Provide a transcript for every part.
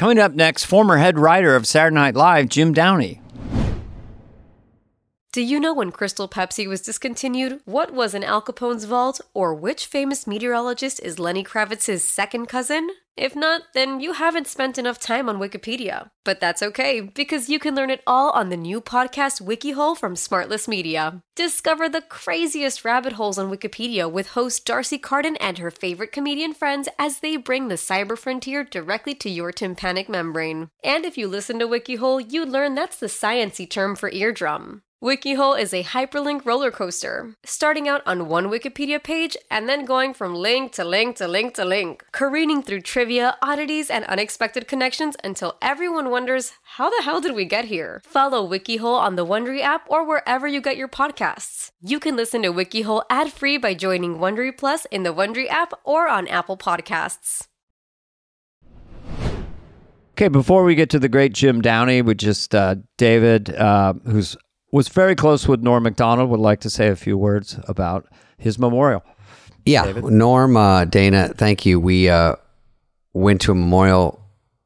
Coming up next, former head writer of Saturday Night Live, Jim Downey. Do you know when Crystal Pepsi was discontinued? What was in Al Capone's vault? Or which famous meteorologist is Lenny Kravitz's second cousin? If not, then you haven't spent enough time on Wikipedia. But that's okay, because you can learn it all on the new podcast WikiHole from Smartless Media. Discover the craziest rabbit holes on Wikipedia with host D'Arcy Carden and her favorite comedian friends as they bring the cyber frontier directly to your tympanic membrane. And if you listen to WikiHole, you learn that's the sciency term for eardrum. WikiHole is a hyperlink roller coaster, starting out on one Wikipedia page and then going from link to link to link to link, careening through trivia, oddities, and unexpected connections until everyone wonders, how the hell did we get here? Follow WikiHole on the Wondery app or wherever you get your podcasts. You can listen to WikiHole ad-free by joining Wondery Plus in the Wondery app or on Apple Podcasts. Okay, before we get to the great Jim Downey, we just uh, David, uh, who's was very close with Norm Macdonald, would like to say a few words about his memorial. Yeah, David? Norm, uh, Dana, thank you. We uh, went to a memorial,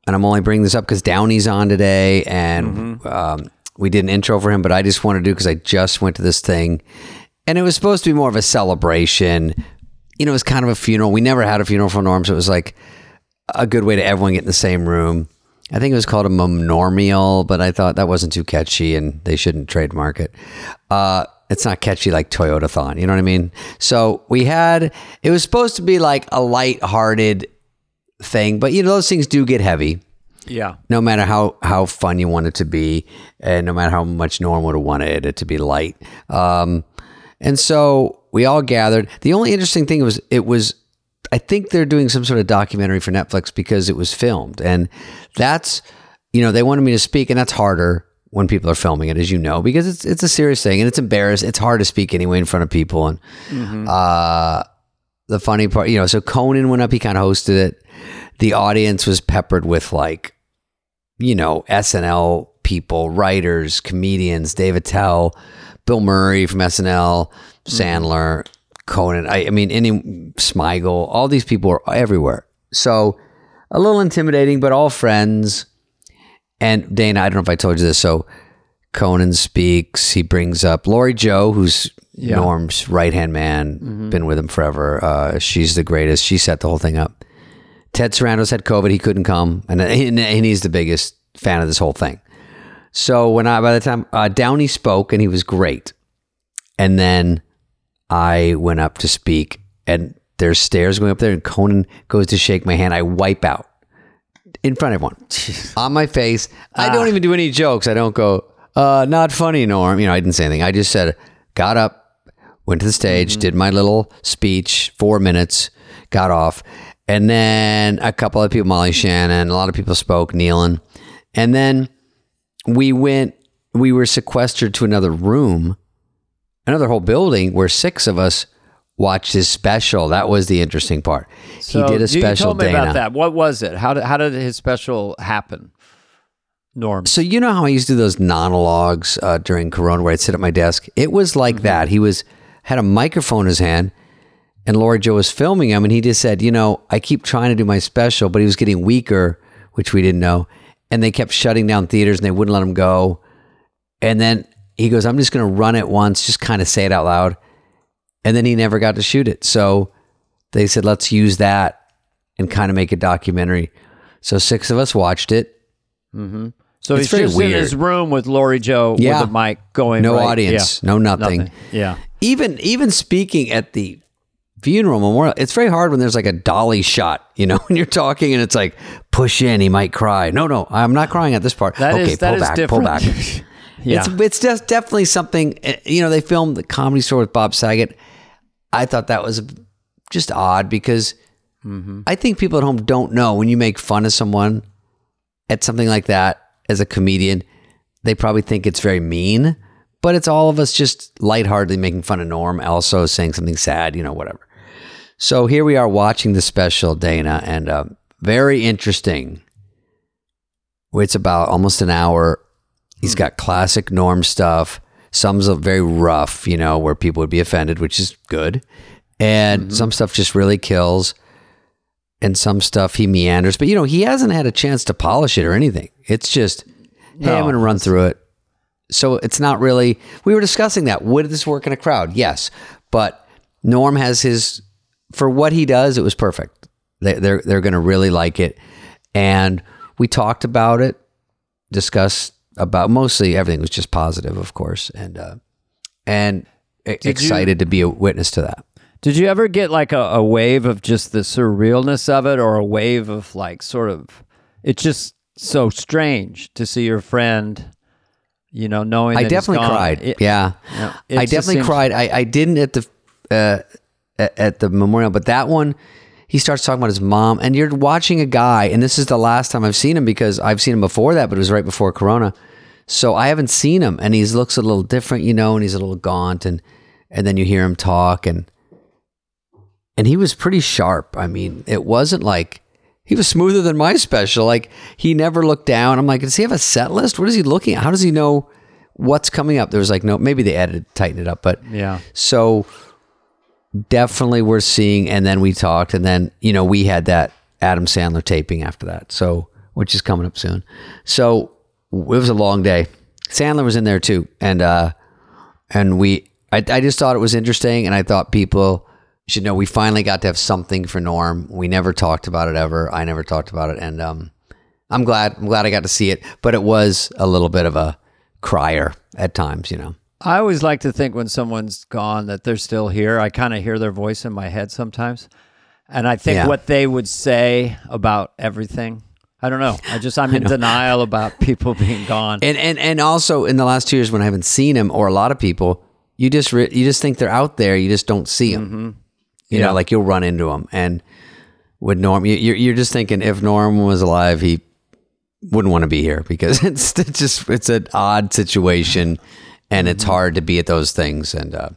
and I'm only bringing this up because Downey's on today, and um, we did an intro for him, but I just wanted to do because I just went to this thing, and it was supposed to be more of a celebration. You know, it was kind of a funeral. We never had a funeral for Norm, so it was like a good way to everyone get in the same room. I think it was called a memorial, but I thought that wasn't too catchy and they shouldn't trademark it. Uh, it's not catchy like Toyotathon, you know what I mean? So we had, it was supposed to be like a light-hearted thing, but you know, those things do get heavy Yeah. no matter how, how fun you want it to be, and no matter how much Norm would have wanted it to be light. Um, and so we all gathered. The only interesting thing was it was, I think they're doing some sort of documentary for Netflix because it was filmed, and that's, you know, they wanted me to speak, and that's harder when people are filming it, as you know, because it's it's a serious thing and it's embarrassing. It's hard to speak anyway in front of people, and uh, the funny part, you know, so Conan went up, he kind of hosted it. The audience was peppered with like you know, SNL people, writers, comedians, Dave Attell, Bill Murray from SNL, Sandler, Conan. I, I mean, any Smigel, all these people are everywhere. So a little intimidating, but all friends. And Dana, I don't know if I told you this. So Conan speaks. He brings up Lori Jo, who's Yeah. Norm's right hand man, been with him forever. Uh, she's the greatest. She set the whole thing up. Ted Sarandos had COVID; he couldn't come, and and and he's the biggest fan of this whole thing. So when I by the time uh, Downey spoke, and he was great, and then I went up to speak, and there's stairs going up there, and Conan goes to shake my hand. I wipe out in front of everyone on my face. I don't even do any jokes. I don't go, uh, not funny, Norm. You know, I didn't say anything. I just said, got up, went to the stage, did my little speech, four minutes, got off. And then a couple of people, Molly Shannon, a lot of people spoke, Nealon. And then we went, we were sequestered to another room, another whole building where six of us watched his special. That was the interesting part. So he did a special, You told me Dana. about that. What was it? How did how did his special happen? Norm. So you know how I used to do those monologues uh, during Corona, where I'd sit at my desk. It was like that. He was had a microphone in his hand, and Laura Joe was filming him, and he just said, "You know, I keep trying to do my special, but he was getting weaker, which we didn't know, and they kept shutting down theaters, and they wouldn't let him go. And then he goes, "I'm just going to run it once, just kind of say it out loud," and then he never got to shoot it. So they said, "Let's use that and kind of make a documentary." So six of us watched it. Mm-hmm. So It's he's just in his room with Lori Jo Yeah. with a mic going. No right- audience, yeah. no nothing. Yeah. even even speaking at the funeral memorial it's very hard when there's like a dolly shot you know when you're talking and it's like push in he might cry no no i'm not crying at this part That is okay that pull is back pull back yeah. it's it's just definitely something eh, you know they filmed the comedy store with bob saget i thought that was just odd because Mm-hmm. i think people at home don't know when you make fun of someone at something like that as a comedian they probably think it's very mean but it's all of us just lightheartedly making fun of norm also saying something sad you know whatever so here we are watching the special dana and um, very interesting it's about almost an hour he's hmm. got classic norm stuff some's very rough you know where people would be offended which is good and mm-hmm. some stuff just really kills and some stuff he meanders, but you know he hasn't had a chance to polish it or anything. It's just hey, I'm going to run through it. So it's not really. We were discussing that. Would this work in a crowd? Yes, but Norm has his for what he does. It was perfect. They, they're they're going to really like it, and we talked about it, discussed about mostly everything was just positive, of course, and uh, and you- excited to be a witness to that. Did you ever get like a, a wave of just the surrealness of it, or a wave of like sort of? It's just so strange to see your friend, you know, knowing. I definitely cried. It- yeah, Yeah. It I definitely cried. I, I didn't at the uh, at the memorial, but that one, he starts talking about his mom, and you're watching a guy, and this is the last time I've seen him because I've seen him before that, but it was right before Corona, so I haven't seen him, and he looks a little different, you know, and he's a little gaunt, and and then you hear him talk, and and he was pretty sharp. I mean, it wasn't like. He was smoother than my special. Like he never looked down. I'm like, does he have a set list? What is he looking at? How does he know what's coming up? There was like no, maybe they edited, tightened it up, but Yeah. so definitely we're seeing, and then we talked, and then you know we had that Adam Sandler taping after that, so which is coming up soon. So it was a long day. Sandler was in there too, and uh, and we, I, I just thought it was interesting, and I thought people should know we finally got to have something for Norm. We never talked about it ever. I never talked about it, and um, I'm glad. I'm glad I got to see it, but it was a little bit of a crier at times, you know. I always like to think when someone's gone that they're still here. I kind of hear their voice in my head sometimes. And I think Yeah. what they would say about everything. I don't know. I just I'm in denial about people being gone. And and and also in the last two years when I haven't seen him or a lot of people, you just re- you just think they're out there, you just don't see them. Mm-hmm. You Yeah. know, like you'll run into them. And with Norm, you, you're you're just thinking if Norm was alive, he wouldn't want to be here because it's, it's just it's an odd situation, and it's hard to be at those things. And uh,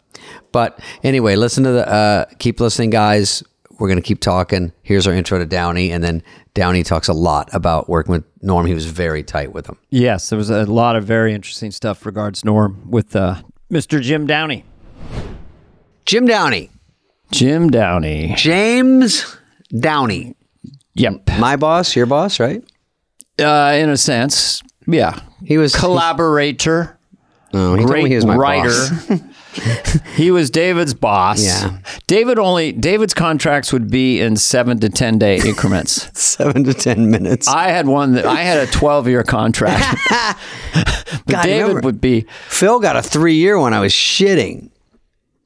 but anyway, listen to the uh, keep listening, guys. We're gonna keep talking. Here's our intro to Downey, and then Downey talks a lot about working with Norm. He was very tight with him. yes, there was a lot of very interesting stuff regards Norm with uh, Mr. Jim Downey. Jim Downey. Jim Downey. James Downey. Yep. My boss, your boss, right? Uh, in a sense, yeah. He was Collaborator. Oh, he told me great he was my writer. boss. he was David's boss. Yeah. David only David's contracts would be in seven to ten day increments. Seven to ten minutes. I had one that I had a twelve year contract. but God, David remember- would be Phil got a three-year one. I was shitting.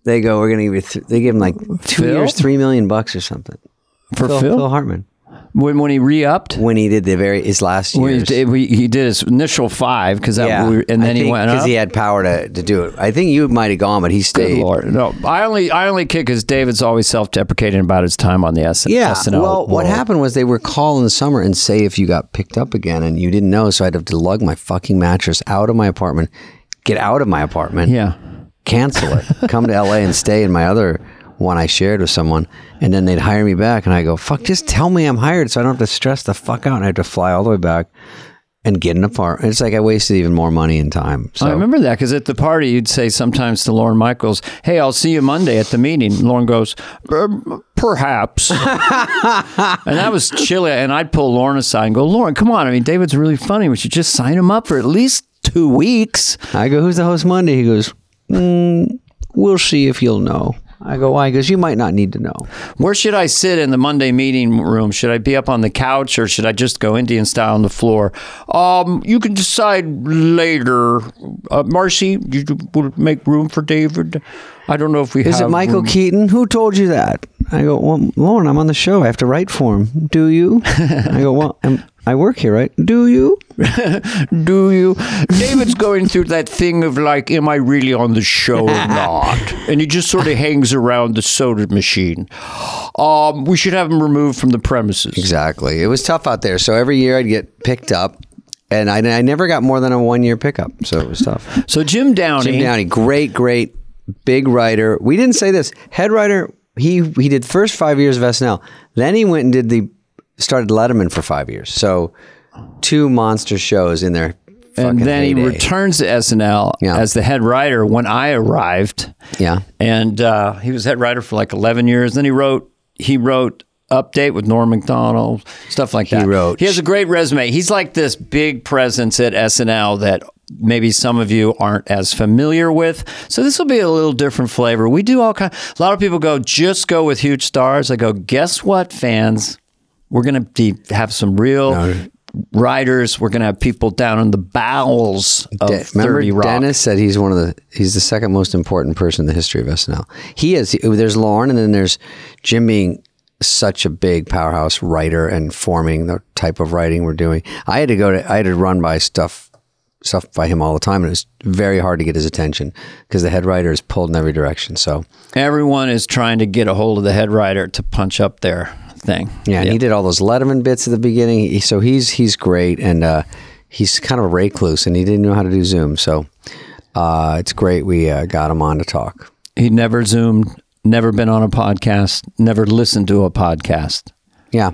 They go, we're gonna give you. Th- they give him like two Phil? years, three million bucks or something. for Phil, Phil, Phil Hartman when when he re upped. when he did the very his last When he did, we, he did his initial five because that we- and then he went because he had power to, to do it. I think you might have gone, but he Good stayed. Lord, no! I only I only kick because David's always self deprecating about his time on the S- Yeah. SNL. well, what world. happened was they were call in the summer and say if you got picked up again and you didn't know, so I had to lug my fucking mattress out of my apartment, get out of my apartment, Yeah. cancel it, come to LA and stay in my other one I shared with someone, and then they'd hire me back, and I go, fuck, just tell me I'm hired, so I don't have to stress the fuck out, and I have to fly all the way back and get an apartment. It's like I wasted even more money and time. So I remember that because at the party you'd say sometimes to Lorne Michaels, "Hey, I'll see you Monday at the meeting." Lorne goes, "Um, "Perhaps," and that was chilly. And I'd pull Lorne aside and go, "Lorne, come on! I mean, David's really funny. We should just sign him up for at least two weeks." I go, who's the host Monday? He goes, mm, we'll see if you'll know. I go, why? He goes, you might not need to know. Where should I sit in the Monday meeting room? Should I be up on the couch or should I just go Indian style on the floor? Um, you can decide later. Uh, Marcy, you would make room for David. I don't know if we Is it Michael room. Keaton? Who told you that? I go, well, Lorne, I'm on the show. I have to write for him. Do you? I go, well, I'm, I work here, right? Do you? Do you? David's going through that thing of like, am I really on the show or not? And he just sort of hangs around the soda machine. Um, we should have him removed from the premises. Exactly. It was tough out there. So every year I'd get picked up, and I, I never got more than a one year pickup. So it was tough. So Jim Downey, Jim Downey, great, great, big writer. We didn't say this. Head writer. He he did first five years of SNL. Then he went and did the started Letterman for five years. So two monster shows in there. and then he returns to SNL Yeah. as the head writer when I arrived. Yeah. and uh, he was head writer for like 11 years. Then he wrote he wrote Update with Norm Macdonald, stuff like that. He wrote- He has a great resume. He's like this big presence at SNL that maybe some of you aren't as familiar with. So this will be a little different flavor. We do all kind. A lot of people go just go with huge stars. I go, guess what, fans? We're gonna be, have some real. Writers, we're gonna have people down in the bowels of De- Thirty Rock. Dennis said he's one of the he's the second most important person in the history of SNL. He is. There's Lorne, and then there's Jim being such a big powerhouse writer and forming the type of writing we're doing. I had to go to I had to run by stuff stuff by him all the time, and it was very hard to get his attention because the head writer is pulled in every direction. So Everyone is trying to get a hold of the head writer to punch up their thing. yeah, and he did all those Letterman bits at the beginning. He, so he's he's great, and uh, he's kind of a recluse, and he didn't know how to do Zoom. So uh, it's great we uh, got him on to talk. He never zoomed, never been on a podcast, never listened to a podcast. Yeah,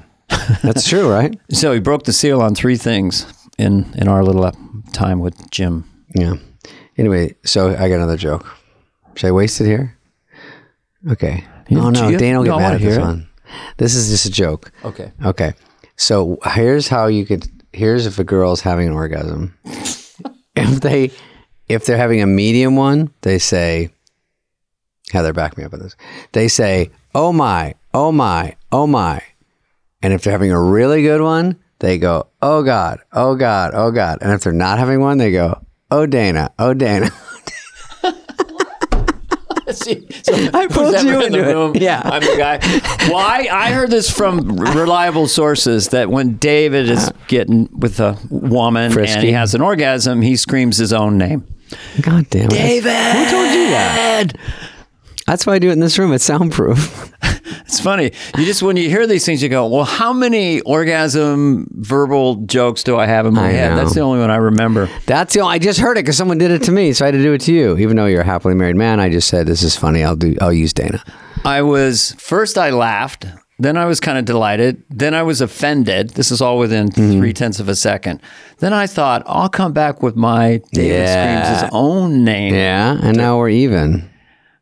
that's true, right? So he broke the seal on three things in in our little time with Jim. Yeah. Anyway, so I got another joke. Should I waste it here? Okay. You- oh no, you- Dana will get mad at this it? one. This is just a joke. Okay. Okay. So here's how you could. Here's if a girl's having an orgasm. if they, if they're having a medium one, they say. Heather, back me up on this. They say, "Oh my, oh my, oh my," and if they're having a really good one, they go, "Oh God, oh God, oh God," and if they're not having one, they go, "Oh Dana, oh Dana." See, so I pulled you in the into it. room, Yeah. I'm the guy. Why? I heard this from reliable sources that when David is getting with a woman and he has an orgasm, he screams his own name. God damn it! David. Who told you that? That's why I do it in this room. It's soundproof. It's funny. You just when you hear these things, you go, "Well, how many orgasm verbal jokes do I have in my I head?" know. That's the only one I remember. That's the. only, I just heard it because someone did it to me, so I had to do it to you. Even though you're a happily married man, I just said this is funny. I'll do. I'll use Dana. I was first. I laughed. Then I was kind of delighted. Then I was offended. This is all within Mm-hmm. three tenths of a second. Then I thought, I'll come back with my David Yeah. screams his own name. Yeah, and now we're even.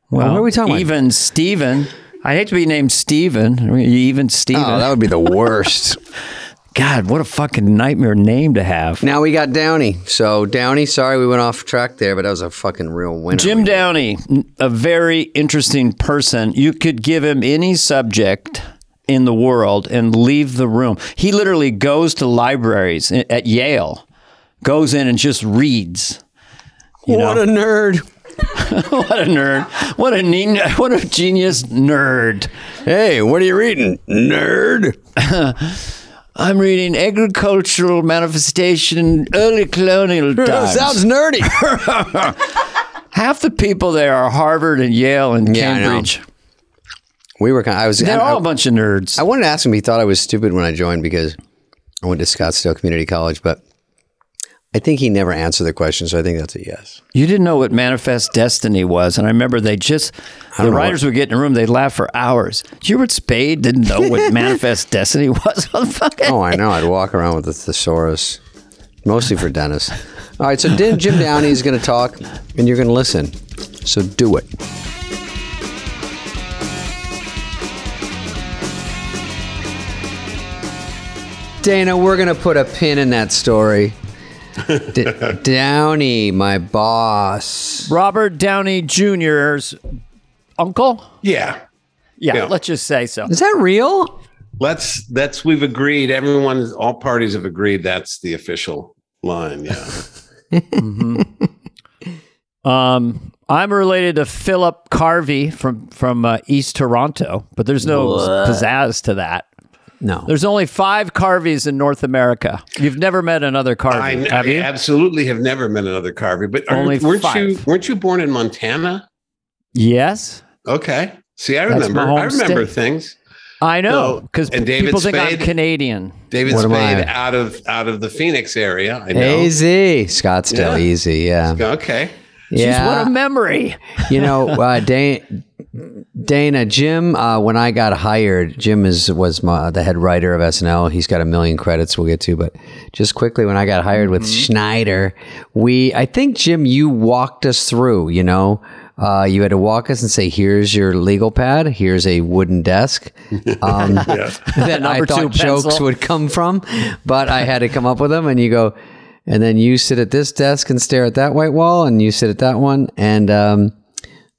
Well, what are we talking about? Even Steven. I hate to be named Steven. Even Steven. Oh, that would be the worst. God, what a fucking nightmare name to have. now we got Downey. So Downey, sorry we went off track there, but that was a fucking real winner. Jim Downey, a very interesting person. You could give him any subject in the world and leave the room. He literally goes to libraries eh, at Yale, goes in and just reads. You what know? a nerd. what a nerd! What a ne- what a genius nerd! Hey, what are you reading, nerd? I'm reading agricultural manifestation early colonial times. Sounds nerdy. Half the people there are Harvard and Yale and Yeah, I know. Cambridge. we were kind. Of, I was. They're I, all a bunch of nerds. I wanted to ask him. He thought I was stupid when I joined because I went to Scottsdale Community College, but I think he never answered the question, so I think that's a yes. You didn't know what manifest destiny was, and I remember they just the writers would get in a room, they'd laugh for hours. Hear Spade didn't know what manifest destiny was? Oh, I know. I'd walk around with a thesaurus, mostly for Dennis. All right, so Jim Downey is going to talk, and you're going to listen. So do it. Dana, we're going to put a pin in that story. D- Downey, my boss. Robert Downey Jr.'s uncle. Yeah. Yeah, Yeah. let's just say so. Is that real? Let's that's we've agreed. Everyone all parties have agreed that's the official line. Yeah. Um, I'm related to Philip Carvey from from uh, East Toronto, but there's no pizzazz to that. No. There's only five Carveys in North America. You've never met another Carvey, I, have I you? absolutely have never met another Carvey, but aren't- Only weren't you weren't you born in Montana? yes, Okay. See, I remember. I remember state. things. I know because and David people think I'm Canadian. David What Spade out of out of the Phoenix area. I know. Easy. Scottsdale, Yeah. easy. Yeah. Okay. Jeez, Yeah. what a memory! you know, uh, Dana, Dana, Jim. Uh, when I got hired, Jim is was my, the head writer of SNL. He's got a million credits we'll get to, but just quickly, when I got hired with Schneider, we, I think Jim, you walked us through. You know, Uh, you had to walk us and say, "Here's your legal pad. Here's a wooden desk." Um, that I thought two jokes pencil. would come from, but I had to come up with them. And you go, and then you sit at this desk and stare at that white wall, and you sit at that one, and um,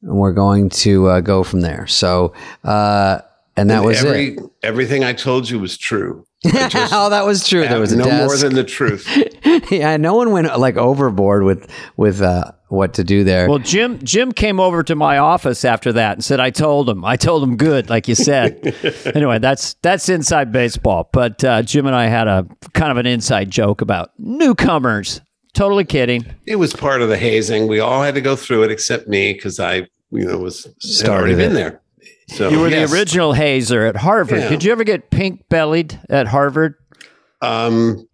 we're going to uh, go from there. So, uh, and that was Every it. everything I told you was true. I just oh, that was true. There was a no desk. more than the truth. yeah, no one went like overboard with with uh, what to do there. Well, Jim Jim came over to my office after that and said, "I told him. I told him good, like you said." anyway, that's that's inside baseball. But uh, Jim and I had a kind of an inside joke about newcomers. Totally kidding. It was part of the hazing. We all had to go through it except me because I, you know, was Started already been there. So You were yes. the original hazer at Harvard. Yeah. Did you ever get pink bellied at Harvard? Um,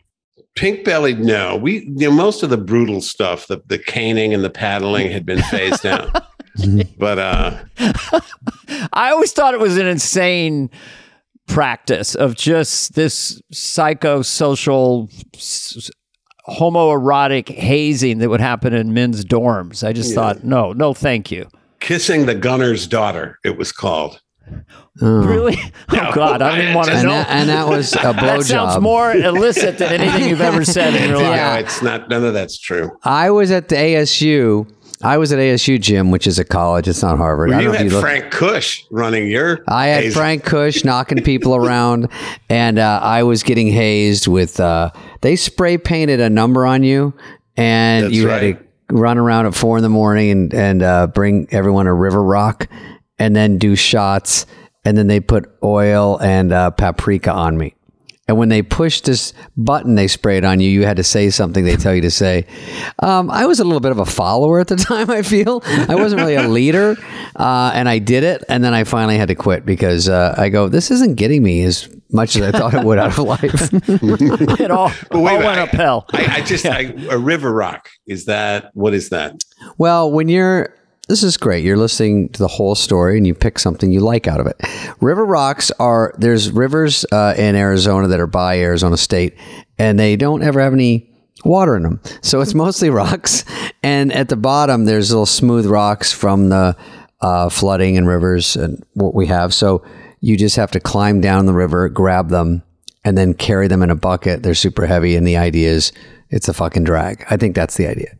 pink bellied, no. We, you know, most of the brutal stuff, the the caning and the paddling had been phased out. but uh, I always thought it was an insane practice of just this psychosocial s- homoerotic hazing that would happen in men's dorms. I just thought, no, no, thank you. Kissing the gunner's daughter, it was called. Oh. Really? Oh God, I didn't want to and, know. that, and that was a that sounds blowjob. more illicit than anything you've ever said in your life. No, it's not. None of that's true. I was at the ASU. I was at ASU Jim, which is a college. It's not Harvard. I Well, don't you had you Frank Cush running your. I had hazing. Frank Cush knocking people around, and uh, I was getting hazed with. Uh, they spray painted a number on you, and That's you right. had to run around at four in the morning and and uh, bring everyone a river rock, and then do shots, and then they put oil and uh, paprika on me. And when they pushed this button they sprayed on you, you had to say something they tell you to say. Um, I was a little bit of a follower at the time, I feel. I wasn't really a leader. Uh, and I did it. And then I finally had to quit because uh, I go, this isn't getting me as much as I thought it would out of life. It all, But all wait a went I- uphill. I, I just I, a river rock. Is that what is that? Well, when you're this is great. You're listening to the whole story and you pick something you like out of it. River rocks are there's rivers uh, in Arizona that are by Arizona State, and they don't ever have any water in them. So it's mostly rocks, and at the bottom there's little smooth rocks from the uh, flooding and rivers and what we have. So you just have to climb down the river, grab them, and then carry them in a bucket. They're super heavy, and the idea is it's a fucking drag. I think that's the idea.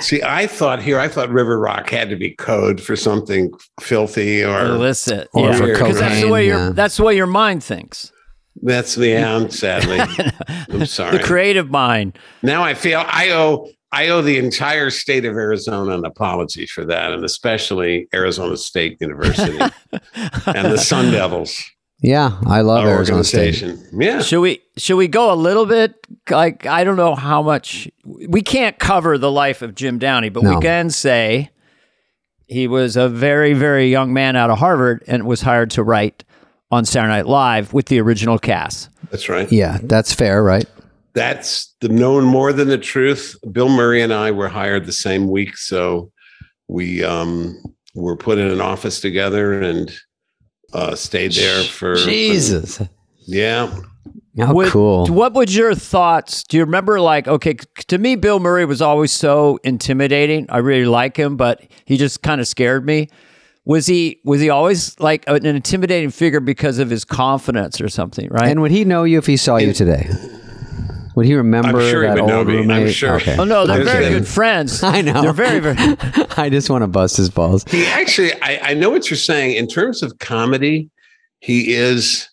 See, I thought here. I thought river rock had to be code for something filthy or Illicit. Or yeah. for Because that's the cocaine, way your that's the way your mind thinks. that's the end. Sadly, I'm sorry. The creative mind. now I feel I owe I owe the entire state of Arizona an apology for that, and especially Arizona State University and the Sun Devils Yeah, I love our Arizona State. organization. Yeah, Should we should we go a little bit like I don't know how much we can't cover the life of Jim Downey, but No. we can say he was a very very young man out of Harvard and was hired to write on Saturday Night Live with the original cast. that's right. Yeah, that's fair, right? That's the known more than the truth. Bill Murray and I were hired the same week, so we um, were put in an office together and uh, stayed there for for- Jesus. yeah, How What- cool. What was your thoughts? Do you remember like okay, to me Bill Murray was always so intimidating. I really like him, but he just kind of scared me. Was he was he always like an intimidating figure because of his confidence or something, right? and would he know you if he saw you today? Would he remember I'm sure he that would know old me. I'm roommate? sure. Okay. oh no, they're There's very been- good friends. I know. They're very very I just want to bust his balls. he actually. I, I know what you're saying in terms of comedy. He is.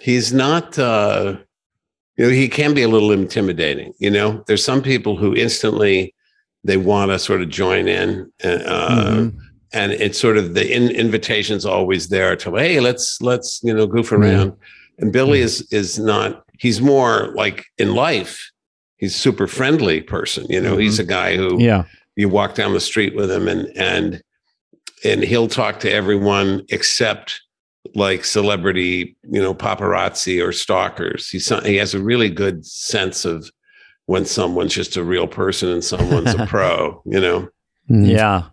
He's not. uh You know, he can be a little intimidating. You know, there's some people who instantly they want to sort of join in. Uh, Mhm. and it's sort of the in, invitation's always there to hey let's let's you know goof around and billy is is not he's more like in life he's super friendly person you know he's mm-hmm. a guy who yeah. you walk down the street with him and and and he'll talk to everyone except like celebrity you know paparazzi or stalkers he's he has a really good sense of when someone's just a real person and someone's a pro you know. Yeah.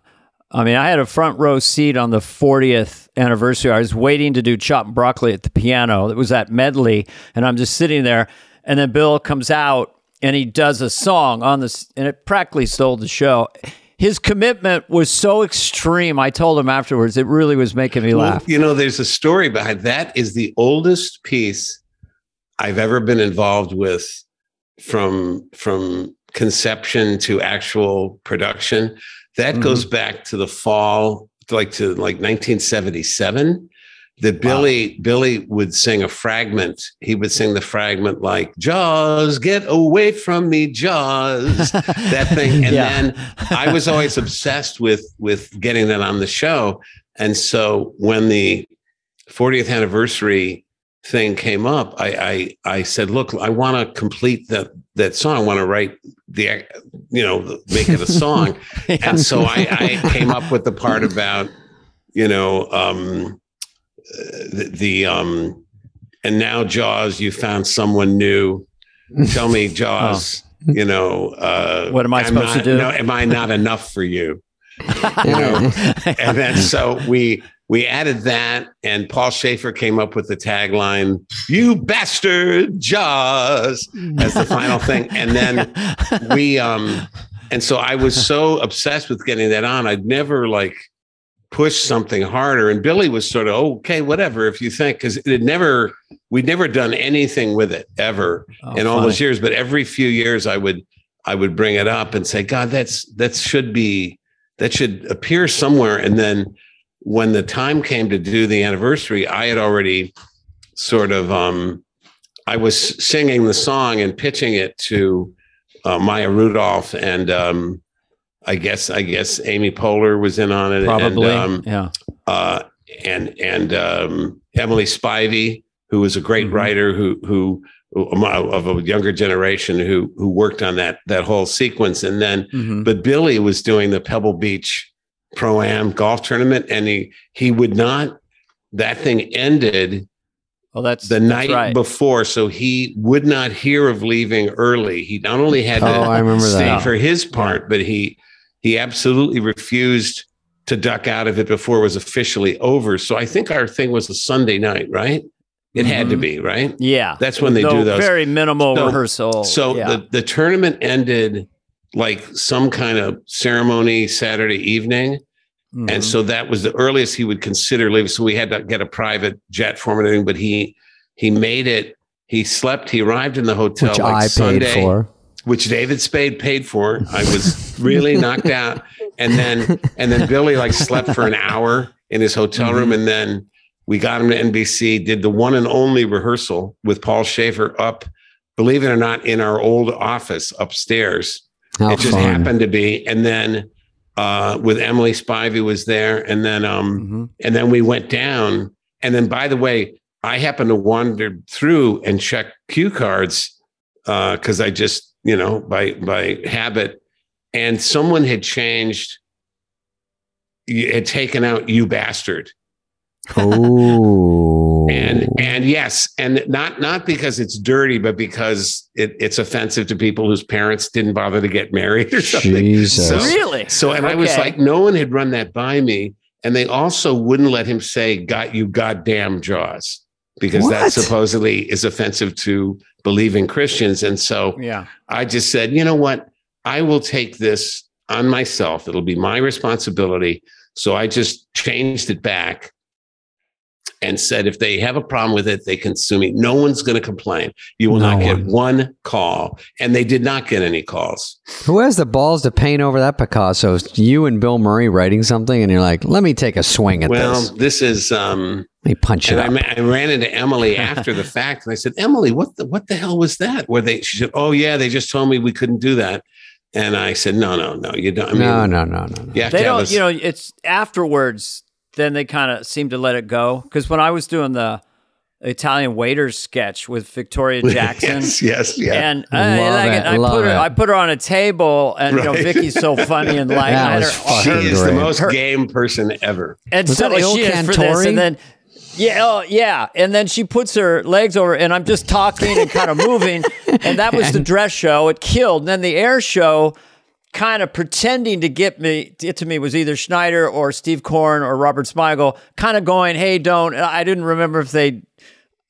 I mean, I had a front row seat on the 40th anniversary. I was waiting to do Choppin' Broccoli at the piano. It was at Medley, and I'm just sitting there. And then Bill comes out and he does a song on this, and it practically stole the show. his commitment was so extreme. I told him afterwards, it really was making me Well, laugh. you know, there's a story behind that. Is the oldest piece I've ever been involved with from from conception to actual production. That Mhm. goes back to the fall, like to like 1977. That Billy Billy would sing a fragment. He would sing the fragment like "Jaws, get away from me, Jaws." that thing, and Yeah. then I was always obsessed with with getting that on the show. And so when the 40th anniversary thing came up, I I, I said, "Look, I want to complete that that song. I want to write the you know make it a song." And so I, I came up with the part about you know um, uh, the, the um, and now Jaws, you found someone new. Tell me, Jaws. You know, uh, What am I I'm supposed to do? No, am I not enough for you? you know and then so we we added that and paul shaffer came up with the tagline you bastard jaws as the final thing. And then we um and so i was so obsessed with getting that on i'd never like pushed something harder. And billy was sort of okay whatever if you think because it had never we'd never done anything with it ever Oh, in all those years. But every few years i would i would bring it up and say god that's that should be that should appear somewhere. And then when the time came to do the anniversary i had already sort of um i was singing the song and pitching it to uh, maya rudolph and um i guess i guess amy poehler was in on it Probably. and um yeah. uh, and and um, Emily Spivey, who was a great Mhm. writer, who who who- of a younger generation, who who worked on that that whole sequence, and then Mhm. but Billy was doing the Pebble Beach Pro Am golf tournament, and he he would not. That thing ended Well, that's the that's night right. before, so he would not hear of leaving early. He not only had to Oh, I remember stay that. for his part, but he he absolutely refused to duck out of it before it was officially over. So I think our thing was a Sunday night, right? It had to Mhm. be, right? Yeah. That's when they No, do those. Very minimal So- rehearsal. So yeah. the, the tournament ended like some kind of ceremony Saturday evening. And Mhm. so that was the earliest he would consider leaving. So we had to get a private jet for him and everything, but he he made it. He slept. He arrived in the hotel which like I paid for. which David Spade paid for. I was really knocked out, and then and then Billy like slept for an hour in his hotel room, and then we got him to NBC. Did the one and only rehearsal with Paul Shaffer up, believe it or not, in our old office upstairs How it just fun. happened to be and then uh with emily spivey was there and then um Mhm. and then we went down and then by the way i happened to wander through and check cue cards uh because i just you know by by habit and someone had changed had taken out you bastard Oh. And and yes and not not because it's dirty but because it, it's offensive to people whose parents didn't bother to get married or something Jesus. So- really? So, and I was like, no one had run that by me. And they also wouldn't let him say, got you goddamn jaws, because that supposedly is offensive to believing Christians. And so yeah. I just said, you know what? I will take this on myself. It'll be my responsibility. So I just changed it back and said, if they have a problem with it, they can sue me. No one's going to complain. You will No not get one. one call. And they did not get any calls. Who has the balls to paint over that Picasso? You and Bill Murray writing something, and you're like, "Let me take a swing at well, this. Well, this is, um, Let me punch it And I, up." ma- I ran into Emily after the fact, and I said, "Emily, what the what the hell was that?" Where they? She said, "Oh yeah, they just told me we couldn't do that." And I said, "No, no, no, you don't. I mean, no, no, no, no, no. you have They to don't, a- you know, it's afterwards, then they kind of seem to let it go. Because when I was doing the Italian waiters sketch with Victoria Jackson, yes, yes, yeah. And uh, I, Love like it, it. I love put her. it. I put her on a table, and you know, Vicky's so funny and light. That I had her- she is the most Her- game person ever. and Was so that she is for this, and then yeah, oh, yeah, and then she puts her legs over, and I'm just talking and kind of moving, and that was the dress show. It killed. And then the air show, kind of pretending to get me get to me was either Schneider or Steve Koren or Robert Smigel, kind of going, "Hey, don't." I didn't remember if they.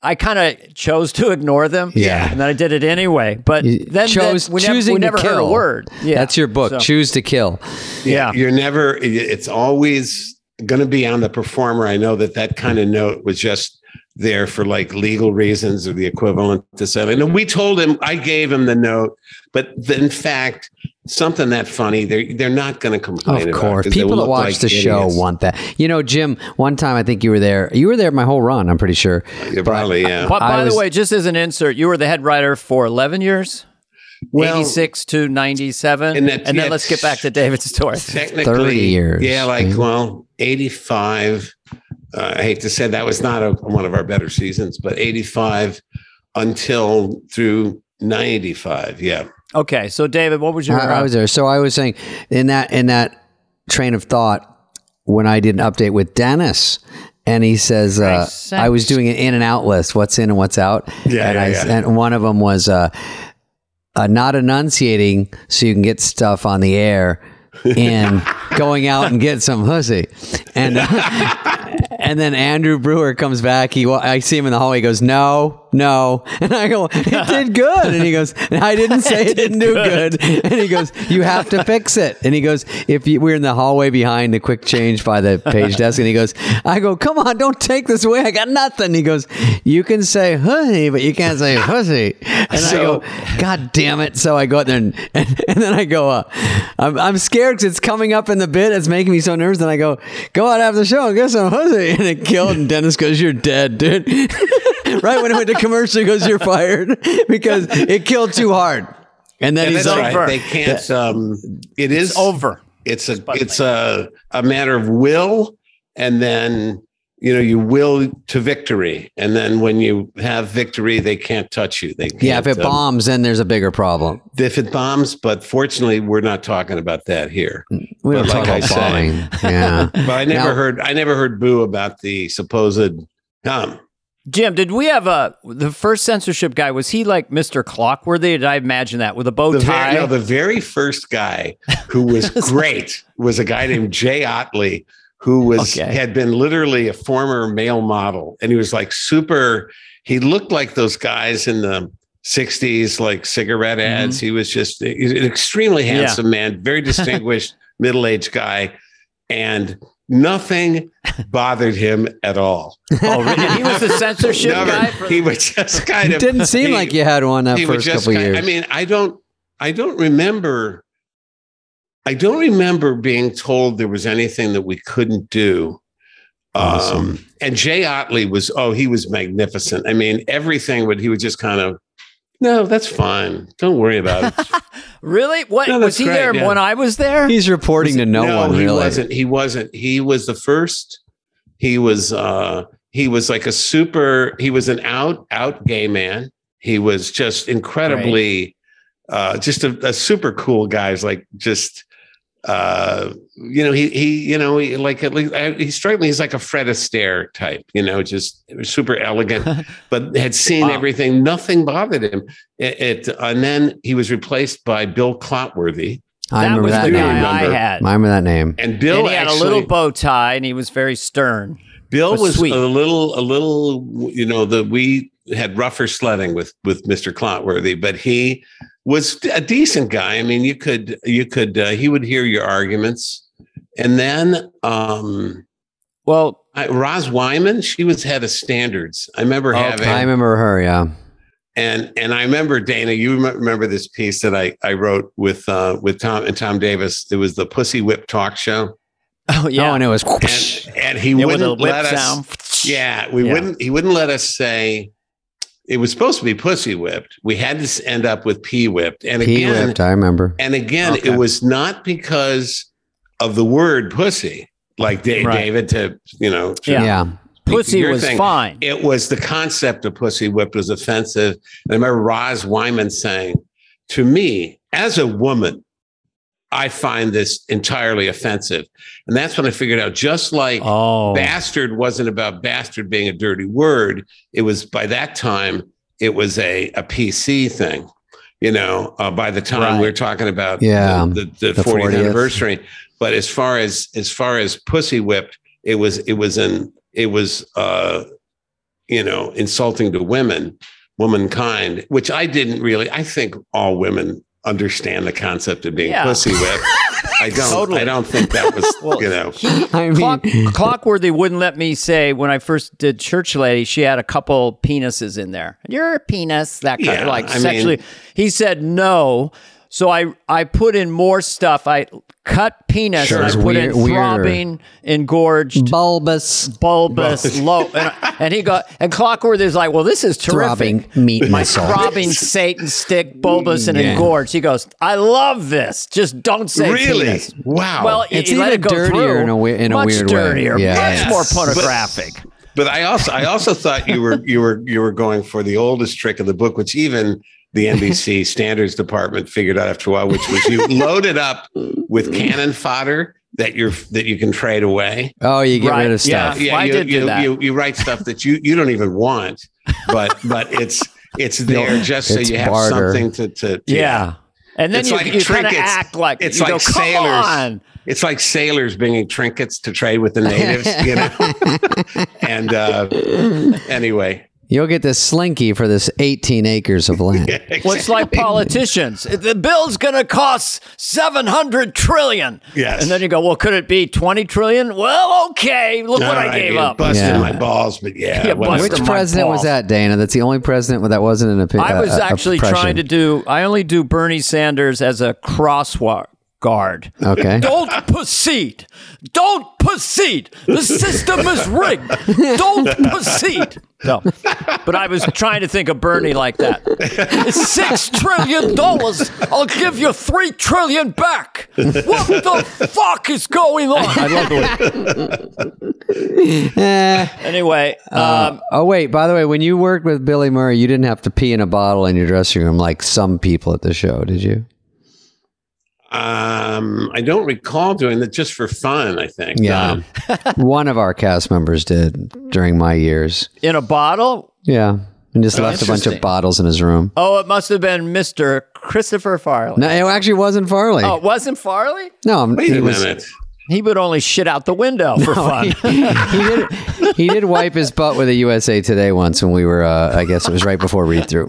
I kind of chose to ignore them. Yeah. and then I did it anyway. But You then chose then we never, choosing we never to heard kill. a word. Yeah, That's your book, So- Choose to Kill. yeah. You're never, it's always going to be on the performer. I know that that kind of note was just there for like legal reasons or the equivalent to selling. And we told him, I gave him the note, but the- in fact, something that funny, they're, they're not going to complain Of about. course. 'cause they People that watch like the show want that. You know, Jim, one time I think you were there. You were there my whole run, I'm pretty sure. Yeah, probably, yeah. But by was- the way, just as an insert, you were the head writer for 11 years, Well, 86 to 97. And And, then yeah, let's get back to David's story. technically 30 years. Yeah, like Mhm. well, 85. Uh, I hate to say that was not a, one of our better seasons, but 85 until through 95. Yeah. Okay, so David, what was your. I, I was there. So I was saying in that in that train of thought when I did an update with Dennis and he says uh, I was doing an in and out list, what's in and what's out. Yeah, and yeah, I, yeah. and one of them was uh, uh, not enunciating so you can get stuff on the air and going out and get some pussy. And and then Andrew Brewer comes back. He I see him in the hallway. He goes, "No, no," and I go, "It did good." And he goes, "I didn't say it didn't do good." And he goes, "You have to fix it." And he goes, "If you, we're in the hallway behind the quick change by the page desk," and he goes, "I go, come on, don't take this away. I got nothing." He goes, "You can say honey, but you can't say pussy." And So- I go, God damn it. So I go out there and, and, and then I go, uh, I'm, I'm scared because it's coming up in the bit. It's making me so nervous. And I go, go out after the show and get some pussy. And it killed. And Dennis goes, You're dead, dude. right when it went to commercial, he goes, You're fired because it killed too hard. And then And he's that's like, over. right. They can't, um, it is It's over. It's a, it's a, a matter of will. And then, you know, you will to victory. And then when you have victory, they can't touch you. They can't, Yeah, if it um, bombs, then there's a bigger problem. if it bombs, but fortunately, we're not talking about that here. We don't But talk like I about say- Yeah. But I never Now- heard I never heard boo about the supposed um Jim, did we have a. The first censorship guy, was he like Mr. Clotworthy? Did I imagine that with a bow the tie? very, no, the very first guy who was great was a guy named Jay Otley who was Okay. had been literally a former male model and he was like super he looked like those guys in the 60s like cigarette mm-hmm. ads he was just an extremely Yeah. handsome man very distinguished middle-aged guy and nothing bothered him at all oh, really? He was the censorship Never. guy? For, he was just kind of. It of didn't seem he- like you had one that first just couple kind- years. I mean, I don't, I don't remember. I don't remember being told there was anything that we couldn't do. Um, Awesome. and Jay Otley was, oh, he was magnificent. I mean, everything would he would just kind of, no, that's fine. Don't worry about it. really? What? No, was he great, there yeah. when I was there? He's reporting to no, one, he really. wasn't. He wasn't. He was the first. He was. uh He was like a super. He was an out out gay man. He was just incredibly, uh just a, a super cool guy. He's like just. Uh, you know, he he, you know, he like at least I, he struck me. He's like a Fred Astaire type. You know, just super elegant, but had seen Wow. everything. Nothing bothered him. It, it and then he was replaced by Bill Clotworthy, I that remember was that the name. guy remember. I had. I remember that name. and Bill and he had actually, a little bow tie and he was very stern. Bill was was sweet. a little, a little, you know, the we had rougher sledding with with Mr. Clotworthy, but he was a decent guy. I mean, you could, you could, uh, he would hear your arguments, and then um, Well, I, Roz Wyman, she was head of standards. I remember Okay. having, I remember her, yeah. and and I remember Dana. You remember this piece that I I wrote with uh, with Tom and Tom Davis. It was the Pussy Whip Talk Show, oh, yeah. Oh, and it was and, and he yeah, wouldn't whip let us. sound. Yeah, we Yeah. wouldn't. He wouldn't let us say it was supposed to be pussy whipped. We had to end up with pee whipped. And P again, whipped. I remember. and again, Okay. it was not because of the word pussy, like Da- Right. David to you know. to- Yeah. Yeah. Pussy was thing. fine. It was the concept of pussy whipped was offensive. And I remember Roz Wyman saying, "To me, as a woman." I find this entirely offensive. And that's when I figured out just like oh, bastard wasn't about bastard being a dirty word. It was by that time, it was a, a PC thing. You know, uh, by the time Right. we're talking about Yeah, the, the, the, the 40th, 40th. anniversary. But as far as as far as pussy whipped, it was it was an it was uh you know, insulting to women, womankind, which I didn't really. I think all women understand the concept of being Yeah. pussy whipped. I don't. Totally. I don't think that was. Well, you know. I mean, Clock, Clotworthy wouldn't let me say when I first did Church Lady, she had a couple penises in there. You're a penis, that kind Yeah, of like I mean- sexually. he said no. So I, I put in more stuff. I cut penis Sure. and I It's put weird- in weirder. throbbing, engorged, bulbous, bulbous, low. And, and he got, and Clotworthy is like, well, this is terrific. throbbing meat My missile. throbbing Satan stick, bulbous and Yeah. engorged. He goes, I love this. Just don't say Really? penis. Wow. Well, It's you even it dirtier through. in a we- in a much weird way. dirtier, Yeah, much yeah. more Yes. pornographic. But I also I also thought you were you were you were going for the oldest trick of the book, which even the NBC standards department figured out after a while, which was you load it up with cannon fodder that you're that you can trade away. Oh, you get Right, rid of stuff. Yeah, I you, did do you, that. You, you write stuff that you you don't even want, but but it's it's there just so It's you have barter. something to to, to Yeah. And then It's you, like you kind trinkets. act like It's you like go, Come sailors. on. It's like sailors bringing trinkets to trade with the natives, you know. and uh, anyway, You'll get this slinky for this 18 acres of land. Well, it's like politicians. The bill's going to cost 700 trillion. Yes. And then you go, well, could it be 20 trillion? Well, okay. Look what All I gave you up. Busted Yeah. my balls, but yeah. Yeah, Which president was that, Dana? That's the only president that wasn't an opinion. I was uh, actually trying to do, I only do Bernie Sanders as a crosswalk guard. Okay. Don't proceed. Don't proceed. The system is rigged. Don't proceed. No, but I was trying to think of Bernie like that. It's six trillion dollars. I'll give you three trillion back. What the fuck is going on? I love the way. Eh. Anyway, um, Oh wait, by the way, when you worked with Billy Murray, you didn't have to pee in a bottle in your dressing room like some people at the show, did you? Um, I don't recall doing that just for fun. I think. Yeah. Um, One of our cast members did during my years. in a bottle. Yeah. And just Oh, left a bunch of bottles in his room. Oh, it must have been Mister Christopher Farley. No, it actually wasn't Farley. Oh, it wasn't Farley. no, I'm- wait he a was. minute. He would only shit out the window for fun. he did. He did wipe his butt with a USA Today once when we were. Uh, I guess it was right before read through.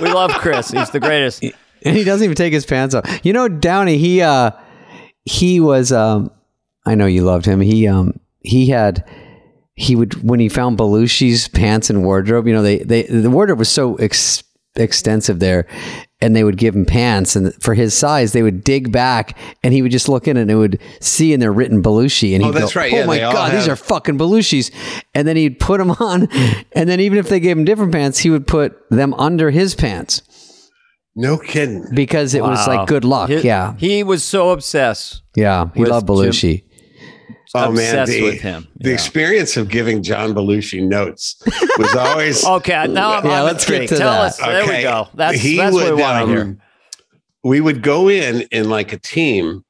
we love Chris. He's the greatest. And he doesn't even take his pants off. You know, Downey, he uh he was um I know you loved him. He um he had he would when he found Belushi's pants and wardrobe, you know, they they the wardrobe was so ex- extensive there and they would give him pants and for his size they would dig back and he would just look in and it would see in there written Belushi and he'd Oh, that's go, right. oh Yeah, my god these are fucking Belushis and then he'd put them on and then even if they gave him different pants he would put them under his pants No kidding. because it was like good luck. He- yeah, He was so obsessed. yeah. He loved Belushi. Oh man, obsessed the, with him. the Yeah. experience of giving John Belushi notes was always Okay, now I'm Yeah, on let's the get tree. to Tell that. us. There we go. That's, He that's what we would, want to um, hear. we would go in in like a team,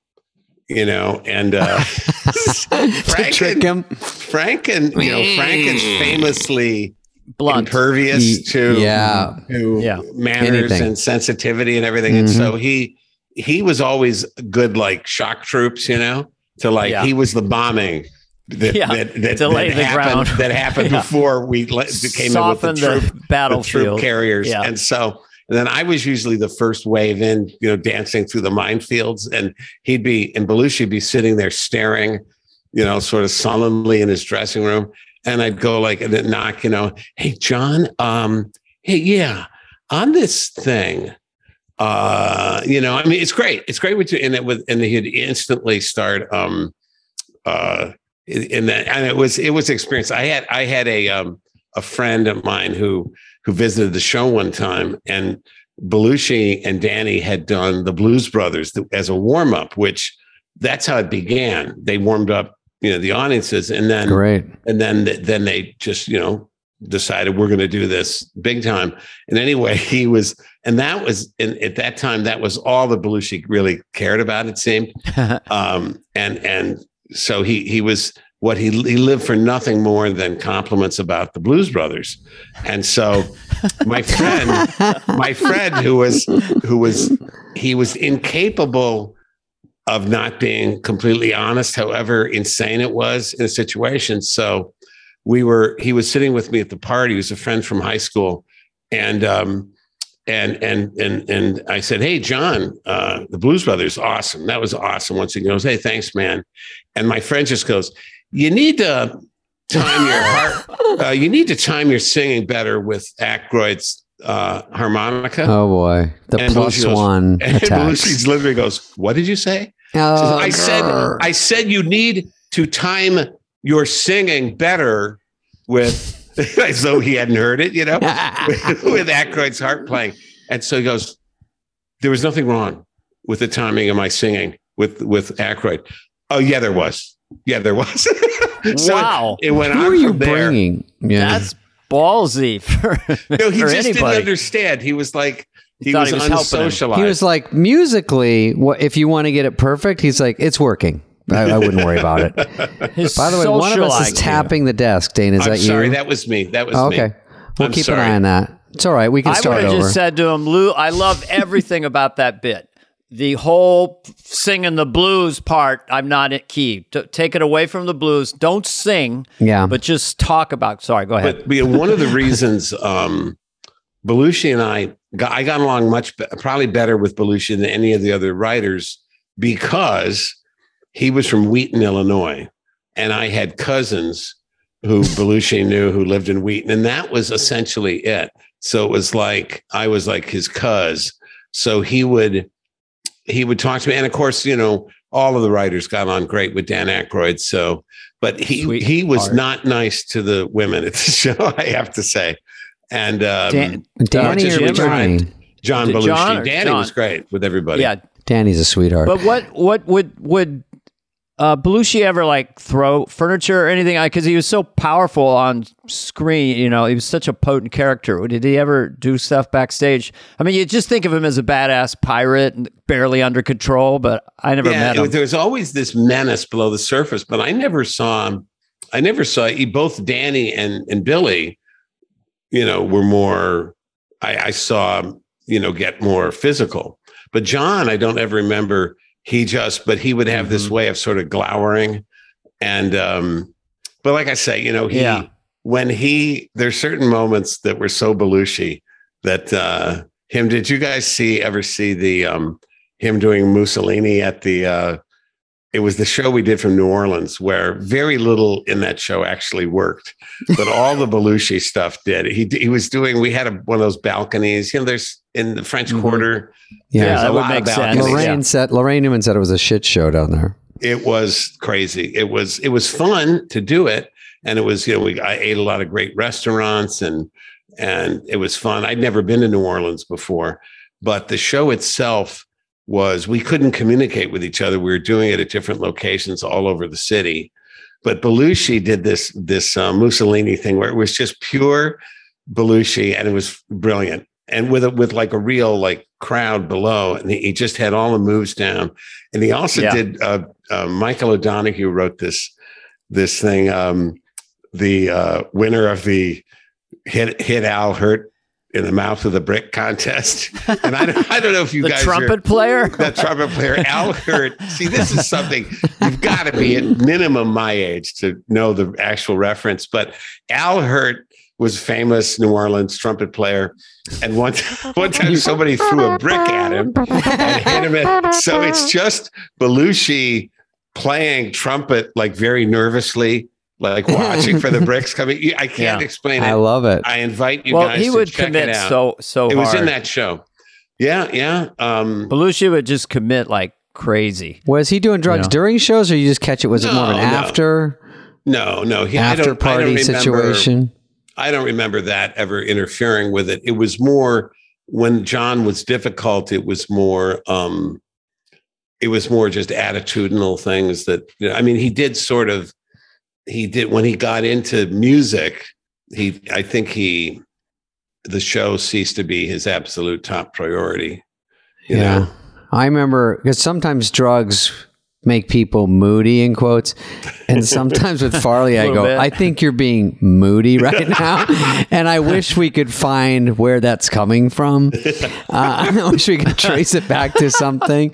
you know, and uh, Frank trick and, him. Frank and you know Frank is famously Blunt. impervious Ye- to yeah. to Yeah. manners Anything. and sensitivity and everything, and Mhm. so he he was always good like shock troops, you know, to like Yeah. he was the bombing. That, Yeah, that, that, to that the happened, ground. that happened Yeah. before we le- came in with the Soften the troop, the troop carriers. Yeah. And so and then I was usually the first wave in, you know, dancing through the minefields. And he'd be, and Belushi would be sitting there staring, you know, sort of sullenly in his dressing room. And I'd go like, and knock, you know, hey, John, um, hey, yeah, on this thing, uh, you know, I mean, it's great. It's great with you. And it with, and he'd instantly start, um, uh, in that, and it was, it was experience. I had, I had a, um, a friend of mine who, who visited the show one time and Belushi and Danny had done the Blues Brothers as a warm up, which that's how it began. They warmed up, you know, the audiences and then, Great. and then, then they just, you know, decided we're going to do this big time. And anyway, he was, and that was, and at that time, that was all the Belushi really cared about, it seemed. um, and, and so he, he was, what he, he lived for nothing more than compliments about the Blues Brothers. And so my friend, my friend who was, who was, he was incapable of not being completely honest, however insane it was in a situation. So we were he was sitting with me at the party. He was a friend from high school, and um, and and and and I said, "Hey, John, uh, the Blues Brothers, awesome. That was awesome." Once he goes, "Hey, thanks, man," and my friend just goes, "You need to time your heart. Uh, you need to time your singing better with Aykroyd's uh, harmonica." Oh boy, the And plus goes- one and attack. Belushi's literally goes, "What did you say?" Oh, Says, I said. I said you need to time your singing better with, as though he hadn't heard it, you know, with, with Aykroyd's harp playing. And so he goes, there was nothing wrong with the timing of my singing with with Aykroyd. Oh yeah, there was. Yeah, there was. so Wow. It, it went Who on are you from there. bringing? Yeah. That's ballsy for, No, he for just didn't anybody. understand. He was like, He he, was, he was unsocialized. He was like, musically, what if you want to get it perfect? He's like, it's working. I, I wouldn't worry about it. By the way, one of us is tapping the desk. Dane, is I'm that sorry, you? that was me. That was Oh, me. okay. We'll I'm keep sorry. an eye on that. It's all right. We can I would start have over. just said to him, Lou, I love everything about that bit. The whole singing the blues part, I'm not at key. T- take it away from the blues. Don't sing, yeah. but just talk about. Sorry, go ahead. But, but one of the reasons um, Belushi and I got, I got along much be- probably better with Belushi than any of the other writers because he was from Wheaton, Illinois, and I had cousins who Belushi knew who lived in Wheaton, and that was essentially it. So it was like I was like his cuz. So he would he would talk to me, and of course, you know, all of the writers got on great with Dan Aykroyd. So, but he Sweet he was heart. not nice to the women at the show. I have to say, and um, Dan- Danny just or retired. Johnny? John Belushi, John or Danny John? was great with everybody. yeah, Danny's a sweetheart. but what what would would uh, Belushi ever like throw furniture or anything? Because he was so powerful on screen, you know, he was such a potent character. Did he ever do stuff backstage? I mean, you just think of him as a badass pirate, and barely under control. But I never yeah, met it- him. there was always this menace below the surface, but I never saw him. I never saw both Danny and and Billy. You know, were more. I, I saw you know get more physical, but John, I don't ever remember. He just, but he would have this Mm-hmm. way of sort of glowering, and um, but like I say, you know, he Yeah. when he there's certain moments that were so Belushi that uh him. Did you guys see ever see the um him doing Mussolini at the uh it was the show we did from New Orleans where very little in that show actually worked, but all the Belushi stuff did. He he was doing. We had a, one of those balconies. You know, there's in the French Mhm. Quarter. yeah. Yeah, there's that a would lot make of sense. Laraine Yeah. said Laraine Newman said it was a shit show down there. It was crazy. It was it was fun to do it, and it was you know we I ate a lot of great restaurants and and it was fun. I'd never been to New Orleans before, but the show itself was we couldn't communicate with each other. We were doing it at different locations all over the city. But Belushi did this this uh, Mussolini thing where it was just pure Belushi, and it was brilliant. And with a, with like a real like crowd below, and he, just had all the moves down. And he also Yeah. did. Uh, uh, Michael O'Donoghue wrote this this thing. Um, the uh, winner of the hit hit Al Hirt in the mouth of the brick contest, and I don't, I don't know if you the guys trumpet are, player. that trumpet player Al Hirt. See, this is something you've got to be at minimum my age to know the actual reference. But Al Hirt was a famous New Orleans trumpet player, and one one time somebody threw a brick at him and hit him. In, so it's just Belushi playing trumpet like very nervously, like watching for the bricks coming. I can't Yeah. explain it. I love it. I invite you well, guys he to would check commit so so it was in that show. Yeah, yeah. Um, Belushi would just commit like crazy. Was he doing drugs Yeah. during shows, or you just catch it? Was it more of an No, no. after no, no. He, I after don't, I party don't remember, situation? I don't remember that ever interfering with it. It was more when John was difficult. It was more. Um, it was more just attitudinal things that you know, I mean. He did sort of. He did when he got into music. He, I think he, the show ceased to be his absolute top priority. You yeah, know? I remember because sometimes drugs make people moody in quotes, and sometimes with Farley, I go, bit. I think you're being moody right now, and I wish we could find where that's coming from. Uh, I wish we could trace it back to something.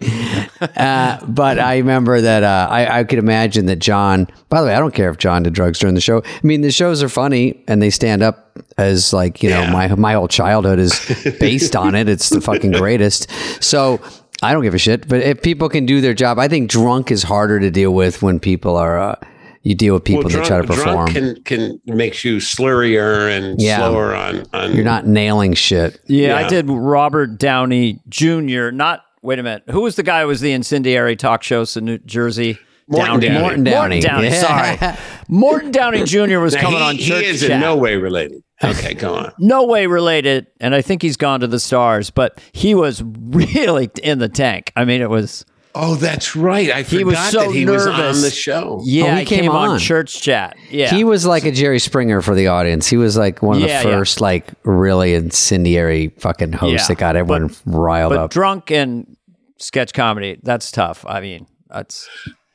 uh, but I remember that uh, I, I could imagine that John. By the way, I don't care if John did drugs during the show. I mean, the shows are funny and they stand up as like you know Yeah. my my whole childhood is based on it. It's the fucking greatest. So. I don't give a shit, but if people can do their job, I think drunk is harder to deal with when people are. Uh, you deal with people that try to perform. drunk can can makes you slurrier and Yeah. slower on on. You're not nailing shit. Yeah, I did Robert Downey Jr. Not wait a minute. Who was the guy who was the incendiary talk shows in New Jersey? Morton Downey. Morton Downey. Morton Downey. Yeah. Sorry, Morton Downey Jr. was Now, coming he, on he Church is Chat. in no way related. Okay, go on. no way related, and I think he's gone to the stars. But he was really in the tank. I mean, it was Oh, that's right. I He forgot was so that he was on the show. yeah. Oh, he came on. on. Church Chat. Yeah, He was like a Jerry Springer for the audience. He was like one of Yeah, the yeah. first, like, really incendiary fucking hosts Yeah, that got everyone riled but up. drunk and sketch comedy. That's tough. I mean, that's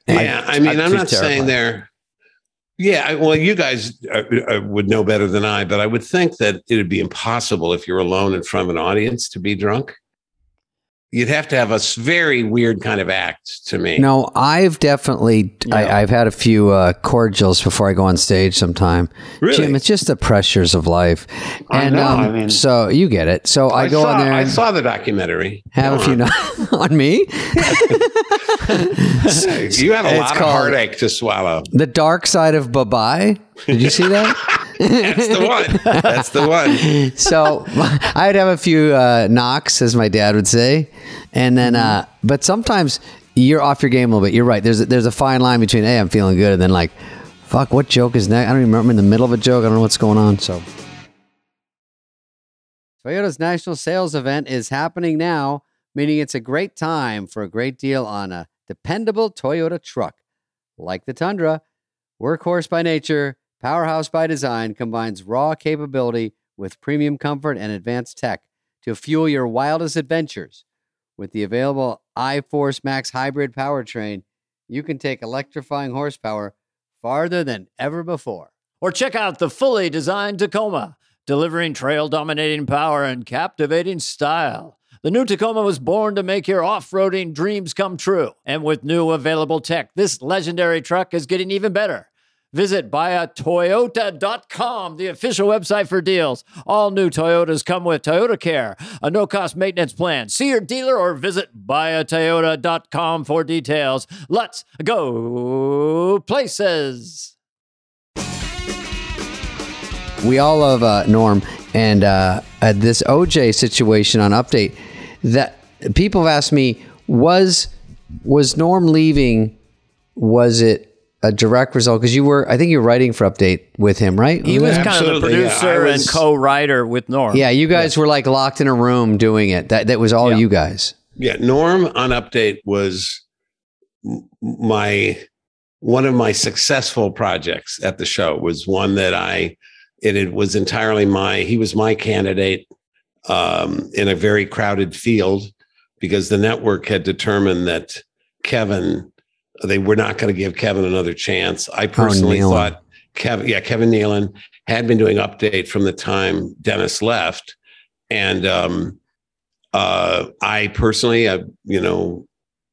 Yeah, I, mean, I'd I'm be not saying they're. Yeah, I- well, you guys uh, uh, would know better than I, but I would think that it'd be impossible if you're alone in front of an audience to be drunk. You'd have to have a very weird kind of act to me. no, I've definitely, Yeah. I, I've had a few uh, cordials before I go on stage sometime. Really? Jim, it's just the pressures of life. I And know, um, I mean- so you get it. So I, go saw, in there I saw the documentary. have a Go few on. no- on me. You have a It's lot of heartache to swallow. The dark side of bye bye. Did you see that? That's the one. That's the one. so I'd have a few uh, knocks, as my dad would say, and then. Uh, but sometimes you're off your game a little bit. You're right. There's a, there's a fine line between hey, I'm feeling good, and then like, fuck, what joke is next? I don't even remember. I'm in the middle of a joke. I don't know what's going on. So. Toyota's national sales event is happening now, meaning it's a great time for a great deal on a dependable Toyota truck. Like the Tundra, workhorse by nature, powerhouse by design combines raw capability with premium comfort and advanced tech to fuel your wildest adventures. With the available iForce Max hybrid powertrain, you can take electrifying horsepower farther than ever before. Or check out the fully designed Tacoma, delivering trail dominating power and captivating style. The new Tacoma was born to make your off roading dreams come true. And with new available tech, this legendary truck is getting even better. Visit buyatoyota.com, the official website for deals. All new Toyotas come with Toyota Care, a no cost maintenance plan. See your dealer or visit buyatoyota.com for details. Let's go places. we all love uh, Norm, and uh, uh, this OJ situation on Update. That people have asked me was was Norm leaving? Was it a direct result? Because you were, I think you were writing for Update with him, right? He was kind of the Absolutely, yeah. I producer and co-writer with Norm. yeah, you guys were like locked in a room doing it. That that was all Yeah. you guys. Yeah, Norm on Update was my one of my successful projects at the show. Was one that I it, it was entirely my he was my candidate um, in a very crowded field because the network had determined that Kevin they were not going to give Kevin another chance. I personally Nealon. thought Kevin yeah Kevin Nealon had been doing Update from the time Dennis left, and um, uh, I personally, uh, you know,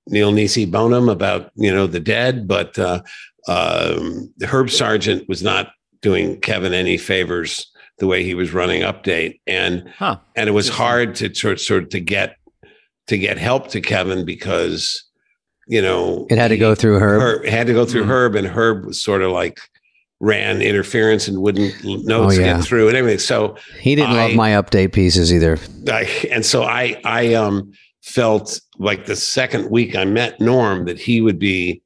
nil nisi bonum about you know the dead, but uh, um, Herb Sargent was not doing Kevin any favors the way he was running Update, and Huh. and it was hard to sort sort of to get to get help to Kevin because you know It had to go through Herb. Herb had to go through Mhm. Herb, and Herb was sort of like ran interference and wouldn't notes Oh, yeah. get through and everything. So He didn't love my update pieces either. I, and so I I um felt like the second week I met Norm that he would be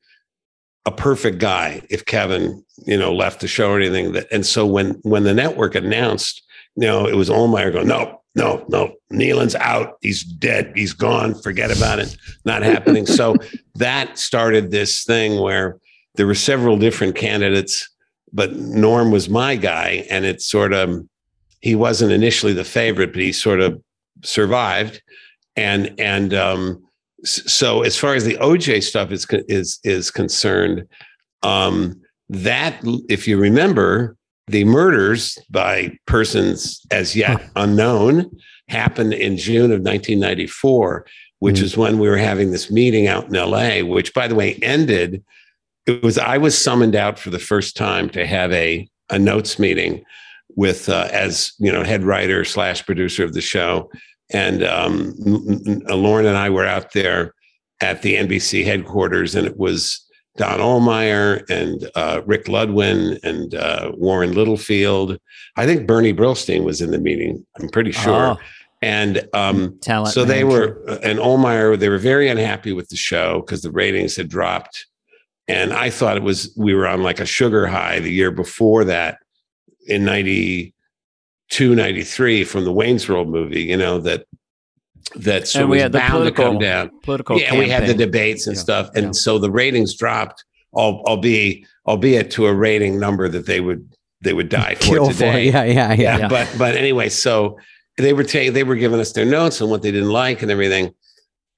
a perfect guy if Kevin you know left the show or anything that and so when when the network announced you know it was Ohlmeyer going no no no Nealon's out. He's dead. He's gone. Forget about it. Not happening. So that started this thing where there were several different candidates but Norm was my guy and it sort of he wasn't initially the favorite but he sort of survived. And and um so as far as the oj stuff is is is concerned um that if you remember the murders by persons as yet unknown happened in june of 1994 which Mm. is when we were having this meeting out in LA, which by the way ended. It was I was summoned out for the first time to have a a notes meeting with uh, as you know head writer slash producer of the show, and um, Lorne and I were out there at the NBC headquarters, and it was Don Ohlmeyer and uh, Rick Ludwin and uh, Warren Littlefield. I think Bernie Brillstein was in the meeting. I'm pretty sure. Oh, And um, talent. so they manager. were, and Ohlmeyer, they were very unhappy with the show because the ratings had dropped. And I thought it was, we were on like a sugar high the year before that in 92, 93 from the Wayne's World movie, you know, that, that so And we had the political- political. yeah, we had the debates and Yeah, stuff, and yeah. so the ratings dropped, al- albeit albeit to a rating number that they would they would die for Kill for today. it. Yeah, yeah, yeah. Yeah. But but anyway, so they were ta- they were giving us their notes on what they didn't like and everything,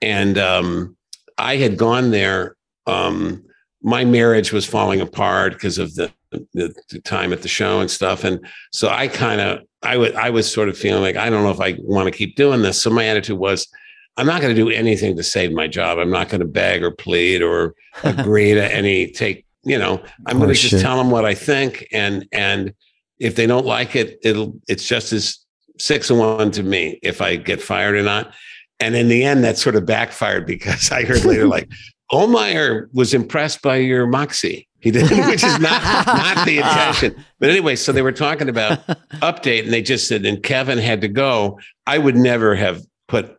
and um, I had gone there. Um, my marriage was falling apart because of the, the the time at the show and stuff, and so I kind of I was I was sort of feeling like I don't know if I want to keep doing this. So my attitude was. I'm not going to do anything to save my job. I'm not going to beg or plead or agree to any take. You know, I'm going to just tell them what I think, and and if they don't like it, it'll it's just as six and one to me if I get fired or not. And in the end, that sort of backfired because I heard later like Ohlmeyer was impressed by your moxie. He did, which is not not the intention. But anyway, so they were talking about update, and they just said, and Kevin had to go. I would never have put.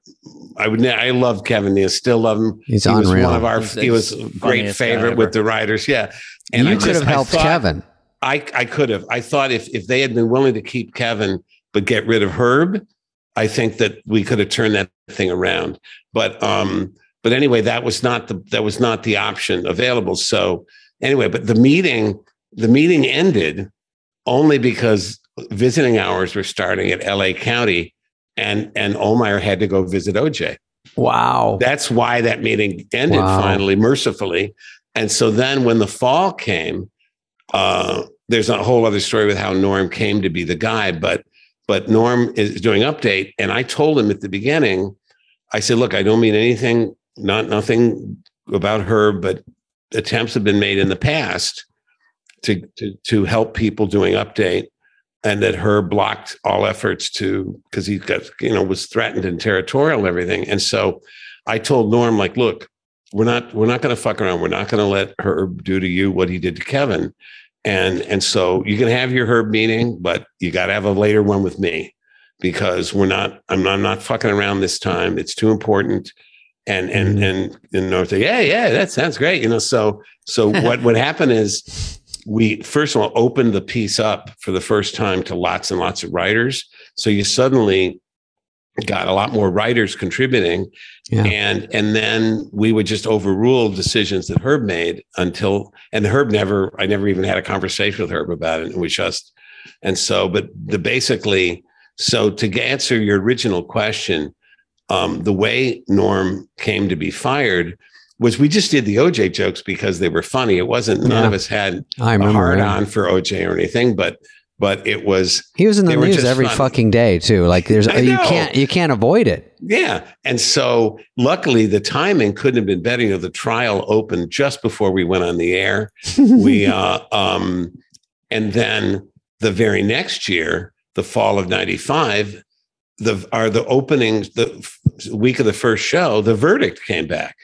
I would. Ne- I love Kevin. I still love him. He's he was one of our. He's- he was a great favorite with the writers. Yeah, and you I could just- have I helped thought- Kevin. I I could have. I thought if if they had been willing to keep Kevin but get rid of Herb, I think that we could have turned that thing around. But um, but anyway, that was not the that was not the option available. So anyway, but the meeting the meeting ended only because visiting hours were starting at L.A. County, and and Ohlmeyer had to go visit OJ. Wow. That's why that meeting ended Wow. finally, mercifully. And so then when the fall came, uh, there's a whole other story with how Norm came to be the guy, but but Norm is doing update. And I told him at the beginning, I said, look, I don't mean anything, not nothing about her, but attempts have been made in the past to to, to help people doing update. And that her blocked all efforts to because he got, you know, was threatened and territorial and everything. And so I told Norm, like, look, we're not we're not going to fuck around. We're not going to let Herb do to you what he did to Kevin. And and so you can have your Herb meeting, but you got to have a later one with me because we're not. I'm not, I'm not fucking around this time. It's too important. And and Mhm. and and Norm said, yeah, yeah, that sounds great. You know, so so what what happened is we first of all opened the piece up for the first time to lots and lots of writers. So you suddenly got a lot more writers contributing Yeah. and and then we would just overrule decisions that herb made until and herb never i never even had a conversation with herb about it it was just and so but the basically so to answer your original question um, the way norm came to be fired was we just did the oj jokes because they were funny it wasn't none Yeah. of us had I a hard on for oj or anything but but it was He was in the news every funny. fucking day too. Like there's you can't you can't avoid it. Yeah. And so luckily the timing couldn't have been better. You know, the trial opened just before we went on the air. We uh um and then the very next year, the fall of 95, the are the openings, the week of the first show, the verdict came back.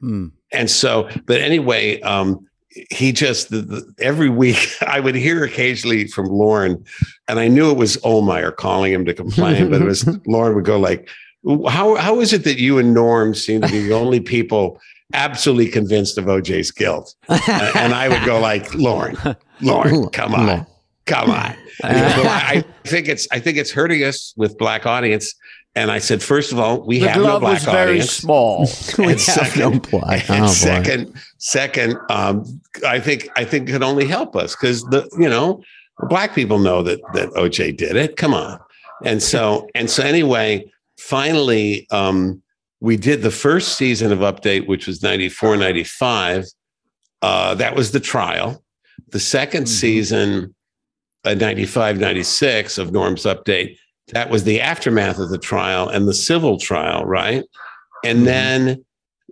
Hmm. And so, but anyway, um, he just the, the, every week I would hear occasionally from Lorne, and I knew it was Ohlmeyer calling him to complain, but it was Lorne would go like, "How how is it that you and Norm seem to be the only people absolutely convinced of OJ's guilt?" Uh, and I would go like, "Lorne, Lorne, come on, come on." And he goes, "Well, I think it's I think it's hurting us with black audience. And I said, first of all, we The have no black was very audience. small. And second- no black. And Oh, boy. second, second, um, I think I think it could only help us because the you know black people know that that OJ did it. Come on, and so and so anyway, finally, um, we did the first season of Update, which was 94, 95. Uh, that was the trial. The 2nd Mhm. season, uh, 95, 96 of Norm's Update, that was the aftermath of the trial and the civil trial, right? and then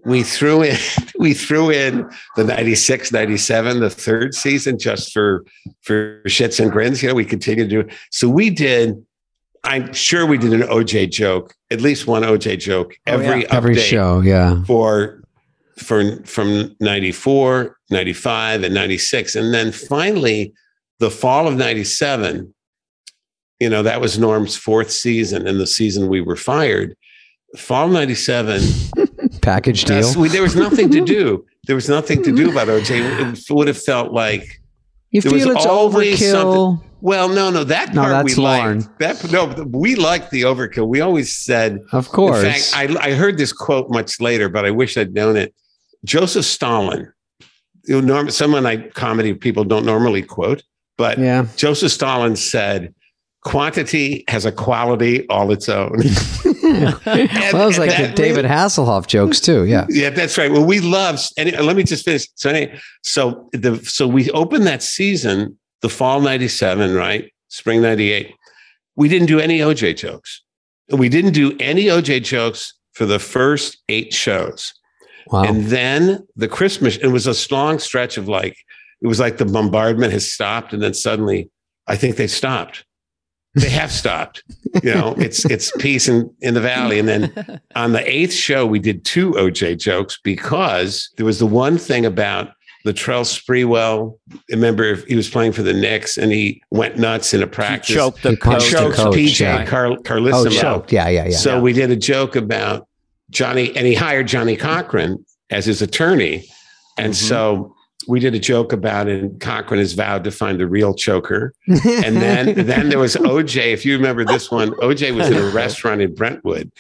we threw in we threw in the 96 97 the third season just for for shits and grins. You know we continued to do so we did i'm sure we did an oj joke at least one oj joke every Every show, yeah. for for from 94 95 and 96 and then finally the fall of 97 you know that was norm's fourth season and the season we were fired fall 97 Package deal. We, there was nothing to do. There was nothing to do about OJ. It would have felt like you there feel it's overkill. well, no, no, that No, part we Lauren. liked. That no, we liked the overkill. We always said. Of course. In fact, I, I heard this quote much later, but I wish I'd known it. Joseph Stalin, you know, norm, someone I comedy people don't normally quote, but yeah. Joseph Stalin said, "Quantity has a quality all its own." well, that was like the David Hasselhoff jokes too. Yeah. Yeah, that's right. Well, we love. And let me just finish. So, anyway, so the so we opened that season, the fall '97, right? Spring '98. We didn't do any OJ jokes. We didn't do any OJ jokes for the first eight shows, Wow. and then the Christmas. It was a long stretch of like it was like the bombardment has stopped, and then suddenly, I think they stopped. They have stopped. You know, it's it's peace in, in the valley, and then on the eighth show, we did two OJ jokes because there was the one thing about Latrell Sprewell. Remember, he was playing for the Knicks and he went nuts in a He practice. choked the He punched coach. the Choked coach, PJ yeah. Car- oh, choked. Yeah, yeah, yeah. So we did a joke about Johnnie, and he hired Johnnie Cochran as his attorney. And Mm-hmm. so we did a joke about it, and Cochran has vowed to find the real choker. And then, then there was OJ. If you remember this one, OJ was in a restaurant in Brentwood,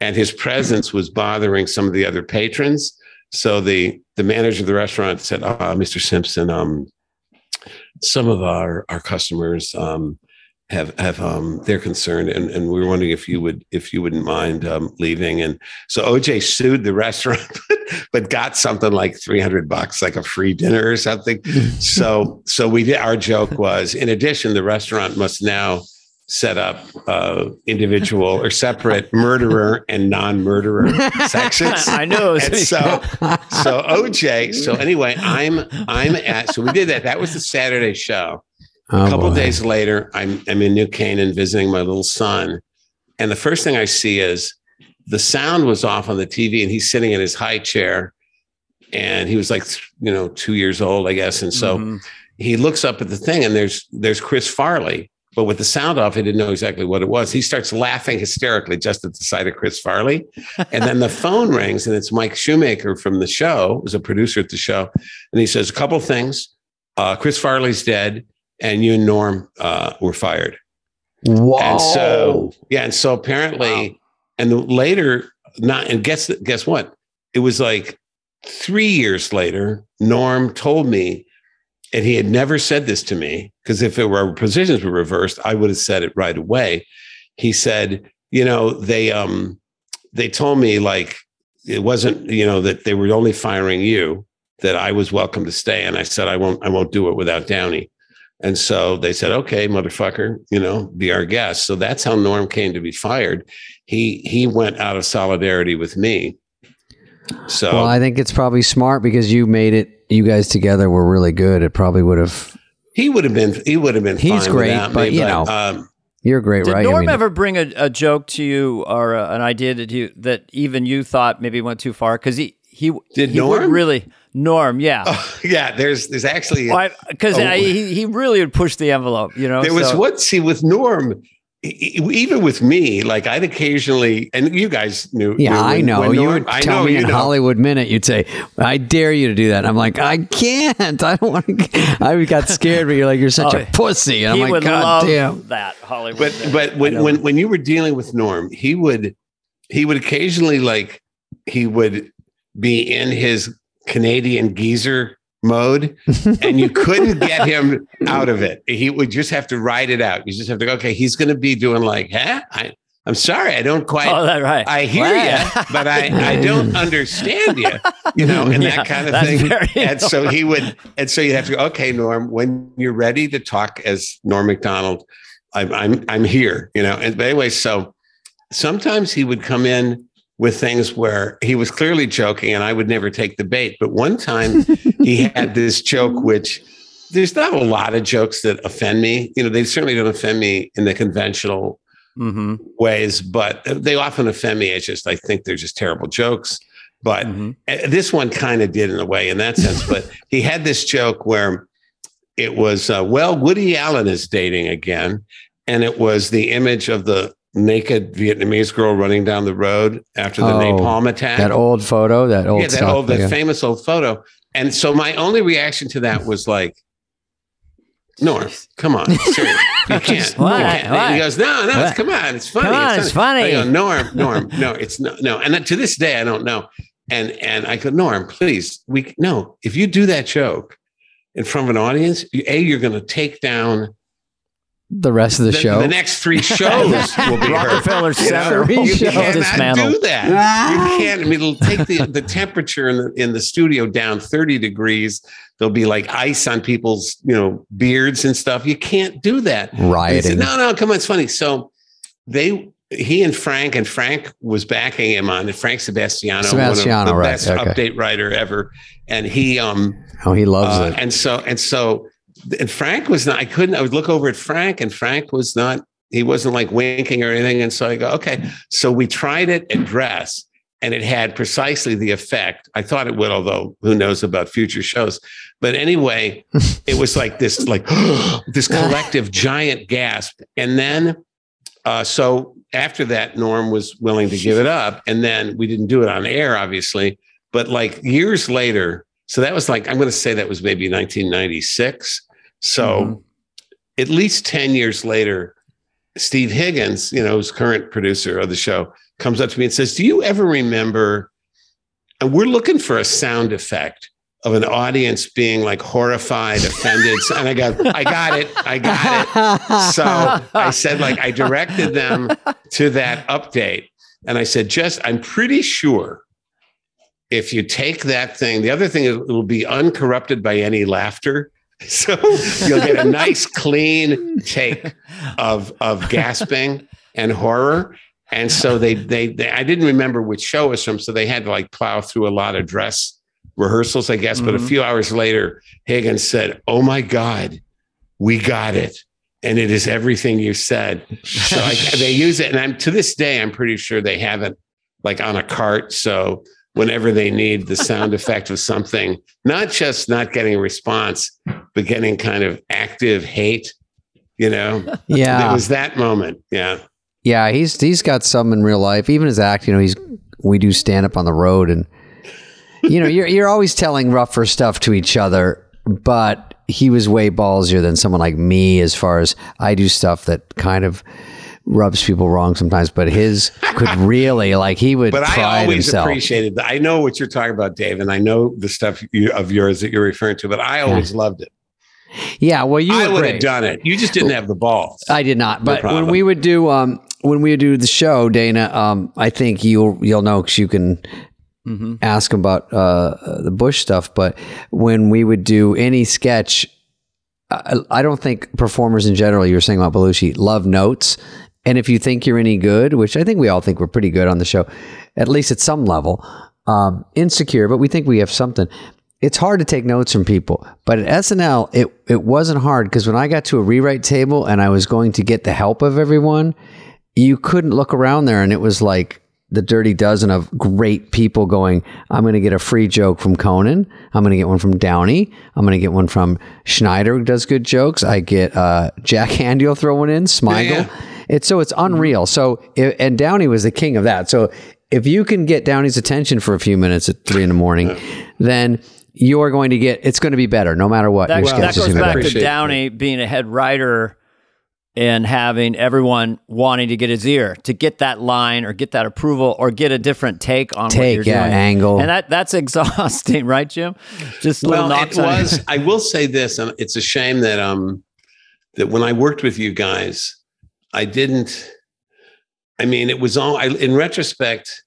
and his presence was bothering some of the other patrons. So the the manager of the restaurant said, "Ah, Mr. Simpson, um, some of our our customers um, have have um, they're concerned, and, and we were wondering if you would if you wouldn't mind um, leaving." And so OJ sued the restaurant, but got something like three hundred bucks, like a free dinner or something. so so we did. Our joke was, in addition, the restaurant must now set up uh, individual or separate murderer and non-murderer sections. I know. And so, so OJ. So anyway, I'm I'm at. So we did that. That was the Saturday show. Oh, a couple days later, I'm I'm in New Canaan visiting my little son, and the first thing I see is the sound was off on the TV, and he's sitting in his high chair, and he was like you know two years old, I guess, and so Mhm. he looks up at the thing, and there's there's Chris Farley. But with the sound off, he didn't know exactly what it was. He starts laughing hysterically just at the sight of Chris Farley. And then the phone rings, and it's Mike Shoemaker from the show, was a producer at the show. And he says, A couple things. Uh, Chris Farley's dead, and you and Norm uh, were fired. Whoa. And so, yeah, and so apparently, and the- later, not and guess guess what? It was like three years later. Norm told me, and he had never said this to me because if it were positions were reversed, I would have said it right away. He said, you know, they um they told me like it wasn't you know that they were only firing you that I was welcome to stay, and I said I won't I won't do it without Downey. And so they said, okay, motherfucker, you know, be our guest. So that's how Norm came to be fired. He he went out of solidarity with me. So Well, I think it's probably smart because you made it. You guys together were really good. It probably would have. he would have been he would have been He's fine great, without but, me, you know. um, You're great, Did right? I Norm mean, ever bring a, a joke to you or uh, an idea that you that even you thought maybe went too far? Because he he Did he Norm? really Norm, yeah, oh, yeah, there's there's actually because he he really would push the envelope. You know, there was so- what see with Norm. Even with me, like I'd occasionally, and you guys knew. Yeah, knew I know. when you would tell know, me in know. Hollywood Minute, you'd say, "I dare you to do that." I'm like, "I can't. I don't want to." I got scared, but you're like, "You're such Oh, a pussy." And I'm like, "God love damn." that Hollywood. but but when, when when you were dealing with Norm, he would he would occasionally like he would be in his Canadian geezer mode, and you couldn't get him out of it. He would just have to ride it out. You just have to go. Okay, he's going to be doing like, huh? I, I'm sorry, I don't quite. oh, that right. I hear Wow. you, but I, I don't understand you, you know, and Yeah, that kind of thing. And so he would, and so you have to go, okay, Norm, when you're ready to talk as Norm Macdonald, I'm, I'm, I'm here, you know. And but anyway, so sometimes he would come in with things where he was clearly joking and I would never take the bait. But one time he had this joke, which there's not a lot of jokes that offend me. You know, they certainly don't offend me in the conventional Mm-hmm. ways, but they often offend me. It's just, I think they're just terrible jokes. But Mm-hmm. uh, this one kind of did in a way in that sense. but he had this joke where it was, uh, well, Woody Allen is dating again. And it was the image of the naked Vietnamese girl running down the road after the Oh, napalm attack. That old photo, that old yeah, that stuff, old, that yeah. famous old photo. And so my only reaction to that was like, Norm, come on, seriously, you can't. What? You can't. What? He goes, no, no, it's, come on, it's funny. Come on, it's funny. I go, Norm, Norm, no, it's no, no. And to this day, I don't know. And and I go, Norm, please, we no. If you do that joke in front of an audience, you- a you're going to take down the rest of the, the, show. the next three shows will be. Rockefeller You know, Center you cannot do that. You can't. I mean, it'll take the, the temperature in the in the studio down 30 degrees. There'll be like ice on people's, you know, beards and stuff. You can't do that. And he Rioting. said, no, no, come on, it's funny. So they he and Frank and Frank was backing him on it. Frank Sebastiano, Sebastiano, one of the right, best okay. update writer ever. And he um oh, he loves uh, it. and so and so and Frank was not I couldn't I would look over at Frank and Frank was not he wasn't like winking or anything. And so I go, okay. So we tried it at dress and it had precisely the effect. I thought it would, although who knows about future shows. But anyway, it was like this, like this collective giant gasp. And then uh, so after that, Norm was willing to give it up. And then we didn't do it on air, obviously. But like years later, so that was like, I'm going to say that was maybe 1996. So Mhm. at least 10 years later, Steve Higgins, you know, who's current producer of the show, comes up to me and says, Do you ever remember? And we're looking for a sound effect of an audience being like horrified, offended. And I go, I got it. I got it. So I said, like, I directed them to that update. And I said, just, I'm pretty sure if you take that thing, the other thing is it will be uncorrupted by any laughter. So you'll get a nice clean take of of gasping and horror. And so they, they they I didn't remember which show it was from, so they had to like plow through a lot of dress rehearsals, I guess. But a Mhm. few hours later, Higgins said, "Oh my God, we got it." And it is everything you said. So I, they use it, and I'm to this day, I'm pretty sure they have it like on a cart. So whenever they need the sound effect of something, not just not getting a response, but getting kind of active hate, you know, yeah. it was that moment. Yeah. Yeah, he's he's got some in real life. Even his act, you know, he's we do stand up on the road, and you know, you're you're always telling rougher stuff to each other, but he was way ballsier than someone like me as far as I do stuff that kind of rubs people wrong sometimes. But his could really like he would But I pride always himself. appreciated that. I know what you're talking about, Dave, and I know the stuff you, of yours that you're referring to, but I always loved it. yeah, well, you I would have done it. You just didn't have the balls. I did not. No But when we would do um when we would do the show, Dana, um, I think you'll you'll know because you can Mhm. ask him about uh, the Bush stuff. But when we would do any sketch, I, I don't think performers in general. You were saying about Belushi love notes, and if you think you're any good, which I think we all think we're pretty good on the show, at least at some level, um, insecure, but we think we have something. It's hard to take notes from people, but at SNL, it it wasn't hard because when I got to a rewrite table and I was going to get the help of everyone, you couldn't look around there and it was like the dirty dozen of great people going, I'm going to get a free joke from Conan. I'm going to get one from Downey. I'm going to get one from Schneider, who does good jokes. I get uh, Jack Handy will throw one in, Smigel. Yeah, It's so it's unreal. So, i- and Downey was the king of that. So if you can get Downey's attention for a few minutes at three in the morning, then you're going to get, it's going to be better no matter what. That, Your that goes gonna be back better. to Appreciate Downey being a head writer and having everyone wanting to get his ear to get that line or get that approval or get a different take on what Take, you're yeah, doing. angle. And that that's exhausting, right, Jim? Just little well, it knocks on- was. I will say this, and it's a shame that um that when I worked with you guys, I didn't. I mean, it was all. I, in retrospect,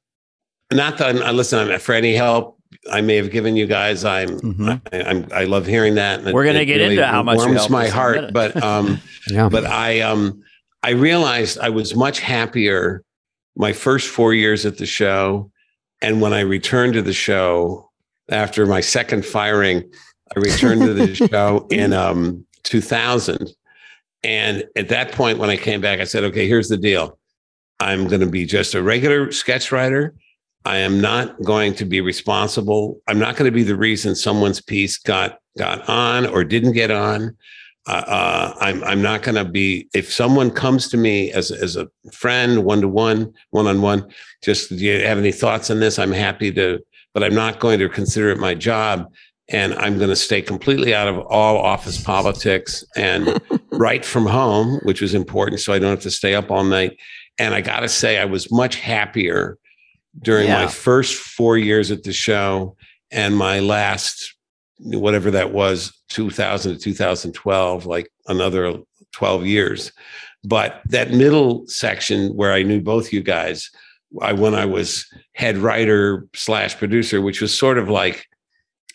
not that I'm. I listen. I'm for any help I may have given you guys. I'm. Mhm. I, I'm. I love hearing that. and We're gonna get really into how much warms my us in a heart. But um, Yeah. but I um I realized I was much happier my first four years at the show. And when I returned to the show after my second firing, I returned to the show in um, 2000. And at that point, when I came back, I said, okay, here's the deal. I'm going to be just a regular sketch writer. I am not going to be responsible. I'm not going to be the reason someone's piece got got on or didn't get on. Uh, uh, I'm I'm not going to be if someone comes to me as as a friend, one to one, one on one. Just do you have any thoughts on this? I'm happy to, but I'm not going to consider it my job and I'm going to stay completely out of all office politics and write from home, which was important. So I don't have to stay up all night. And I got to say, I was much happier during Yeah. my first four years at the show and my last, whatever that was, 2000 to 2012, like another 12 years. But that middle section where I knew both you guys, I, when I was head writer slash producer, which was sort of like,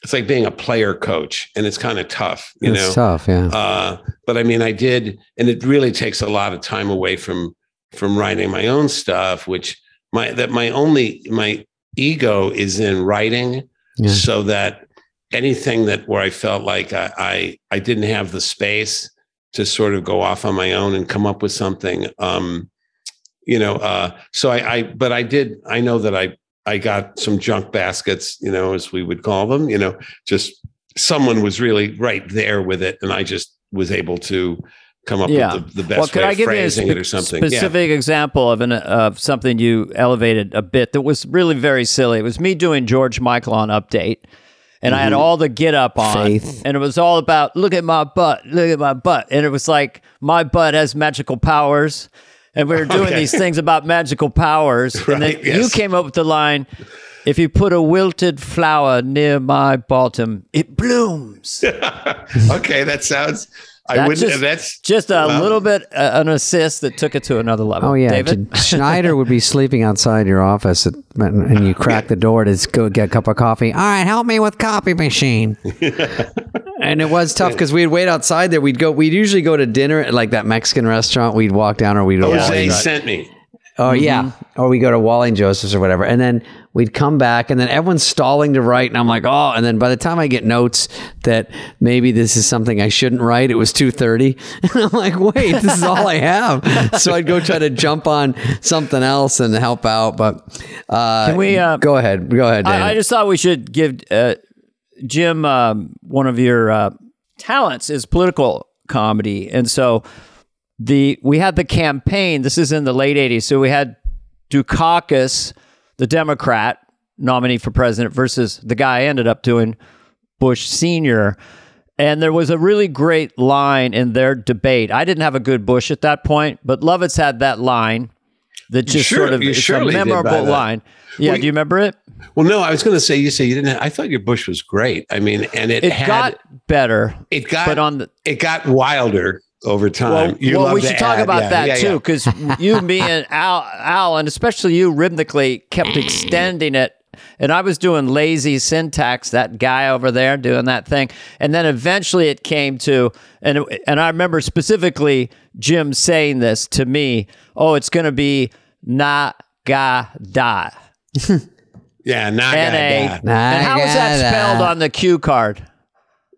it's like being a player coach and it's kind of tough, you know. it's know? tough. Yeah. Uh, but I mean, I did, and it really takes a lot of time away from from writing my own stuff, which my that my only my ego is in writing, Yeah. so that anything that where I felt like I, I I didn't have the space to sort of go off on my own and come up with something. Um, you know, uh, so I, I but I did. I know that I I got some junk baskets, you know, as we would call them. You know, just someone was really right there with it, and I just was able to come up Yeah. with the, the best well, could way I of give you a phrasing it or spe- something. Yeah. specific example of an of something you elevated a bit that was really very silly? It was me doing George Michael on Update, and I had Mm-hmm. all the get up on, Faith. and it was all about look at my butt, look at my butt, and it was like my butt has magical powers. And we were doing Okay. these things about magical powers, and then Right, you came up with the line: "If you put a wilted flower near my bottom, it blooms." okay, that sounds. I That wouldn't. just- that's Just a Wow. little bit uh, an assist that took it to another level. Oh yeah, David. Schneider would be sleeping outside your office, at, and you crack the door to go get a cup of coffee. All right, help me with copy machine. and it was tough because we'd wait outside there. We'd go. We'd usually go to dinner at like that Mexican restaurant. We'd walk down, or we'd go. to Jose Wally- sent me. Oh yeah, or we go to Wally and Joseph's or whatever, and then we'd come back, and then everyone's stalling to write, and I'm like, oh, and then by the time I get notes that maybe this is something I shouldn't write, it was two thirty, and I'm like, wait, this is all I have. so I'd go try to jump on something else and help out, but uh, Can we, uh, go ahead, go ahead, Dan. I, I just thought we should give uh, Jim um, one of your uh, talents is political comedy, and so the we had the campaign. This is in the late '80s, so we had Dukakis, the Democrat nominee for president, versus the guy I ended up doing, Bush Senior. And there was a really great line in their debate. I didn't have a good Bush at that point, but Lovitz had that line that just sure- sort of it's a surely did by memorable line. Yeah, Well, do you remember it? Well, no, I was going to say. You say you didn't. I thought your Bush was great. I mean, and it, It had got better, it got but on the it got wilder over time. well, well we should talk add, about yeah, that yeah, too, yeah. because you, me, and Al, Al, and especially you, rhythmically kept extending it. And I was doing lazy syntax, that guy over there doing that thing, and then eventually it came to, and and I remember specifically Jim saying this to me. Oh, it's going to be na ga da. Yeah, nah, N A. nah, And how was that spelled on the cue card?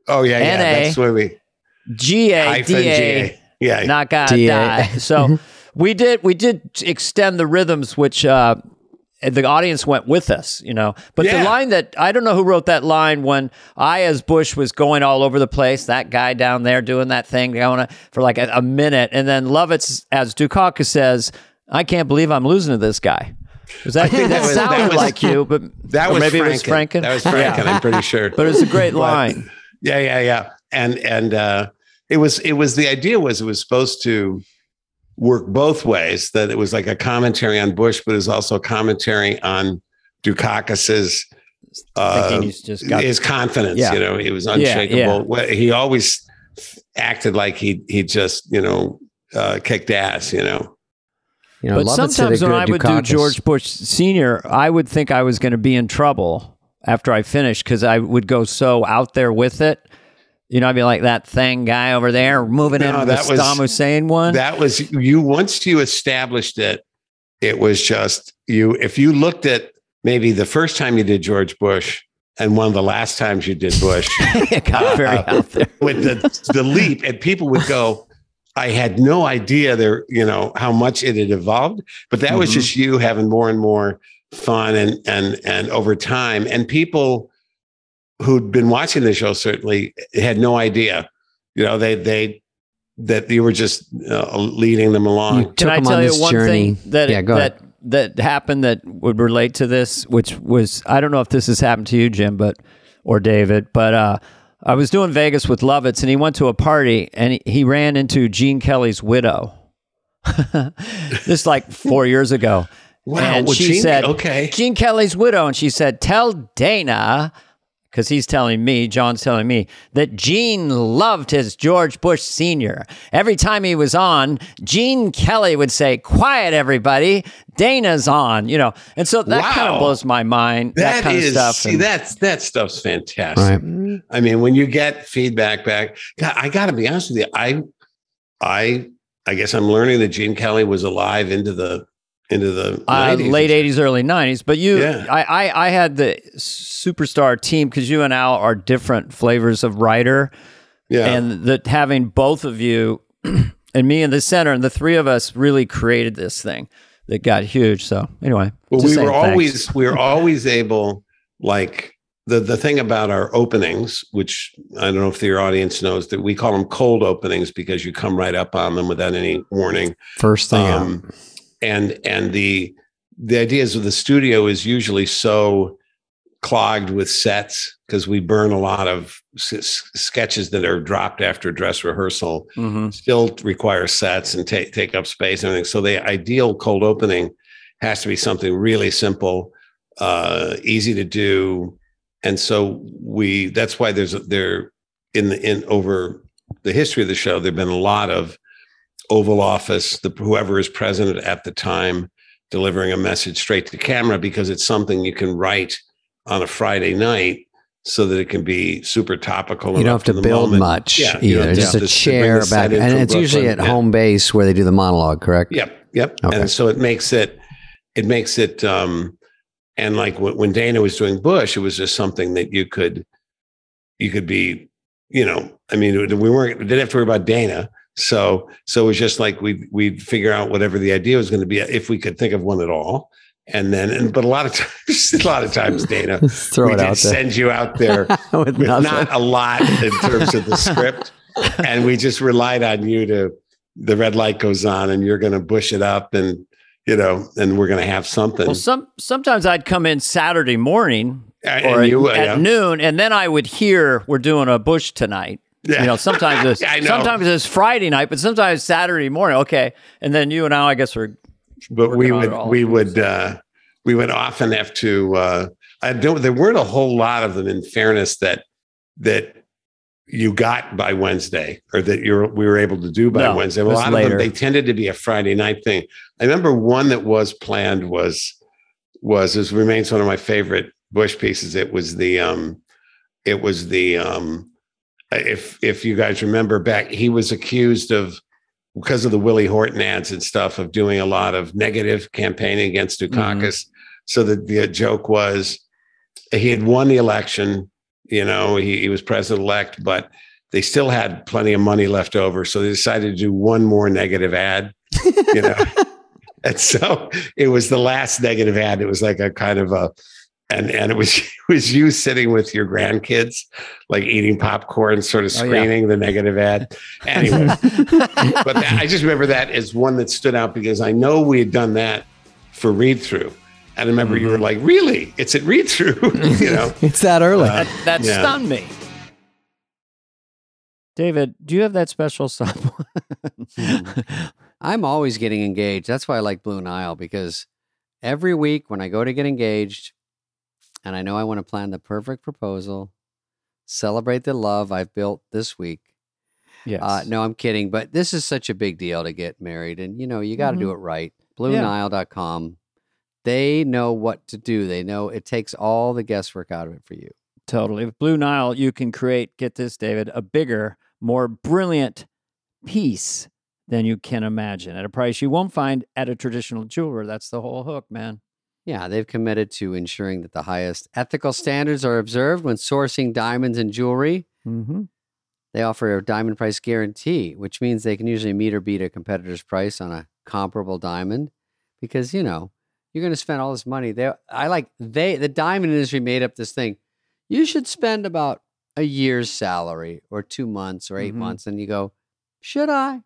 Oh yeah, yeah. N.A. That's where we G A hyphen D A. G. Yeah, not gonna DA. So we did we did extend the rhythms, which uh, the audience went with us, you know. But the line that I don't know who wrote that line when I, as Bush, was going all over the place. That guy down there doing that thing going for like a, a minute, and then Lovitz, as Dukakis says, "I can't believe I'm losing to this guy." Was that, that, that was- sounded that was- like you, but that was maybe Franken. it was Franken. That was Franken. I'm pretty sure. But it's a great But- line. Yeah, yeah, yeah. And and uh, it was it was the idea was it was supposed to work both ways. That it was like a commentary on Bush, but it was also a commentary on Dukakis's uh, he's just got his confidence. Yeah. You know, he was unshakable. yeah. Well, He always acted like he he just you know uh, kicked ass. You know. You know, But Lovitz did a sometimes when I would do George Bush Senior, I would think I was going to be in trouble after I finished because I would go so out there with it. You know, I'd be like that thing guy over there moving No, in that the was- Saddam Hussein one. That was you. Once you established it, it was just you. If you looked at maybe the first time you did George Bush and one of the last times you did Bush, it got very uh, out there. with the the leap, and people would go. I had no idea there, you know, how much it had evolved, but that was Mhm. just you having more and more fun and and and over time, and people who'd been watching the show certainly had no idea, you know, they they that you were just uh, leading them along. You Can I tell on you one journey. thing that yeah, go that ahead. that happened that would relate to this, which was I don't know if this has happened to you, Jim, but or David, but uh, I was doing Vegas with Lovitz, and he went to a party, and he, he ran into Gene Kelly's widow. this like four years ago. Wow, and well, she Gene- said, okay. Gene Kelly's widow, and she said, "Tell Dana." Because he's telling me, John's telling me, that Gene loved his George Bush Sr. Every time he was on, Gene Kelly would say, Quiet, everybody. Dana's on, you know. And so that kind of blows my mind, that, kind is of stuff. see and- that's that stuff's fantastic. Right. I mean, when you get feedback back, God, I got to be honest with you. I, I, I guess I'm learning that Gene Kelly was alive into the into the uh, 90s. late 80s, early 90s. But you, Yeah. I, I, I had the superstar team because you and Al are different flavors of writer. Yeah, and that having both of you and me in the center and the three of us really created this thing that got huge so anyway well, we saying were thanks. always we were always able like. The, the thing about our openings, which I don't know if your audience knows, that we call them cold openings because you come right up on them without any warning. First thing out. um, and and the the ideas of the studio is usually so clogged with sets because we burn a lot of s- sketches that are dropped after dress rehearsal Mhm. still require sets and take take up space and everything so the ideal cold opening has to be something really simple uh easy to do and so we that's why there's there in the in over the history of the show there've been a lot of oval office the whoever is president at the time delivering a message straight to camera because it's something you can write on a friday night so that it can be super topical You don't have to build moment. much Yeah, either. Just a to- to bring chair back, and it's usually at Yeah. home base where they do the monologue. Correct? Yep, yep. Okay. And so it makes it, it makes it, um, and like when, when Dana was doing Bush, it was just something that you could, you could be, you know, I mean, we weren't we didn't have to worry about Dana. So, so it was just like we we'd figure out whatever the idea was going to be if we could think of one at all. And then, and but a lot of times, a lot of times, Dana, Throw we it did out there send you out there with with not a lot in terms of the script. And we just relied on you to the red light goes on and you're gonna bush it up and you know, and we're gonna have something. well some sometimes i'd come in saturday morning And or you, at, uh, at yeah. noon and then i would hear we're doing a bush tonight Yeah. you know sometimes it's I know. sometimes it's friday night but sometimes saturday morning okay and then you and i i guess we're but we working on it would we would uh we would often have to uh I don't there weren't a whole lot of them in fairness that that you got by Wednesday or that you're we were able to do by No, Wednesday. A lot of them they tended to be a Friday night thing. I remember one that was planned was was this remains one of my favorite Bush pieces. It was the um it was the um Uh, if if you guys remember back, he was accused of because of the Willie Horton ads and stuff of doing a lot of negative campaigning against mm-hmm. Dukakis. So the, the joke was he had won the election, you know, he, he was president elect, but they still had plenty of money left over. So they decided to do one more negative ad, you know. and so it was the last negative ad. It was like a kind of a and and it was it was you sitting with your grandkids, like eating popcorn, sort of Oh, yeah. screening the negative ad. Anyway, but that, I just remember that as one that stood out because I know we had done that for read through. And I remember you were mm-hmm. like, really? It's at read through, you know? it's that early. that, that Yeah. stunned me david do you have that special song hmm. I'm always getting engaged. That's why I like Blue Nile because every week when I go to get engaged and I know I want to plan the perfect proposal, celebrate the love I've built this week. yes Uh, no, I'm kidding, but this is such a big deal to get married and you know, you got to do it right. BlueNile.com. They know what to do. They know it takes all the guesswork out of it for you. Totally. With Blue Nile, you can create, get this, David, a bigger, more brilliant piece than you can imagine at a price you won't find at a traditional jeweler. That's the whole hook, man. Yeah, they've committed to ensuring that the highest ethical standards are observed when sourcing diamonds and jewelry. Mm-hmm. They offer a diamond price guarantee, which means they can usually meet or beat a competitor's price on a comparable diamond because, you know, you're going to spend all this money. They I like they the diamond industry made up this thing. You should spend about a year's salary or 2 months or 8 Mhm. months and you go, "Should I?"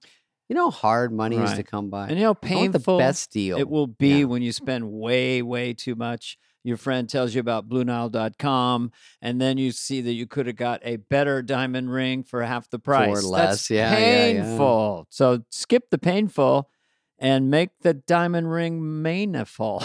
You know how hard money is to come by. And you know, painful. the best deal. It will be Yeah. when you spend way, way too much. Your friend tells you about BlueNile.com, and then you see that you could have got a better diamond ring for half the price. less. That's Yeah, yeah, yeah. painful. So skip the painful and make the diamond ring meaningful.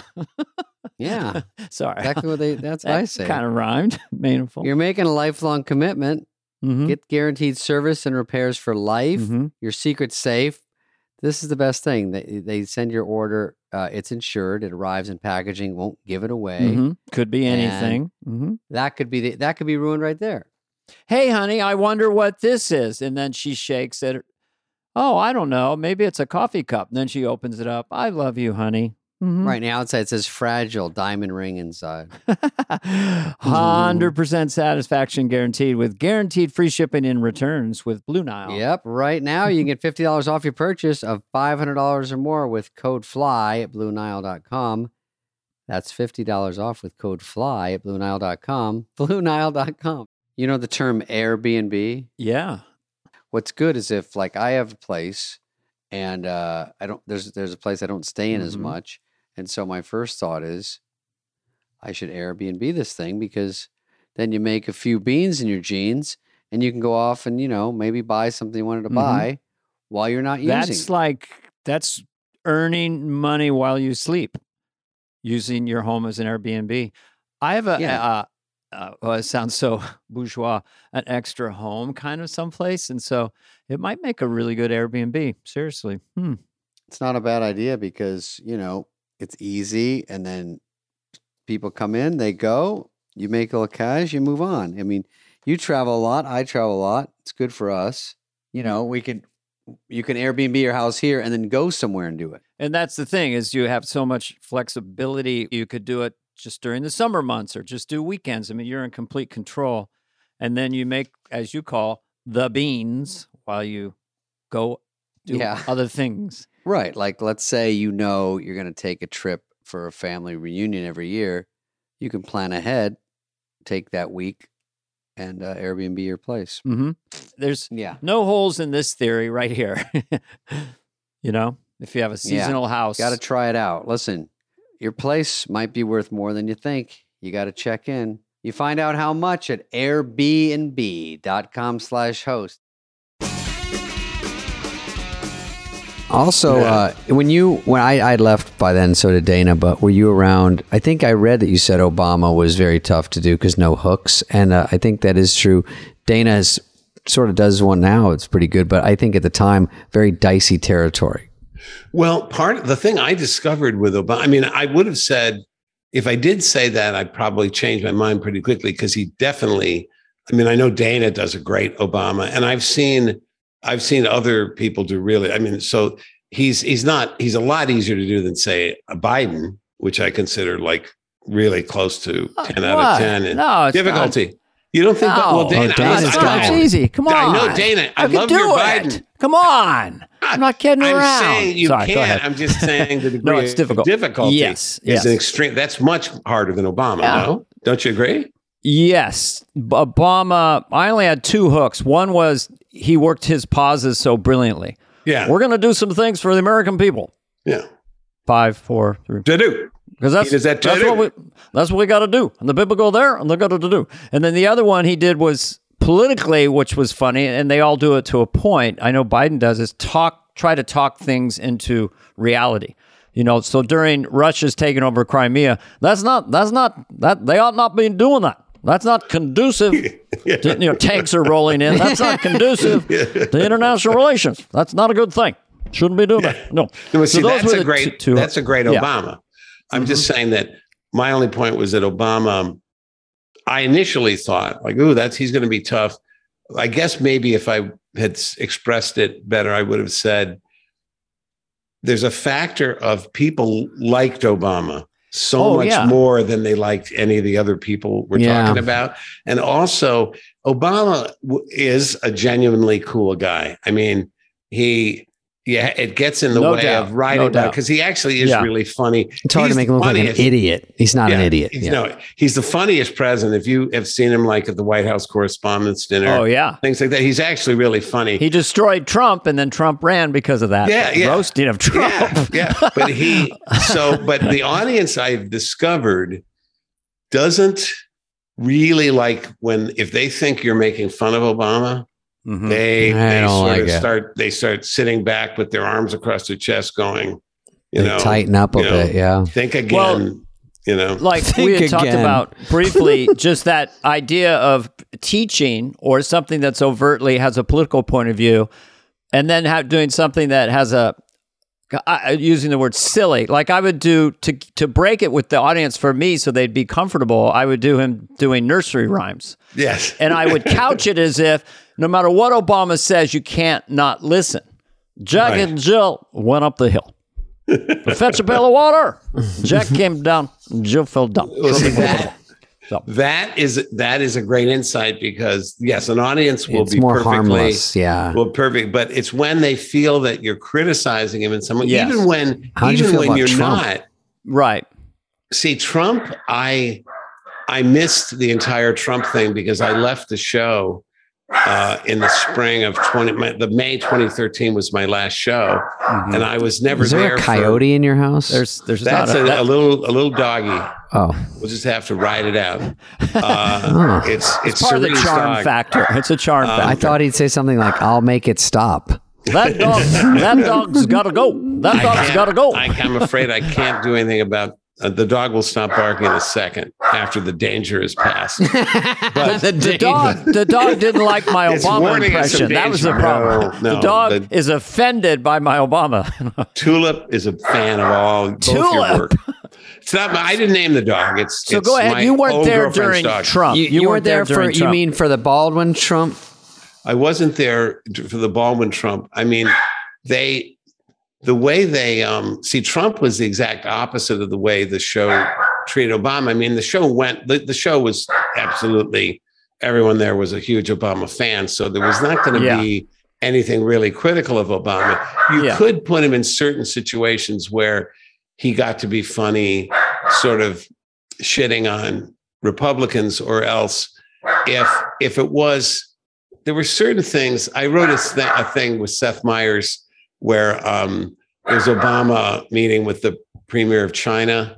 yeah. Sorry, Exactly what they that's what I say. Kind of rhymed. Meaningful. You're making a lifelong commitment. Mhm. Get guaranteed service and repairs for life. Mhm. Your secret's safe. This is the best thing. They they send your order. Uh, it's insured. It arrives in packaging. Won't give it away. Mhm. Could be anything. Mhm. That could be the, that could be ruined right there. hey, honey, I wonder what this is. And then she shakes it. Oh, I don't know. Maybe it's a coffee cup. And then she opens it up. I love you, honey. Mhm. Right now, outside it says fragile diamond ring inside. 100% satisfaction guaranteed with guaranteed free shipping and returns with Blue Nile. Yep. Right now, you can get fifty dollars off your purchase of five hundred dollars or more with code FLY at BlueNile.com. That's fifty dollars off with code FLY at BlueNile.com. BlueNile.com. You know the term Airbnb. Yeah. What's good is if like I have a place and uh, I don't there's there's a place I don't stay in as Mhm. much, and so my first thought is I should Airbnb this thing because then you make a few beans in your jeans and you can go off and you know maybe buy something you wanted to Mhm. buy while you're not using. That's like, that's earning money while you sleep using your home as an Airbnb. I have a, Yeah. uh, uh, well, it sounds so bourgeois, an extra home kind of someplace. And so it might make a really good Airbnb. Seriously. Hmm. it's not a bad idea because you know it's easy and then people come in they go you make a little cash you move on i mean you travel a lot i travel a lot it's good for us you know we can you can airbnb your house here and then go somewhere and do it And that's the thing is you have so much flexibility. You could do it just during the summer months or just do weekends. I mean, you're in complete control. And then you make, as you call, the beans while you go do Yeah. other things. Right like let's say you know you're going to take a trip for a family reunion every year you can plan ahead take that week and uh, airbnb your place hmm There's yeah no holes in this theory right here. you know, if you have a Yeah. seasonal house, Got to try it out. Listen, your place might be worth more than you think. You got to check in. You find out how much at airbnb.com slash host. Also, Yeah. uh, when you when I I left by then, so did Dana. But were you around? I think I read that you said Obama was very tough to do because no hooks, and uh, I think that is true. Dana sort of does one now; it's pretty good. But I think at the time, very dicey territory. Well, part of the thing I discovered with Obama, I mean, I would have said if I did say that, I'd probably change my mind pretty quickly because he definitely. I mean, I know Dana does a great Obama, and I've seen I've seen other people do really. I mean, so he's he's not he's a lot easier to do than say a Biden, which I consider like really close to oh, ten out of ten in No, it's difficulty. You don't think? No. well, Dana, Oh, Dana's I, got- I it's easy. Come on. I know Dana. I, can love do your it. Biden. Come on. I'm not kidding I'm around. saying you Sorry, can't. ahead. I'm just saying the degree No, it's of difficult. difficulty Yes, is yes. an extreme. That's much harder than Obama. Yeah. No, don't you agree? Yes, Obama. I only had two hooks. One was he worked his pauses so brilliantly. Yeah, We're going to do some things for the American people. yeah. Five, four, three. To do. Because that's that that's what we that's what we got to do. And the people go there, and they got to do. And then the other one he did was politically, which was funny, and they all do it to a point. I know Biden does is talk, try to talk things into reality. You know, so during Russia's taking over Crimea, that's not that's not that they ought not be doing that. That's not conducive. to, you know, tanks are rolling in. That's not conducive to international relations. That's not a good thing. Shouldn't be doing that. No. No, So see, those that's a great. two- two- that's a great. Obama. I'm just mm-hmm. saying that my only point was that Obama. I initially thought like, "Ooh, that's he's going to be tough." I guess maybe if I had expressed it better, I would have said, there's a factor of people liked Obama so Oh, much yeah. more than they liked any of the other people we're Yeah. talking about. And also, Obama w- is a genuinely cool guy. I mean, he, yeah, it gets in the No way doubt. of writing No because he actually is Yeah. really funny. It's hard He's to make him look like an idiot. He's not an idiot. he's- Yeah. No, he's the funniest president. If you have seen him like at the White House Correspondents' Dinner, Oh yeah. things like that, he's actually really funny. He destroyed Trump, and then Trump ran because of that Yeah, yeah. roasting of Trump. Yeah, yeah. But he so but the audience I've discovered doesn't really like when if they think you're making fun of Obama, Mhm. they I they sort like of it. start they start sitting back with their arms across their chest going, you They know, tighten up a you know, bit. Yeah. think again, Well- you know. like Think we had talked about briefly just that idea of teaching or something that's overtly has a political point of view and then have, doing something that has a I- using the word silly like i would do to to break it with the audience for me so they'd be comfortable i would do him doing nursery rhymes. Yes. and i would couch it as if no matter what obama says you can't not listen. Jack Right. and jill went up the hill. To fetch a pail of water. Jack came down. Jill fell down. Well, see, that, So- that is that is a great insight because yes, an audience will It's be more perfectly harmless. Yeah. well perfect, but it's when they feel that you're criticizing him in some way, Yes. even when you even feel when you're Trump? not. right See, Trump, I I missed the entire Trump thing because I left the show uh, in the spring of 20 my, the May 2013 was my last show and I was never Is there there a for- coyote in your house? There's there's that's not a, a, a little a little doggy. oh, We'll just have to ride it out. Uh, Oh. It's it's, part of the charm dog. factor. It's a charm Um, factor. I thought he'd say something like, "I'll make it stop." that dog that dog's got to go. That dog's got to go. I, I'm afraid I can't do anything about. Uh, the dog will stop barking in a second after the danger is past. But the dog the dog didn't like my Obama warning impression. That was the problem. No, the dog the- is offended by my Obama. Tulip is a fan of all both your work. It's not. My, I didn't name the dog. It's so it's go ahead. You weren't there during dog. Trump. You, you weren't there, for. during You mean for the Baldwin Trump? I wasn't there for the Baldwin Trump. I mean, they, the way they, um, see, Trump was the exact opposite of the way the show treated Obama. I mean, the show went, the, the show was absolutely, everyone there was a huge Obama fan. So there was not going to Yeah. be anything really critical of Obama. You Yeah. could put him in certain situations where he got to be funny, sort of shitting on Republicans, or else if if it was there were certain things. I wrote a, th- a thing with Seth Meyers where um, there was Obama meeting with the premier of China,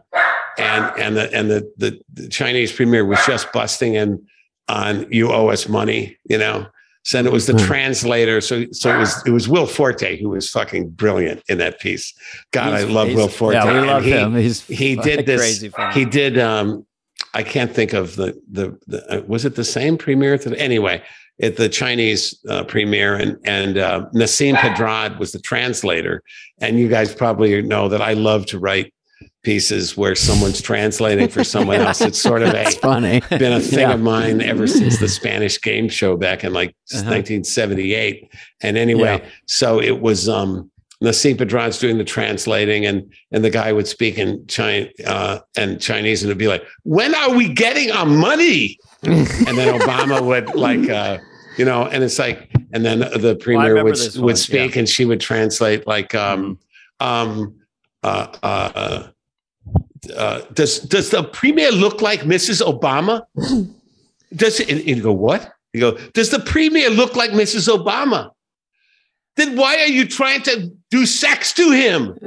and and the and the, the the Chinese premier was just busting in on you owe us money, you know. So then it was the Hmm. translator. So so it was it was Will Forte who was fucking brilliant in that piece. God, I love Will Forte. Yeah, we love he- him. He's he did this. He did. Um, I can't think of the the, the uh, was it the same premiere? To, anyway, at the Chinese uh, premiere, and and uh, Nasim Pedrad was the translator. And you guys probably know that I love to write pieces where someone's translating for someone else. It's sort of a funny. been a thing Yeah. of mine ever since the Spanish game show back in like Uh-huh. 1978. And anyway, so it was um Nasim Pedrad's doing the translating and and the guy would speak in China uh, and Chinese and it'd be like, when are we getting our money? and then Obama would like uh you know, and it's like, and then the premier remember would would one, speak and she would translate like um um uh uh uh, does does the premier look like Mrs. Obama? Does it? And you go what? You go. Does the premier look like Mrs. Obama? Then why are you trying to do sex to him?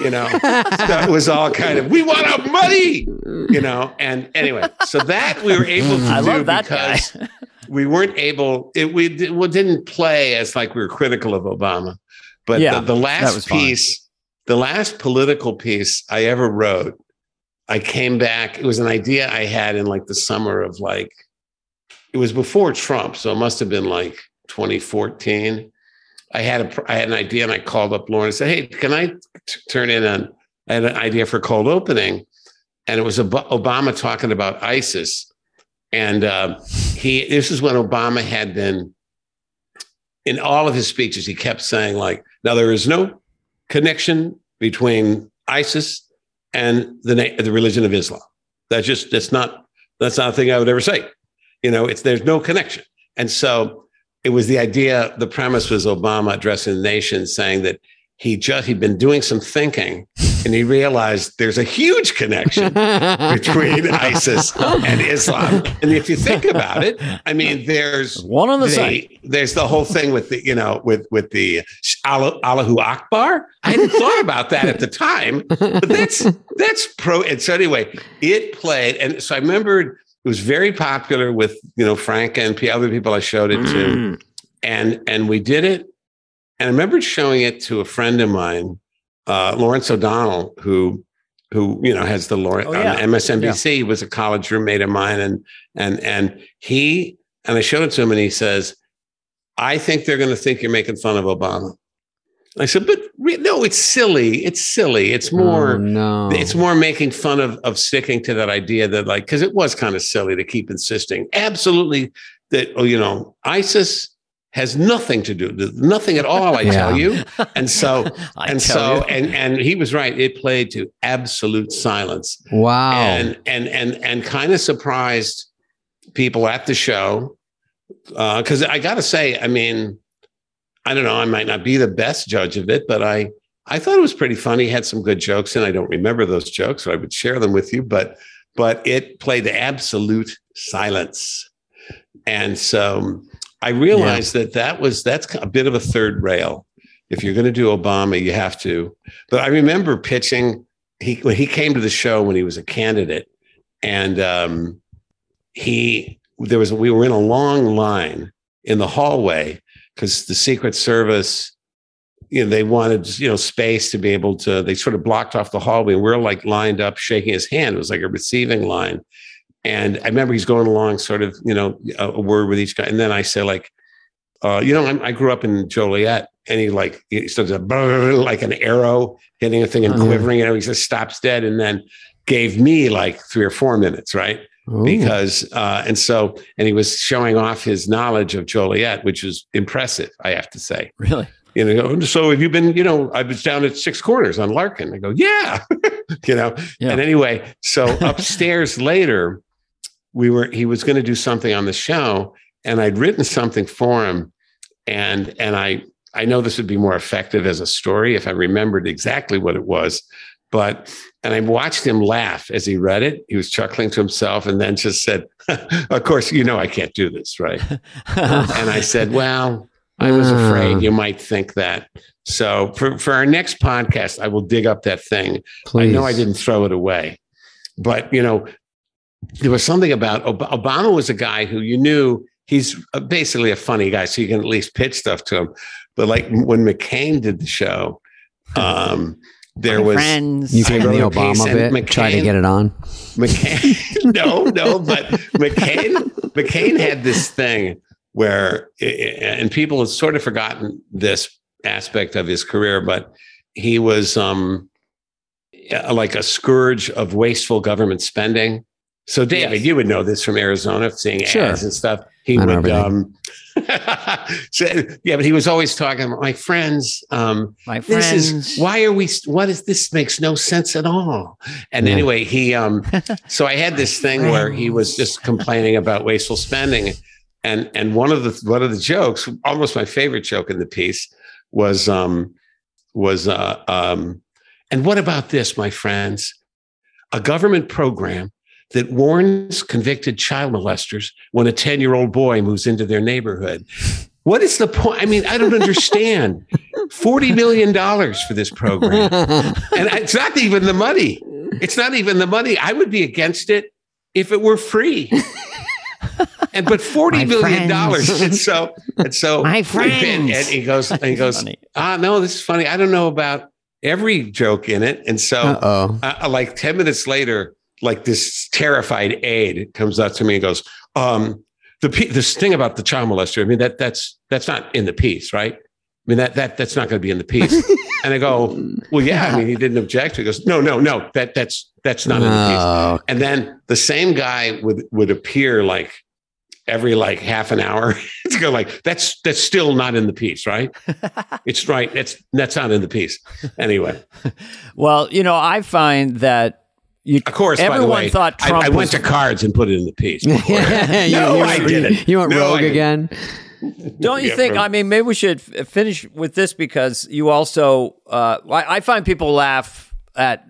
You know, that was all kind of. We want our money. You know, and anyway, so that we were able to I do love that because guy. we weren't able. It we well, didn't play as like we were critical of Obama, but Yeah, the, the last was fine. piece, the last political piece I ever wrote, I came back. It was an idea I had in like the summer of like, it was before Trump, so it must have been like 2014. I had a I had an idea and I called up Lorne and said, "Hey, can I t- turn in an I had an idea for cold opening?" And it was Ob- Obama talking about ISIS, and uh, he this is when Obama had been in all of his speeches. He kept saying like, "Now there is no connection between ISIS and the na- the religion of Islam. That's just that's not that's not a thing I would ever say. You know, it's there's no connection. And so it was the idea, the premise was Obama addressing the nation saying that he just he'd been doing some thinking and he realized there's a huge connection between ISIS and Islam. And if you think about it, I mean, there's One on the the- side. There's the whole thing with the, you know, with with the Allah, Allahu Akbar. I hadn't thought about that at the time, but that's that's pro. And so anyway, it played, and so I remembered it was very popular with you know Frank and the other people I showed it to, Mm. and and we did it. And I remember showing it to a friend of mine, uh, Lawrence O'Donnell, who who you know has the Lawrence Oh, yeah. on MSNBC was a college roommate of mine, and and and he and I showed it to him, and he says, "I think they're going to think you're making fun of Obama." I said, "But re- no, it's silly. It's silly. It's more." Oh, no. It's more making fun of of sticking to that idea that like because it was kind of silly to keep insisting absolutely that oh you know ISIS has nothing to do nothing at all I tell you and so and so you. and and he was right it played to absolute silence wow. and and and and kind of surprised people at the show Uh, because I got to say, I mean, I don't know, I might not be the best judge of it, but I I thought it was pretty funny. Had some good jokes, and I don't remember those jokes, so I would share them with you. But but it played absolute silence, and so I realized that that was that's a bit of a third rail. If you're going to do Obama, you have to. But I remember pitching. He when he came to the show when he was a candidate, and um, he there was we were in a long line in the hallway because the Secret Service, you know, they wanted you know space to be able to. They sort of blocked off the hallway. And we're like lined up, shaking his hand. It was like a receiving line. And I remember he's going along, sort of, you know, a, a word with each guy. And then I say, like, uh, you know, I'm, I grew up in Joliet, and he like he starts a like an arrow hitting a thing and Uh-huh. quivering. Know, he just stops dead, and then gave me like three or four minutes, right? Ooh. because uh, and so and he was showing off his knowledge of Joliet, which is impressive, I have to say. Really? You know, so have you been? You know, I was down at Six Corners on Larkin. I go, yeah, you know. Yeah. And anyway, so upstairs later, we were he was going to do something on the show, and I'd written something for him, and and I I know this would be more effective as a story if I remembered exactly what it was, but and I watched him laugh as he read it. He was chuckling to himself, and then just said, "Of course, you know I can't do this, right?" and I said, "Well, I was Ah. afraid you might think that." So for for our next podcast, I will dig up that thing. Please. I know I didn't throw it away, but you know, there was something about Ob- Obama was a guy who you knew he's basically a funny guy, so you can at least pitch stuff to him. But like when McCain did the show, um, there My was friends. You gave I the wrote a piece Obama and bit. Try to get it on. McCain. no, no, but McCain McCain had this thing where, and people have sort of forgotten this aspect of his career, but he was um, like a scourge of wasteful government spending. So, David, Yes. you would know this from Arizona, seeing Sure. ads and stuff. He I would, um, so, yeah, but he was always talking about my friends. Um, My this friends. is why are we what is this makes no sense at all and Yeah. anyway he um so i had this thing where he was just complaining about wasteful spending and and one of the one of the jokes almost my favorite joke in the piece was um was uh um and what about this my friends a government program that warns convicted child molesters when a 10 year old boy moves into their neighborhood. What is the point i mean i don't understand. 40 million dollars for this program. And it's not even the money. It's not even the money. I would be against it if it were free. And but forty My million dollars and so and so My friends. and he goes and he goes ah no this is funny. I don't know about every joke in it. And so uh, like 10 minutes later, like this terrified aide comes up to me and goes, um, the this thing about the child molester, I mean, that that's that's not in the piece, right? I mean, that that that's not going to be in the piece. and I go, well, yeah, I mean, he didn't object. He goes, no, no, no, that that's that's not in the piece. Oh, And then the same guy would would appear like every like half an hour. you go like that's that's still not in the piece, right? it's right. That's that's not in the piece. Anyway, Well, you know, I find that you, of course. by the everyone way, thought I- Trump I, was went to cards and put it in the piece. before. you, No, you, I didn't. You went No, rogue again. Don't you Yeah, think? from- I mean, maybe we should f- finish with this because you also. Uh, I, I find people laugh at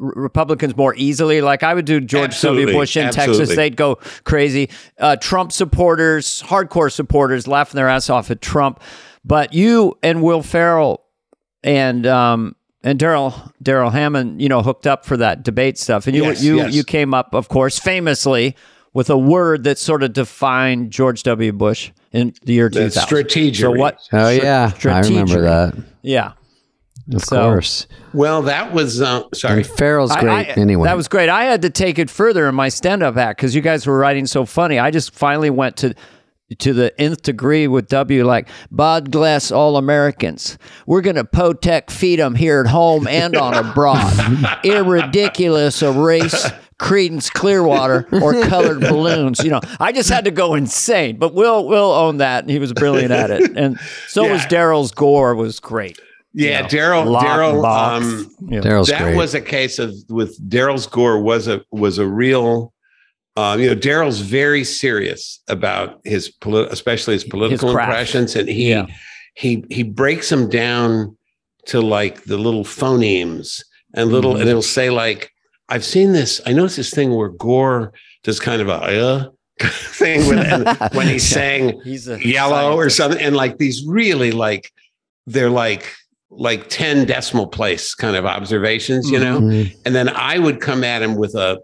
R- Republicans more easily. Like I would do George W. Bush in Texas; they'd go crazy. Uh, Trump supporters, hardcore supporters, laughing their ass off at Trump. But you and Will Ferrell and um, and Darrell Darrell Hammond, you know, hooked up for that debate stuff, and you Yes, you yes. you came up, of course, famously with a word that sort of defined George W. Bush in the year 2000. strategery. So what? Oh yeah, I remember that. Yeah. Of So- course. Well, that was uh, sorry. And Ferrell's I- great I- anyway. That was great. I had to take it further in my stand-up act because you guys were writing so funny. I just finally went to to the nth degree with W, like Bod Glass all Americans. We're gonna Potec feed them here at home and on abroad. Irridiculous a race. Creedence Clearwater or colored balloons. You know, I just had to go insane. But we'll Will own that, and he was brilliant at it. And so was Darrell's gore was great. Yeah, You know, Darrell. Darrell. box. Um, Yeah. Darrell's that great. was a case of with Darrell's gore was a was a real. Uh, you know, Darrell's very serious about his politi- especially his political craft. impressions, and he Yeah. he he breaks them down to like the little phonemes and little, Mhm. and it'll say like, "I've seen this. I noticed this thing where Gore does kind of a uh, thing with when he's saying He's a yellow or something and like these really like they're like like 10 decimal place kind of observations you know Mhm. and then i would come at him with a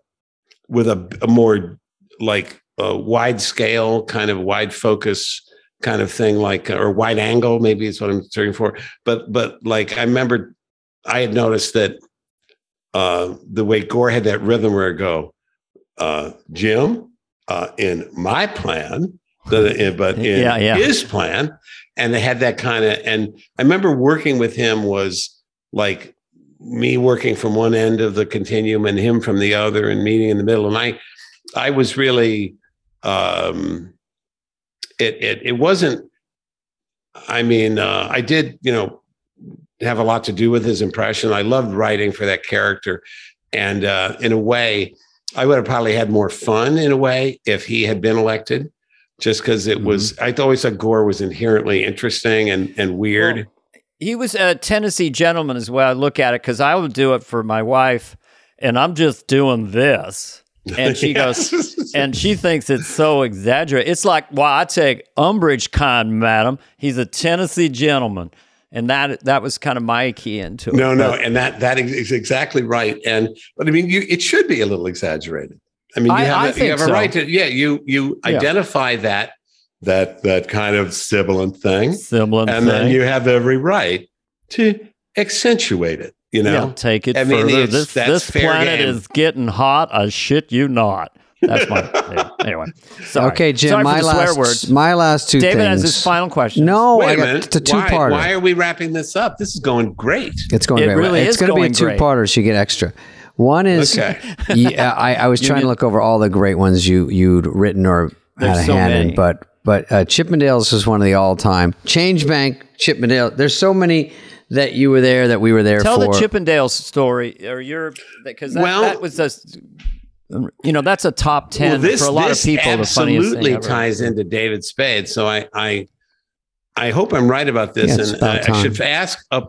with a, a more like a wide scale kind of wide focus kind of thing like or wide angle maybe is what i'm searching for but but like i remember i had noticed that uh the way gore had that rhythm where it go uh jim uh in my plan the, but in Yeah, yeah. his plan and they had that kind of and i remember working with him was like me working from one end of the continuum and him from the other and meeting in the middle. And i i was really um it it, it wasn't i mean uh, i did you know have a lot to do with his impression. I loved writing for that character. And uh in a way i would have probably had more fun in a way if he had been elected just because it was i always thought gore was inherently interesting and and weird. Well, he was a Tennessee gentleman, is the way I look at it, because I would do it for my wife, and I'm just doing this. And she goes, and she thinks it's so exaggerated. It's like, well, I take umbrage, kind madam. He's a Tennessee gentleman, and that that was kind of my key into it. No, no, But and that that is exactly right. And but I mean, you it should be a little exaggerated. I mean, you I- have I a, you have a right to yeah. You you Yeah. identify that that that kind of sibilant thing, similar and then you have every right to accentuate it. You know, yeah, take it I mean, further. it's- This that's this fair planet game. is getting hot. I shit you not. That's my yeah, anyway. Sorry. Okay, Jim. Sorry my the swear last, words. my last two David things. has his final question. No, Wait I a got minute. the two why, parter. why are we wrapping this up? This is going great. It's going It great. really it's is going to be a two great. parter, so you get extra. One is, Okay. yeah, uh, I, I was trying to look over all the great ones you you'd written or There's had a so hand many. in, but but uh, Chippendales is one of the all time. Change Bank, Chippendale. There's so many that you were there that we were there Tell for. the Chippendales story, or your because that, Well- that was a, you know, that's a top ten well, this, for a lot this of people. The absolutely thing ever. ties into David Spade. So I, I, I hope I'm right about this, Yeah, and about I should ask, uh,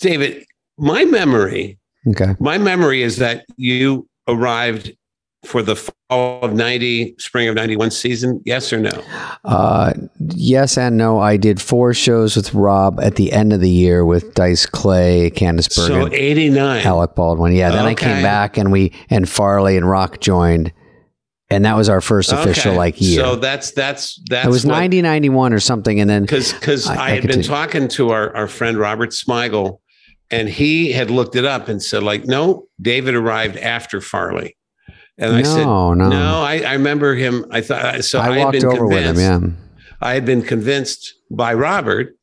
David. My memory, okay. my memory is that you arrived for the fall of '90, spring of '91 season. Yes or no? Uh, yes and no. I did four shows with Rob at the end of the year with Dice Clay, Candice So '89. Alec Baldwin. Yeah. Then I came back and we and Farley and Rock joined, and that was our first official Okay. like year. So that's that's that it was 90, 91 or something, and then because because I- I, I had been talking to our, our friend Robert Smigel, and he had looked it up and said like, no, David arrived after Farley, and I no, said, no, no, I, I remember him. I thought so. I, I had walked been over with him. convinced- Yeah. I had been convinced by Robert.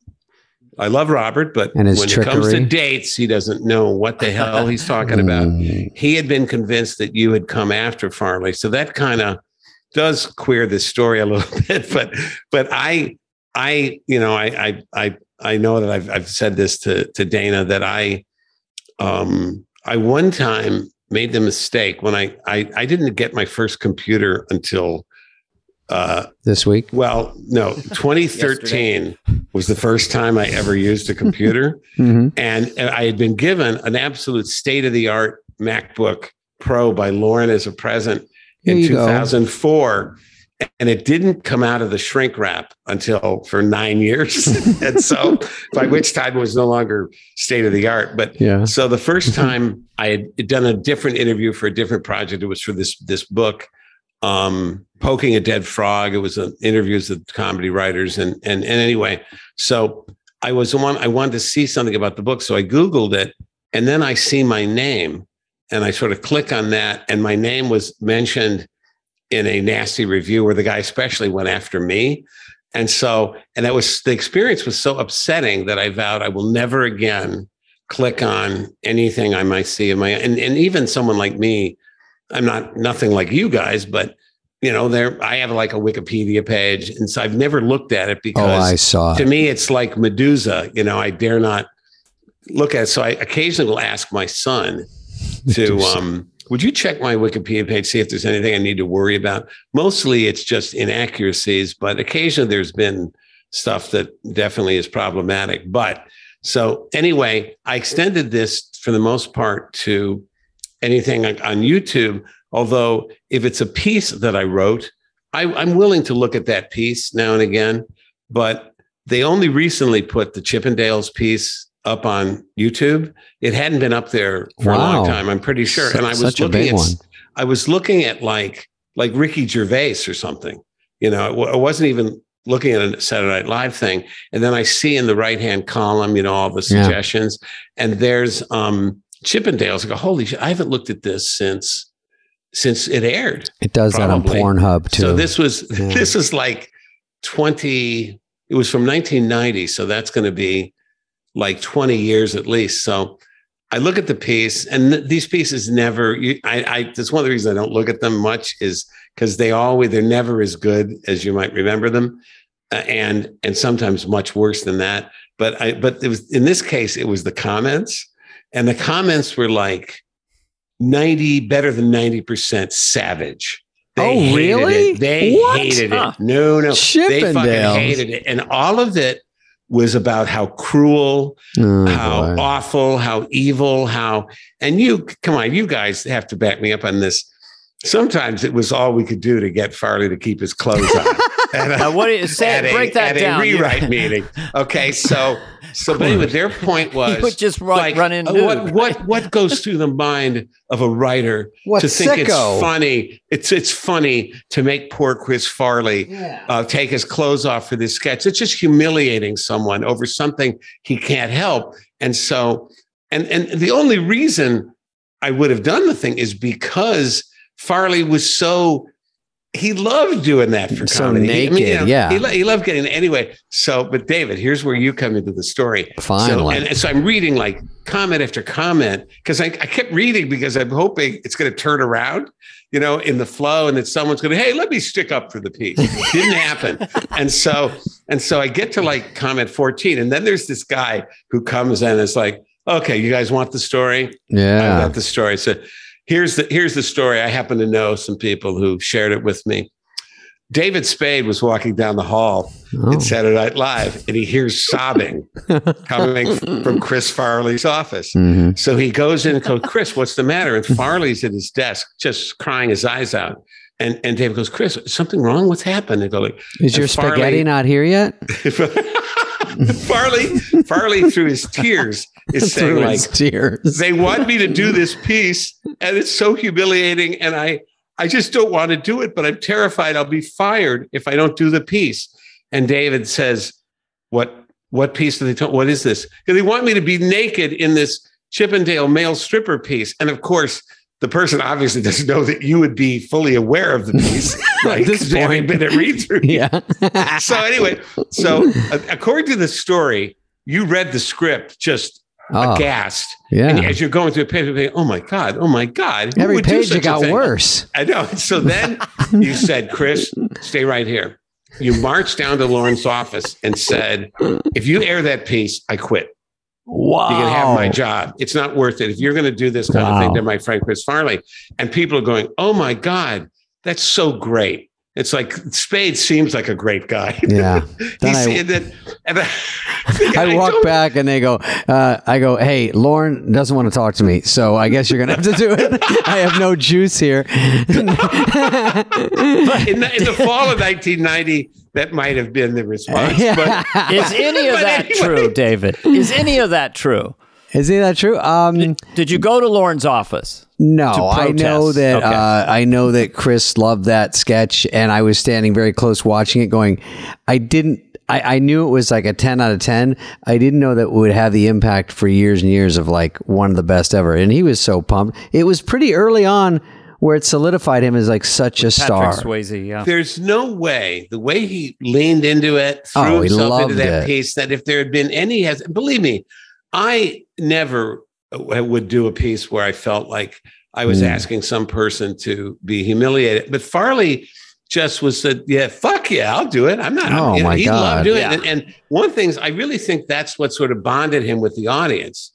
I love Robert, but when it comes to dates, he doesn't know what the hell he's talking about. Mm. He had been convinced that you had come after Farley, so that kind of does queer this story a little bit, but but I I you know I I I I know that I've I've said this to to Dana that I um I one time made the mistake when I I I didn't get my first computer until uh this week. well no 2013 was the first time I ever used a computer Mm-hmm. and I had been given an absolute state of the art MacBook Pro by Lorne as a present Here in 2004. go. 2004. And it didn't come out of the shrink wrap until for nine years. and so, by which time it was no longer state of the art. But Yeah. so the first time I had done a different interview for a different project, it was for this this book, um, "Poking a Dead Frog." It was an interviews with comedy writers, and and and anyway, so I was the one I wanted to see something about the book, so I googled it, and then I see my name, and I sort of click on that, and my name was mentioned in a nasty review where the guy especially went after me. And so, and that was the experience was so upsetting that I vowed I will never again click on anything I might see in my and, and even someone like me, I'm not nothing like you guys, but you know, there I have like a Wikipedia page. And so I've never looked at it Oh, because I saw. to me it's like Medusa, you know, I dare not look at it. So I occasionally will ask my son to um would you check my Wikipedia page, see if there's anything I need to worry about? Mostly it's just inaccuracies, but occasionally there's been stuff that definitely is problematic. But so anyway, I extended this for the most part to anything on, YouTube. Although if it's a piece that I wrote, I, I'm willing to look at that piece now and again. But they only recently put the Chippendales piece up on YouTube. It hadn't been up there for a long time, I'm pretty sure. And I was looking at one. I was looking at like like Ricky Gervais or something. You know, I w- I wasn't even looking at a Saturday Night Live thing. And then I see in the right hand column, you know, all the Yeah. suggestions, and there's um Chippendales. I go, holy shit! I haven't looked at this since since it aired. It does that on Pornhub too. So this was Yeah. this is like twenty. It was from 1990, so that's going to be like 20 years at least. So I look at the piece, and th- these pieces never. You, I, I that's one of the reasons I don't look at them much is because they always they're never as good as you might remember them, uh, and and sometimes much worse than that. But I but it was in this case it was the comments, and the comments were like 90 better than 90 percent savage. Oh, hated really? it. They What? hated Huh. it. No, no, they fucking hated it, and all of it was about how cruel Oh, how boy. awful, how evil, how and you come on, you guys have to back me up on this. Sometimes it was all we could do to get Farley to keep his clothes on. At a- Now, what you say? at a- Break that at down. A rewrite meeting. Okay, so so but anyway, their point was You would just run, run in uh, nude. what what what goes through the mind of a writer What to think sicko? it's funny? It's it's funny to make poor Chris Farley uh, take his clothes off for this sketch. It's just humiliating someone over something he can't help. And so, and and the only reason I would have done the thing is because Farley was so he loved doing that for So comedy. He- I mean, naked, yeah. He, lo- he loved getting anyway. So, but David, here's where you come into the story. So, Finally. and, and so I'm reading like comment after comment because I, I kept reading because I'm hoping it's going to turn around, you know, in the flow and that someone's going to, hey, let me stick up for the piece. Didn't happen. And so, and so I get to like comment 14, and then there's this guy who comes in and is like, okay, you guys want the story? Yeah, I got the story. So here's the here's the story. I happen to know some people who shared it with me. David Spade was walking down the hall Oh. at Saturday Night Live, and he hears sobbing coming from Chris Farley's office. Mhm. So he goes in and goes, Chris, what's the matter? And Farley's at his desk, just crying his eyes out. And and David goes, Chris, is something wrong? What's happened? And go like, Is your Farley- spaghetti not here yet? Farley, Farley through his tears is saying like, tears. they want me to do this piece and it's so humiliating and i i just don't want to do it but i'm terrified i'll be fired if i don't do the piece and david says what what piece do they tell what is this "Yeah, they want me to be naked in this chippendale male stripper piece and of course the person obviously doesn't know that you would be fully aware of the piece right this 'Cause you haven't point. been at read through yeah. so anyway, so uh, according to the story, you read the script just Oh. aghast. Yeah. And as you're going through a page, you're oh my God, oh my God. Every page it got worse. I know. So then you said, Chris, stay right here. You marched down to Lorne's office and said, if you air that piece, I quit. Wow. You can have my job. It's not worth it. If you're going to do this kind of thing to my friend Chris Farley, and people are going, oh my God, that's so great. It's like Spade seems like a great guy. Yeah. Then I- and then, and I, I walk don't- back and they go, uh, I go, hey, Lorne doesn't want to talk to me. So I guess you're going to have to do it. I have no juice here. in the, in the fall of 1990, that might have been the response. But Is any of But that anyway. true, David? Is any of that true? Isn't that true? Um, Did you go to Lorne's office? no, I know that, Okay. uh, I know that Chris loved that sketch and I was standing very close watching it going, I didn't, I, I knew it was like a 10 out of 10. I didn't know that it would have the impact for years and years of like one of the best ever. And he was so pumped. It was pretty early on where it solidified him as like such a star. Patrick Swayze, yeah. there's no way the way he leaned into it, threw Oh, himself into that it. piece, that if there had been any, has believe me, I never uh, would do a piece where I felt like I was Mm. asking some person to be humiliated. But Farley just was said, "Yeah, fuck yeah, I'll do it. I'm not." Oh, you know, my he God. loved doing Yeah. it. And, and one thing is, I really think that's what sort of bonded him with the audience.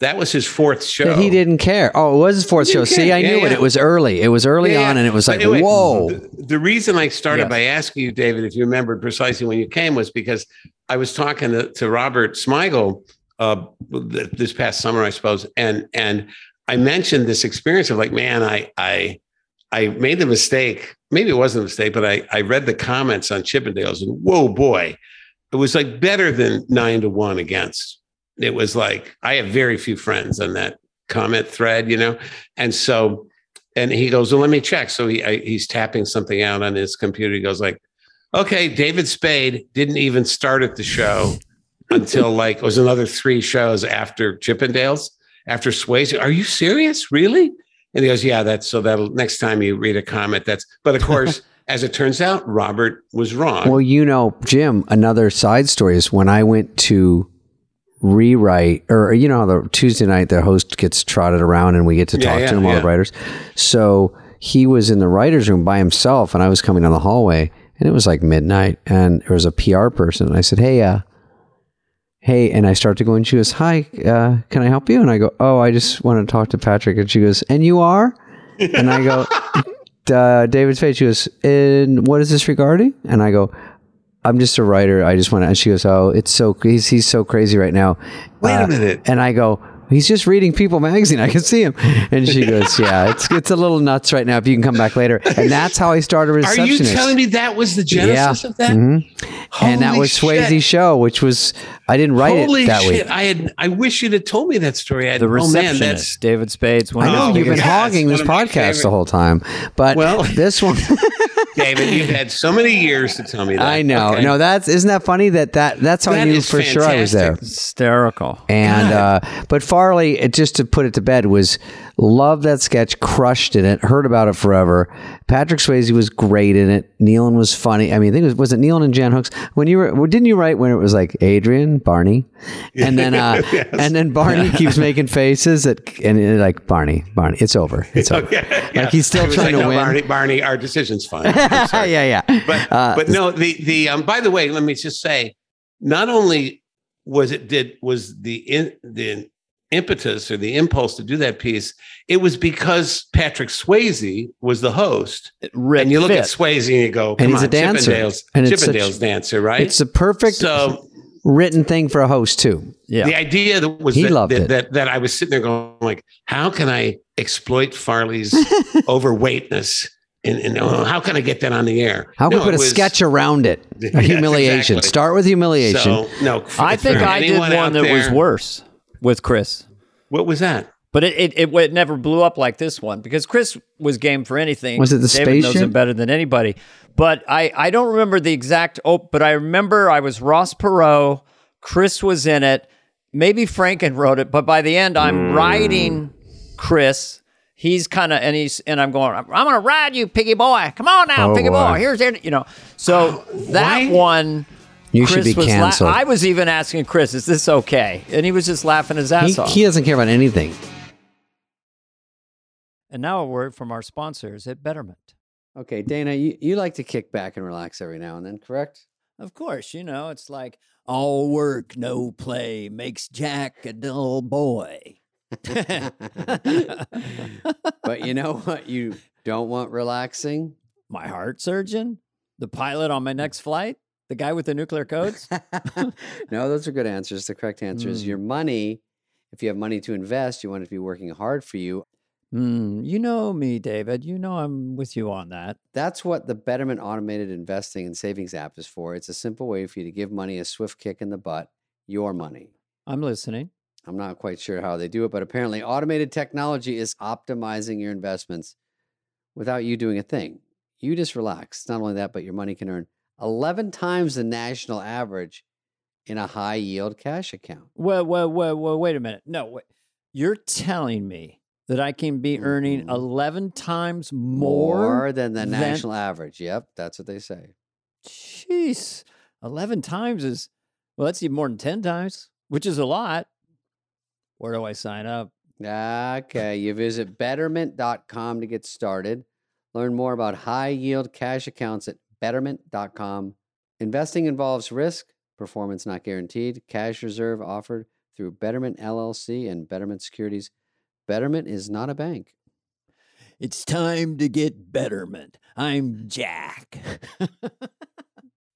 That was his fourth show. That he didn't care. Oh, it was his fourth show. didn't See. I Yeah, knew it. yeah. It was early. It was early Yeah, on, and it was like, anyway, whoa. The, the reason I started by asking you, David, if you remembered precisely when you came, was because I was talking to, to Robert Smigel uh, th- this past summer, I suppose, and and I mentioned this experience of like, man, I I I made the mistake. Maybe it wasn't a mistake, but I I read the comments on Chippendales, and whoa, boy, it was like better than nine to one against. It was like I have very few friends on that comment thread, you know, and so and he goes, "Well, let me check." So he I, he's tapping something out on his computer. He goes like, "Okay, David Spade didn't even start at the show until like it was another three shows after Chippendales, after Swayze. Are you serious? Really?" And he goes, "Yeah, that's so that'll next time you read a comment, that's." But of course, as it turns out, Robert was wrong. Well, you know, Jim, another side story is when I went to rewrite, or you know, how the Tuesday night the host gets trotted around and we get to Yeah, talk yeah, to him, all yeah. the writers. So he was in the writer's room by himself, and I was coming down the hallway, and it was like midnight, and there was a PR person. And I said, "Hey, uh, hey," and I start to go, and she goes, "Hi, uh, can I help you?" And I go, "Oh, I just want to talk to Patrick," and she goes, "And you are?" And I go, uh, David's face. She goes, "And what is this regarding?" And I go, "I'm just a writer. I just want to." And she goes, "Oh, it's so he's he's so crazy right now." Wait a Uh, minute. And I go, "He's just reading People magazine. I can see him." And she goes, "Yeah, it's it's a little nuts right now. If you can come back later." And that's how I started Are you telling me that was the genesis of that? Mhm. and that was Swayze's shit. show, which was I didn't write Holy it that shit! week. I had. I wish you'd have told me that story. I, The oh man, that's David Spades. One I know his you've been hogging this one of my podcast favorite- the whole time, but Well- this one. David. You've had so many years to tell me that. I know. Okay. No, that's isn't that funny that that that's how I That knew is for sure I was there. hysterical. And uh, but Farley, it, just to put it to bed, was loved that sketch, crushed in it, heard about it forever. Patrick Swayze was great in it. Nealon was funny. I mean, I think it was was it Nealon and Jan Hooks when you were well, didn't you write when it was like Adrian Barney, and then uh, and then Barney keeps making faces at and it, like Barney Barney, it's over, it's over. Yeah, yeah. Like he's still trying like, to no, win. Barney, Barney, our decision's fine. Yeah, yeah. But Uh, but no, the the um. By the way, let me just say, not only was it did was the in the impetus or the impulse to do that piece, it was because Patrick Swayze was the host, and you look Fit. at Swayze and you go, And he's on, a dancer. Chippendales, And it's Chippendales such- dancer, right?" It's a perfect so written thing for a host too. yeah. the idea that was He that, loved that, it. that that I was sitting there going like, how can I exploit Farley's overweightness? And, and oh, how can I get that on the air? How can No, we put a was- sketch around it? A Yes, humiliation. exactly. Start with humiliation. So no, I think I did one that was worse with Chris. What was that? But it, it, it, it never blew up like this one because Chris was game for anything. Was it the David knows spaceship? him better than anybody. But I, I don't remember the exact. Oh, but I remember I was Ross Perot. Chris was in it. Maybe Franken wrote it. But by the end, I'm riding Chris. He's kind of and he's and I'm going. I'm, going to ride you, piggy boy. Come on now, Oh, piggy boy. boy. Here's it. You know. So uh, that Why- one. You should Chris be was la- canceled. I was even asking Chris, "Is this okay?" And he was just laughing his ass he, off. he doesn't care about anything. and now a word from our sponsors at Betterment. Okay, Dana, you, you like to kick back and relax every now and then, correct? Of course, you know it's like all work, no play makes Jack a dull boy. but you know what? You don't want relaxing. My heart surgeon, the pilot on my next flight, the guy with the nuclear codes. no, those are good answers. The correct answer is Mm. your money. If you have money to invest, you want it to be working hard for you. Hmm, you know me, David. You know I'm with you on that. That's what the Betterment Automated Investing and Savings app is for. It's a simple way for you to give money a swift kick in the butt, your money. I'm listening. I'm not quite sure how they do it, but apparently, automated technology is optimizing your investments without you doing a thing. You just relax. Not only that, but your money can earn 11 times the national average in a high yield cash account. Well, well, well, well, wait a minute. No, wait. You're telling me that I can be earning Mhm. 11 times more? than the than- national average. Yep, that's what they say. Jeez. 11 times is, well, that's even more than 10 times, which is a lot. Where do I sign up? Okay, you visit betterment.com to get started. Learn more about high yield cash accounts at betterment.com. Investing involves risk, performance not guaranteed. Cash reserve offered through Betterment LLC and Betterment Securities. Betterment is not a bank. It's time to get betterment. I'm Jack.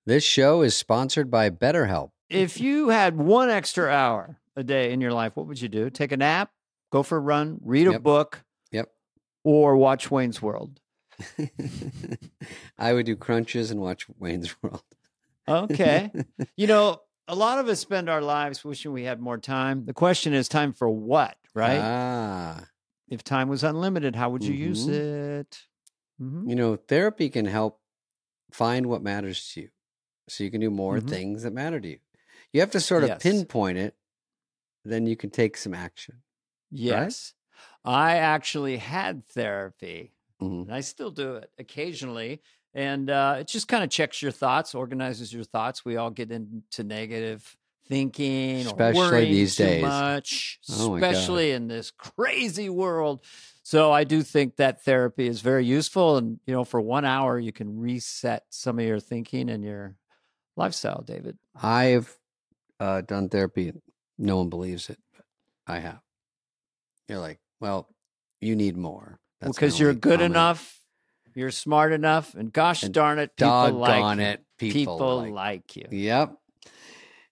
This show is sponsored by BetterHelp. if you had one extra hour a day in your life, what would you do? Take a nap, go for a run, read a Yep. book, Yep. or watch Wayne's World? I would do crunches and watch Wayne's World. Okay. you know, a lot of us spend our lives wishing we had more time. The question is time for what, right? Ah. if time was unlimited, how would you use Mhm. it? Mhm. You know, therapy can help find what matters to you. So you can do more Mhm. things that matter to you. You have to sort of Yes. pinpoint it, then you can take some action. Yes. I actually had therapy Mhm. and I still do it occasionally. And uh, it just kind of checks your thoughts, organizes your thoughts. We all get into negative thinking Especially or worrying these too days. much, Oh especially in this crazy world. So I do think that therapy is very useful. And, you know, for one hour, you can reset some of your thinking and your lifestyle, David. I've uh, done therapy. No one believes it, but I have. You're like, well, you need more. Because you're good comment. enough, you're smart enough, and gosh And darn it, people like you. it. People, People, like like, you. Yep.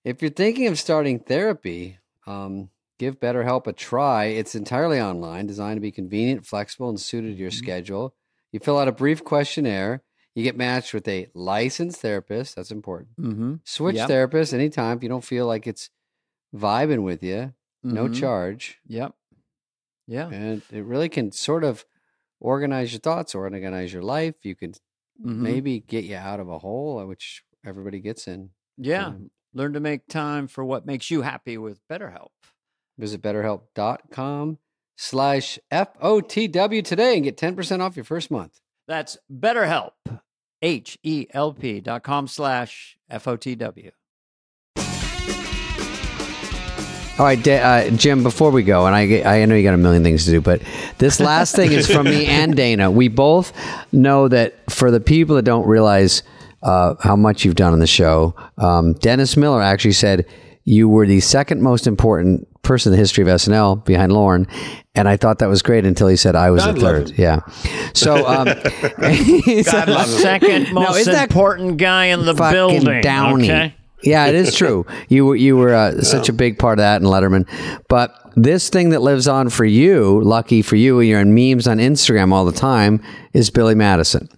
If you're thinking of starting therapy, um, give BetterHelp a try. It's entirely online, designed to be convenient, flexible, and suited to your Mhm. schedule. You fill out a brief questionnaire. You get matched with a licensed therapist. That's important. Mm-hmm. Switch Yep. therapists anytime if you don't feel like it's vibing with you. No charge. Yep. Yeah. And it really can sort of organize your thoughts, or organize your life. You can Mhm. maybe get you out of a hole, uh, which everybody gets in. Yeah. Um, Learn to make time for what makes you happy with BetterHelp. Visit betterhelp.com slash FOTW today and get 10% off your first month. That's BetterHelp. H E L P dot com slash F All right, Da- uh, Jim, before we go, and I, I know you got a million things to do, but this last thing is from me and Dana. We both know that for the people that don't realize uh, how much you've done on the show, um, Dennis Miller actually said you were the second most important person in the history of SNL behind Lorne. And I thought that was great until he said I was God the third. him. Yeah. So, um, he said- God love him. Second No, most isn't that important guy in the fucking building. Downey. Okay. Yeah, it is true. You were you were uh, such a big part of that in Letterman. But this thing that lives on for you, lucky for you, you're in memes on Instagram all the time, is Billy Madison.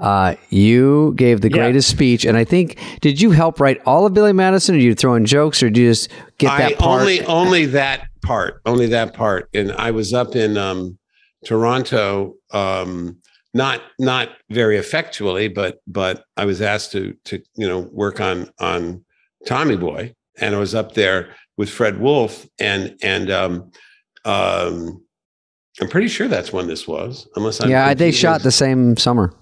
Uh, you gave the Yeah. greatest speech, and I think did you help write all of Billy Madison, or did you throw in jokes, or did you just get that I part? only only that part, only that part. And I was up in um, Toronto, um, not not very effectually, but but I was asked to to you know work on on Tommy Boy, and I was up there with Fred Wolf, and and um, um, I'm pretty sure that's when this was, unless I'm yeah, they shot the same summer.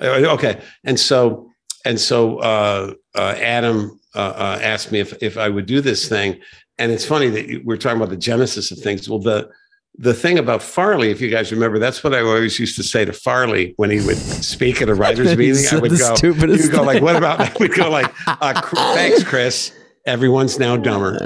Uh, Okay, and so and so uh, uh, Adam uh, uh, asked me if if I would do this thing, and it's funny that we're talking about the genesis of things. Well, the the thing about Farley, if you guys remember, that's what I always used to say to Farley when he would speak at a writers' meeting. I would go, stupidest he would go like, "What about?" I would go like, uh, "Thanks, Chris. Everyone's now dumber.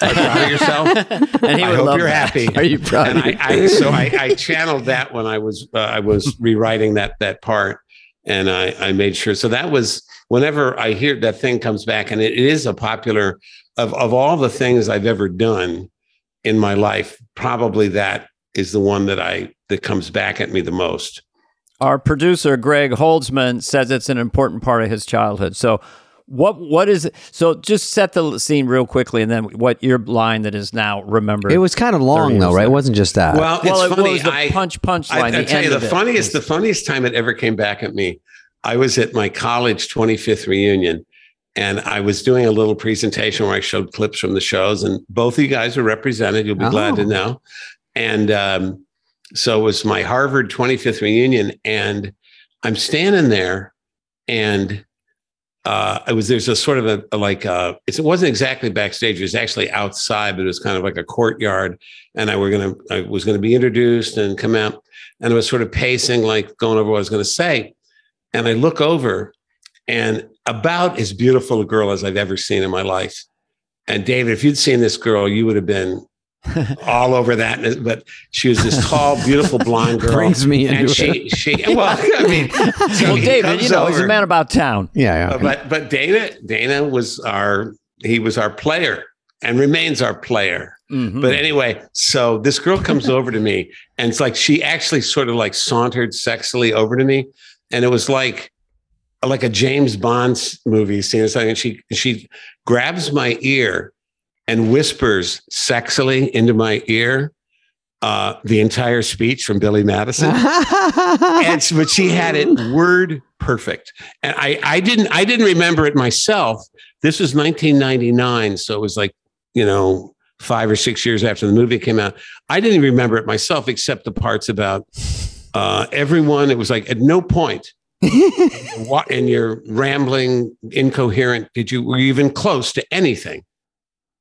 Are you proud of yourself?" and he I would hope love you're that. happy. Are you proud? and of I. I so I, I channeled that when I was uh, I was rewriting that that part, and I I made sure. So that was whenever I hear that thing comes back, and it, it is a popular of of all the things I've ever done in my life. Probably that is the one that I that comes back at me the most. Our producer Greg Holtzman says it's an important part of his childhood. So what what is it? So just set the scene real quickly, and then what your line that is now remembered. it was kind of long though, years right? It wasn't just that. Well, well, it's it funny. was the I, punch punch I, line. I the tell end you, the of it. funniest, the funniest time it ever came back at me, I was at my college 25th reunion, and I was doing a little presentation where I showed clips from the shows, and both of you guys are represented. You'll be glad to Oh. know. And um, so it was my Harvard 25th reunion, and I'm standing there, and uh, it was there's a sort of a, a like uh it wasn't exactly backstage. It was actually outside, but it was kind of like a courtyard. And I were gonna I was gonna be introduced and come out, and I was sort of pacing, like going over what I was gonna say. And I look over, and about as beautiful a girl as I've ever seen in my life. And David, if you'd seen this girl, you would have been all over that. But she was this tall, beautiful blonde girl. Brings me into and it. she she well, I mean, so well, David, you comes know, he's a man about town. yeah, yeah. Uh, but but Dana Dana was our he was our player and remains our player. Mhm. But anyway, so this girl comes over to me and it's like she actually sort of like sauntered sexily over to me, and it was like like a James Bond movie scene or something. And she she grabs my ear and whispers sexily into my ear uh, the entire speech from Billy Madison. And but she had it word perfect. And i i didn't i didn't remember it myself. This was 1999 so it was like you know five or six years after the movie came out. I didn't remember it myself except the parts about uh everyone it was like at no point what in your rambling incoherent. Did you were you even close to anything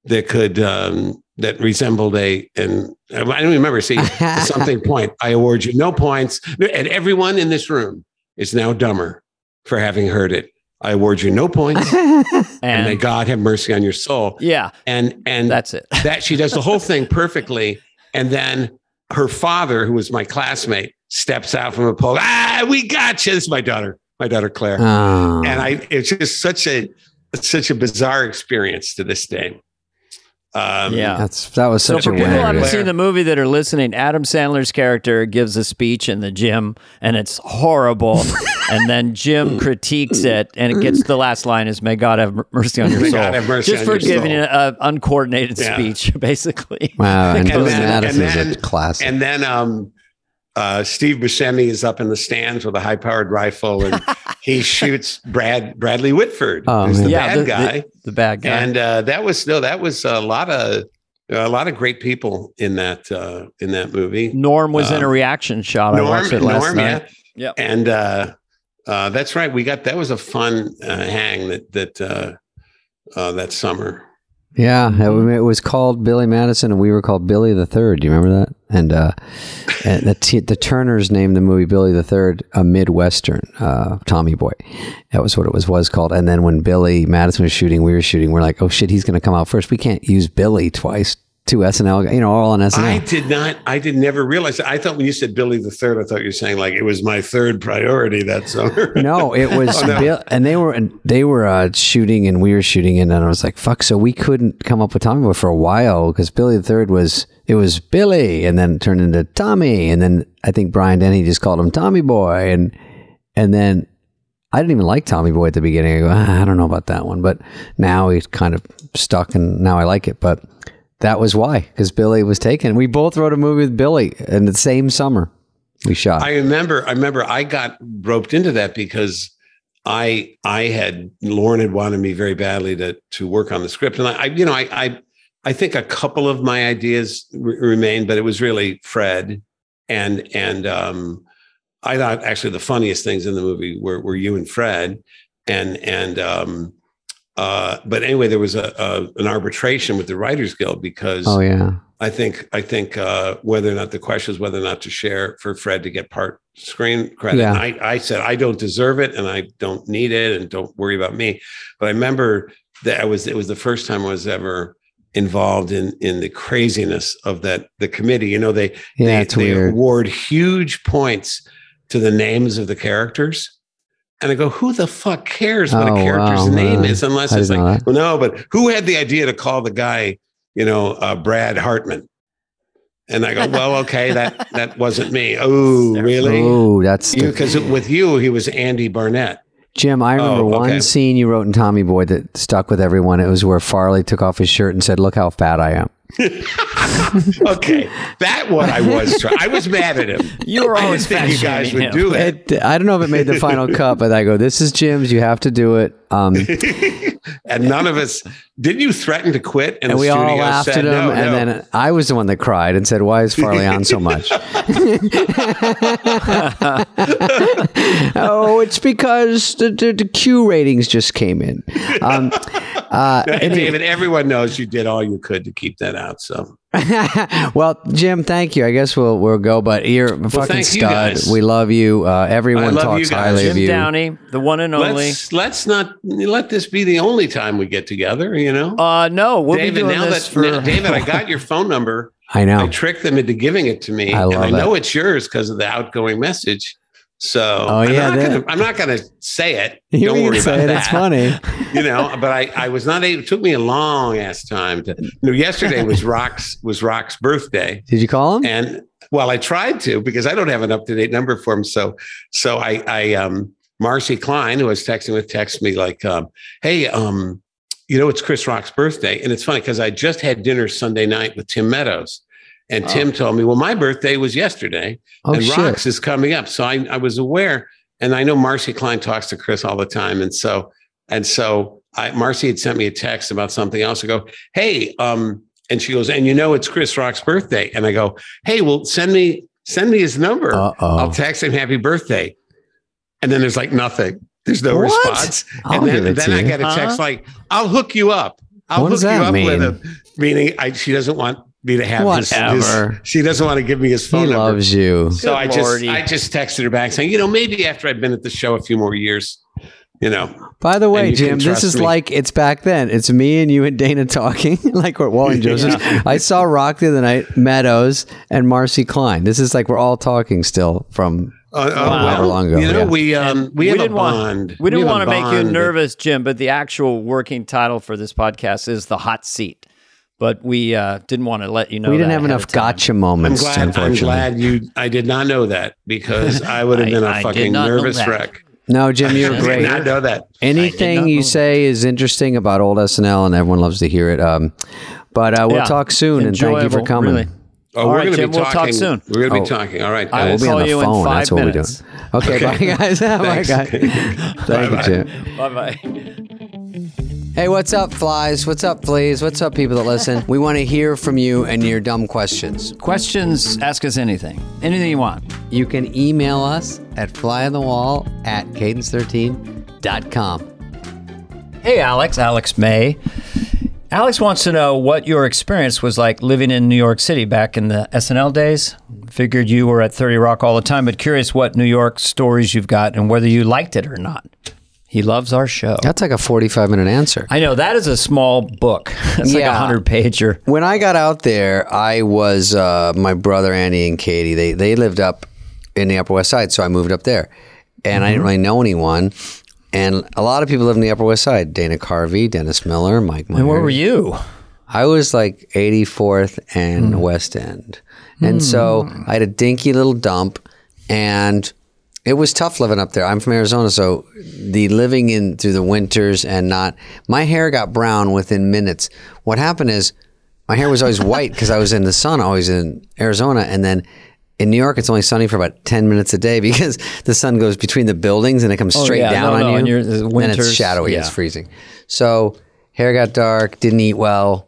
that could um that resembled a and i don't remember see something point? I award you no points. And everyone in this room is now dumber for having heard it. I award you no points and may god have mercy on your soul. Yeah, and and that's it. that she does the whole thing perfectly. And then her father who was my classmate steps out from a pole ah we got you this is my daughter my daughter claire Oh. and i it's just such a such a bizarre experience to this day um Yeah. That's that was So such for a people who haven't seen the movie that are listening, Adam Sandler's character gives a speech in the gym, and it's horrible. and then Jim critiques it, and it gets the last line is "May God have mercy on your soul." Have mercy Just on for your giving soul. an uncoordinated Yeah. speech, basically. Wow, and And then- Madison and is a then- classic. And then um, uh, Steve Buscemi is up in the stands with a high-powered rifle, and he shoots Brad Bradley Whitford, Oh, who's the. Yeah, bad the- the- guy. The bad guy. and uh, that was no, that was a lot of a lot of great people in that uh, in that movie. Norm was in a um, reaction shot. I Norm, watched it last Norm, night. yeah, Yep. and uh, uh, that's right. We got that was a fun uh, hang that that uh, uh, that summer. Yeah, it, wa- it was called Billy Madison, and we were called Billy the Third. Do you remember that? And, uh, and the t- the Turners named the movie Billy the Third a Midwestern uh, Tommy Boy. That was what it was was called. And then when Billy Madison was shooting, we were shooting. We're like, oh shit, he's going to come out first. We can't use Billy twice. Two SNL, you know, all on SNL. I did not. I did never realize. That. I thought when you said Billy the Third, I thought you were saying like it was my third priority that summer. no, it was Oh, no. Bill, and they were and they were uh, shooting, and we were shooting, and then I was like, "Fuck!" So we couldn't come up with Tommy Boy for a while because Billy the Third was it was Billy, and then it turned into Tommy, and then I think Brian Dennehy just called him Tommy Boy, and and then I didn't even like Tommy Boy at the beginning. I go, ah, I don't know about that one, but now he's kind of stuck, and now I like it, but. That was why, because Billy was taken. We both wrote a movie with Billy in the same summer. We shot. I remember. I remember. I got roped into that because I I had Lorne had wanted me very badly to to work on the script, and I, I you know I I I think a couple of my ideas re- remained, but it was really Fred and and um, I thought actually the funniest things in the movie were were you and Fred, and and um, uh, but anyway, there was a, a an arbitration with the Writers Guild because Oh yeah. I think I think uh, whether or not the question is whether or not to share for Fred to get part screen credit. Yeah. I, I said I don't deserve it and I don't need it and don't worry about me. But I remember that I was it was the first time I was ever involved in in the craziness of that the committee. You know they Yeah, they, they award huge points to the names of the characters. And I go, who the fuck cares what Oh, a character's wow, name really? is unless I it's like, well, no, but who had the idea to call the guy, you know, uh, Brad Hartman? And I go, well, okay, that that wasn't me. Oh, really? Oh, that's Because with you, he was Andy Barnett. Jim. I remember Oh, one okay. scene you wrote in Tommy Boy that stuck with everyone. It was where Farley took off his shirt and said, "Look how fat I am." Okay, that one I was. Try- I was mad at him. You were I always think you guys fat-shaming would him. do it. It, I don't know if it made the final cut, but I go, "This is Jim's. You have to do it." Um, and none of us. Didn't you threaten to quit? And, and the we all studio laughed at him. no, and no. then I was the one that cried and said, "Why is Farley on so much?" oh, it's because the, the, the Q ratings just came in. Um, uh, And everyone knows you did all you could to keep that out. So well, Jim, thank you. I guess we'll we'll go, but you're a fucking thank you stud. guys. We love you. Uh, everyone love talks you guys. highly of Jim you. Downey, the one and only. let's let's not let this be the only time we get together. You know, Uh, no, we'll David. be doing Now this that for now, David, I got your phone number. I know. I tricked them into giving it to me, I and love I know it. it's yours because of the outgoing message. So Oh, I'm yeah, not gonna, I'm not going to say it. You Don't worry about it. that. It's funny. you know but i i was not able it took me a long ass time to you know yesterday was rock's was rock's birthday Did you call him? and well i tried to because i don't have an up-to-date number for him so so i i um marcy klein who I was texting with texted me like um hey um you know it's chris rock's birthday and it's funny because i just had dinner sunday night with tim meadows and tim told me well my birthday was yesterday oh and shit! Rocks is coming up. So I, I was aware, and I know Marcy Klein talks to Chris all the time, and so and so I Marcy had sent me a text about something else. I go, hey, um, and she goes, and you know it's Chris Rock's birthday, and I go, hey, well send me send me his number. Uh I'll text him happy birthday, and then there's like nothing. There's no What? response, I'll and then then I get a text like, I'll hook you up. I'll What hook does you up with him. Meaning, I, she doesn't want me to have his, his. Whatever. She doesn't want to give me his phone He number. loves you. So Good I just. I just texted her back saying, you know, maybe after I've been at the show a few more years, you know. By the way, Jim, this is me. like it's back then. It's me and you and Dana talking, like we're Wally and Joseph. I saw Rock the other night, Meadows and Marcy Klein. This is like we're all talking still from Uh, uh, However long ago, you know, yeah. we um we, have a didn't want- we didn't have want to make you nervous, Jim, but the actual working title for this podcast is the hot seat. But we uh, didn't want to let you know. we didn't that have enough of time. gotcha I'm moments. glad. I'm unfortunately, glad you. I did not know that because I would have I- been a I fucking nervous wreck. no, Jim, you're I did great. not know that. Anything you say is interesting about old SNL, and everyone loves to hear it. Um, but uh, we'll Yeah. talk soon, and thank you for coming. really. Oh, All we're right, going to Jim, be we'll talking. talk soon. We're going to be Oh. talking. All right, I We'll will guys. be on call the you in phone. five That's what we're doing. minutes. Okay, bye, guys. bye, guys. Thank Bye-bye. you, Jim. Bye bye. Hey, what's up, flies? What's up, fleas? What's up, people that listen? We want to hear from you and your dumb questions. Questions? Ask us anything. Anything you want. You can email us at flyonthewall at cadence13.com. Hey, Alex. Alex May. Alex wants to know what your experience was like living in New York City back in the SNL days. Figured you were at 30 Rock all the time, but curious what New York stories you've got and whether you liked it or not. He loves our show. That's like a 45 minute answer. I know that is a small book. It's like a hundred pager. When I got out there, I was uh, my brother Andy and Katie. They they lived up in the Upper West Side, so I moved up there, and I didn't mm-hmm. really know anyone. And a lot of people live in the Upper West Side: Dana Carvey, Dennis Miller, Mike. And where were you? I was like 84th and hmm. West End. And so hmm. I had a dinky little dump and it was tough living up there. I'm from Arizona, so the living in through the winters and not my hair got brown within minutes. What happened is my hair was always white because I was in the sun always in Arizona and then in New York, it's only sunny for about 10 minutes a day because the sun goes between the buildings and it comes Oh, straight yeah. down No, on no, you. and you're- uh, the and it's shadowy, yeah. it's freezing. So hair got dark, didn't eat well,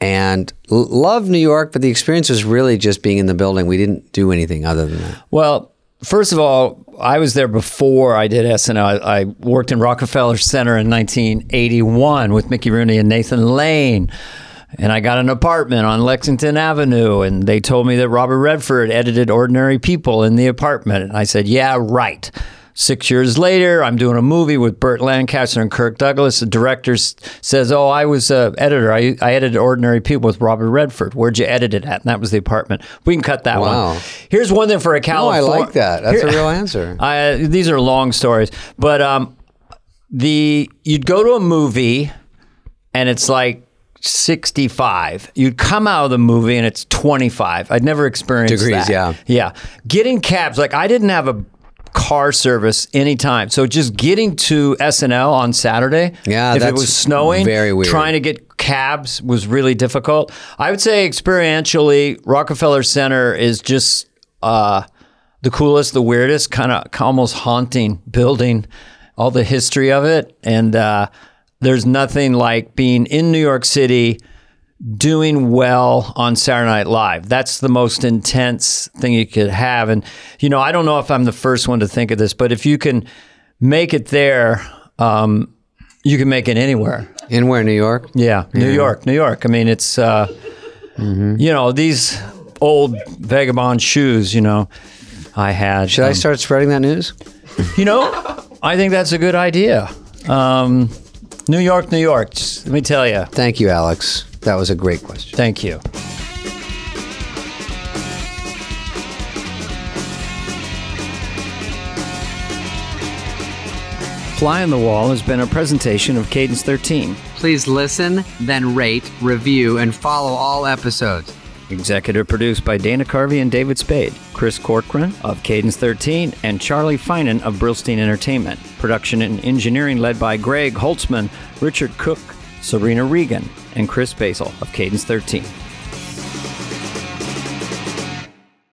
and l- loved New York, but the experience was really just being in the building. We didn't do anything other than that. Well, first of all, I was there before I did SNL. I, I worked in Rockefeller Center in 1981 with Mickey Rooney and Nathan Lane. And I got an apartment on Lexington Avenue, and they told me that Robert Redford edited Ordinary People in the apartment. And I said, Yeah, right. Six years later, I'm doing a movie with Burt Lancaster and Kirk Douglas. The director says, "Oh, I was a editor. I, I edited Ordinary People with Robert Redford. Where'd you edit it at?" And that was the apartment. We can cut that Wow. one. Here's one thing for a Oh, I like that. That's a real answer. I, these are long stories, but um, the you'd go to a movie and it's like 65. You'd come out of the movie and it's 25. I'd never experienced Degrees, that. yeah. Yeah. Getting cabs, like I didn't have a car service anytime. So just getting to SNL on Saturday, Yeah, if it was snowing, very weird. trying to get cabs was really difficult. I would say experientially, Rockefeller Center is just uh, the coolest, the weirdest, kind of almost haunting building, all the history of it. And uh, there's nothing like being in New York City doing well on Saturday Night Live. That's the most intense thing you could have. And, you know, I don't know if I'm the first one to think of this, but if you can make it there, um, you can make it anywhere. In where, New York? Yeah, New York, New York. I mean, it's uh, you know these old vagabond shoes. You know, I had. Should I um, start spreading that news? You know, I think that's a good idea. Um, New York, New York. Just, let me tell you. Thank you, Alex. That was a great question. Thank you. Fly on the Wall has been a presentation of Cadence 13. Please listen, then rate, review, and follow all episodes. Executive produced by Dana Carvey and David Spade, Chris Corcoran of Cadence 13, and Charlie Finan of Brillstein Entertainment. Production and engineering led by Greg Holtzman, Richard Cook, Serena Regan, and Chris Basil of Cadence 13.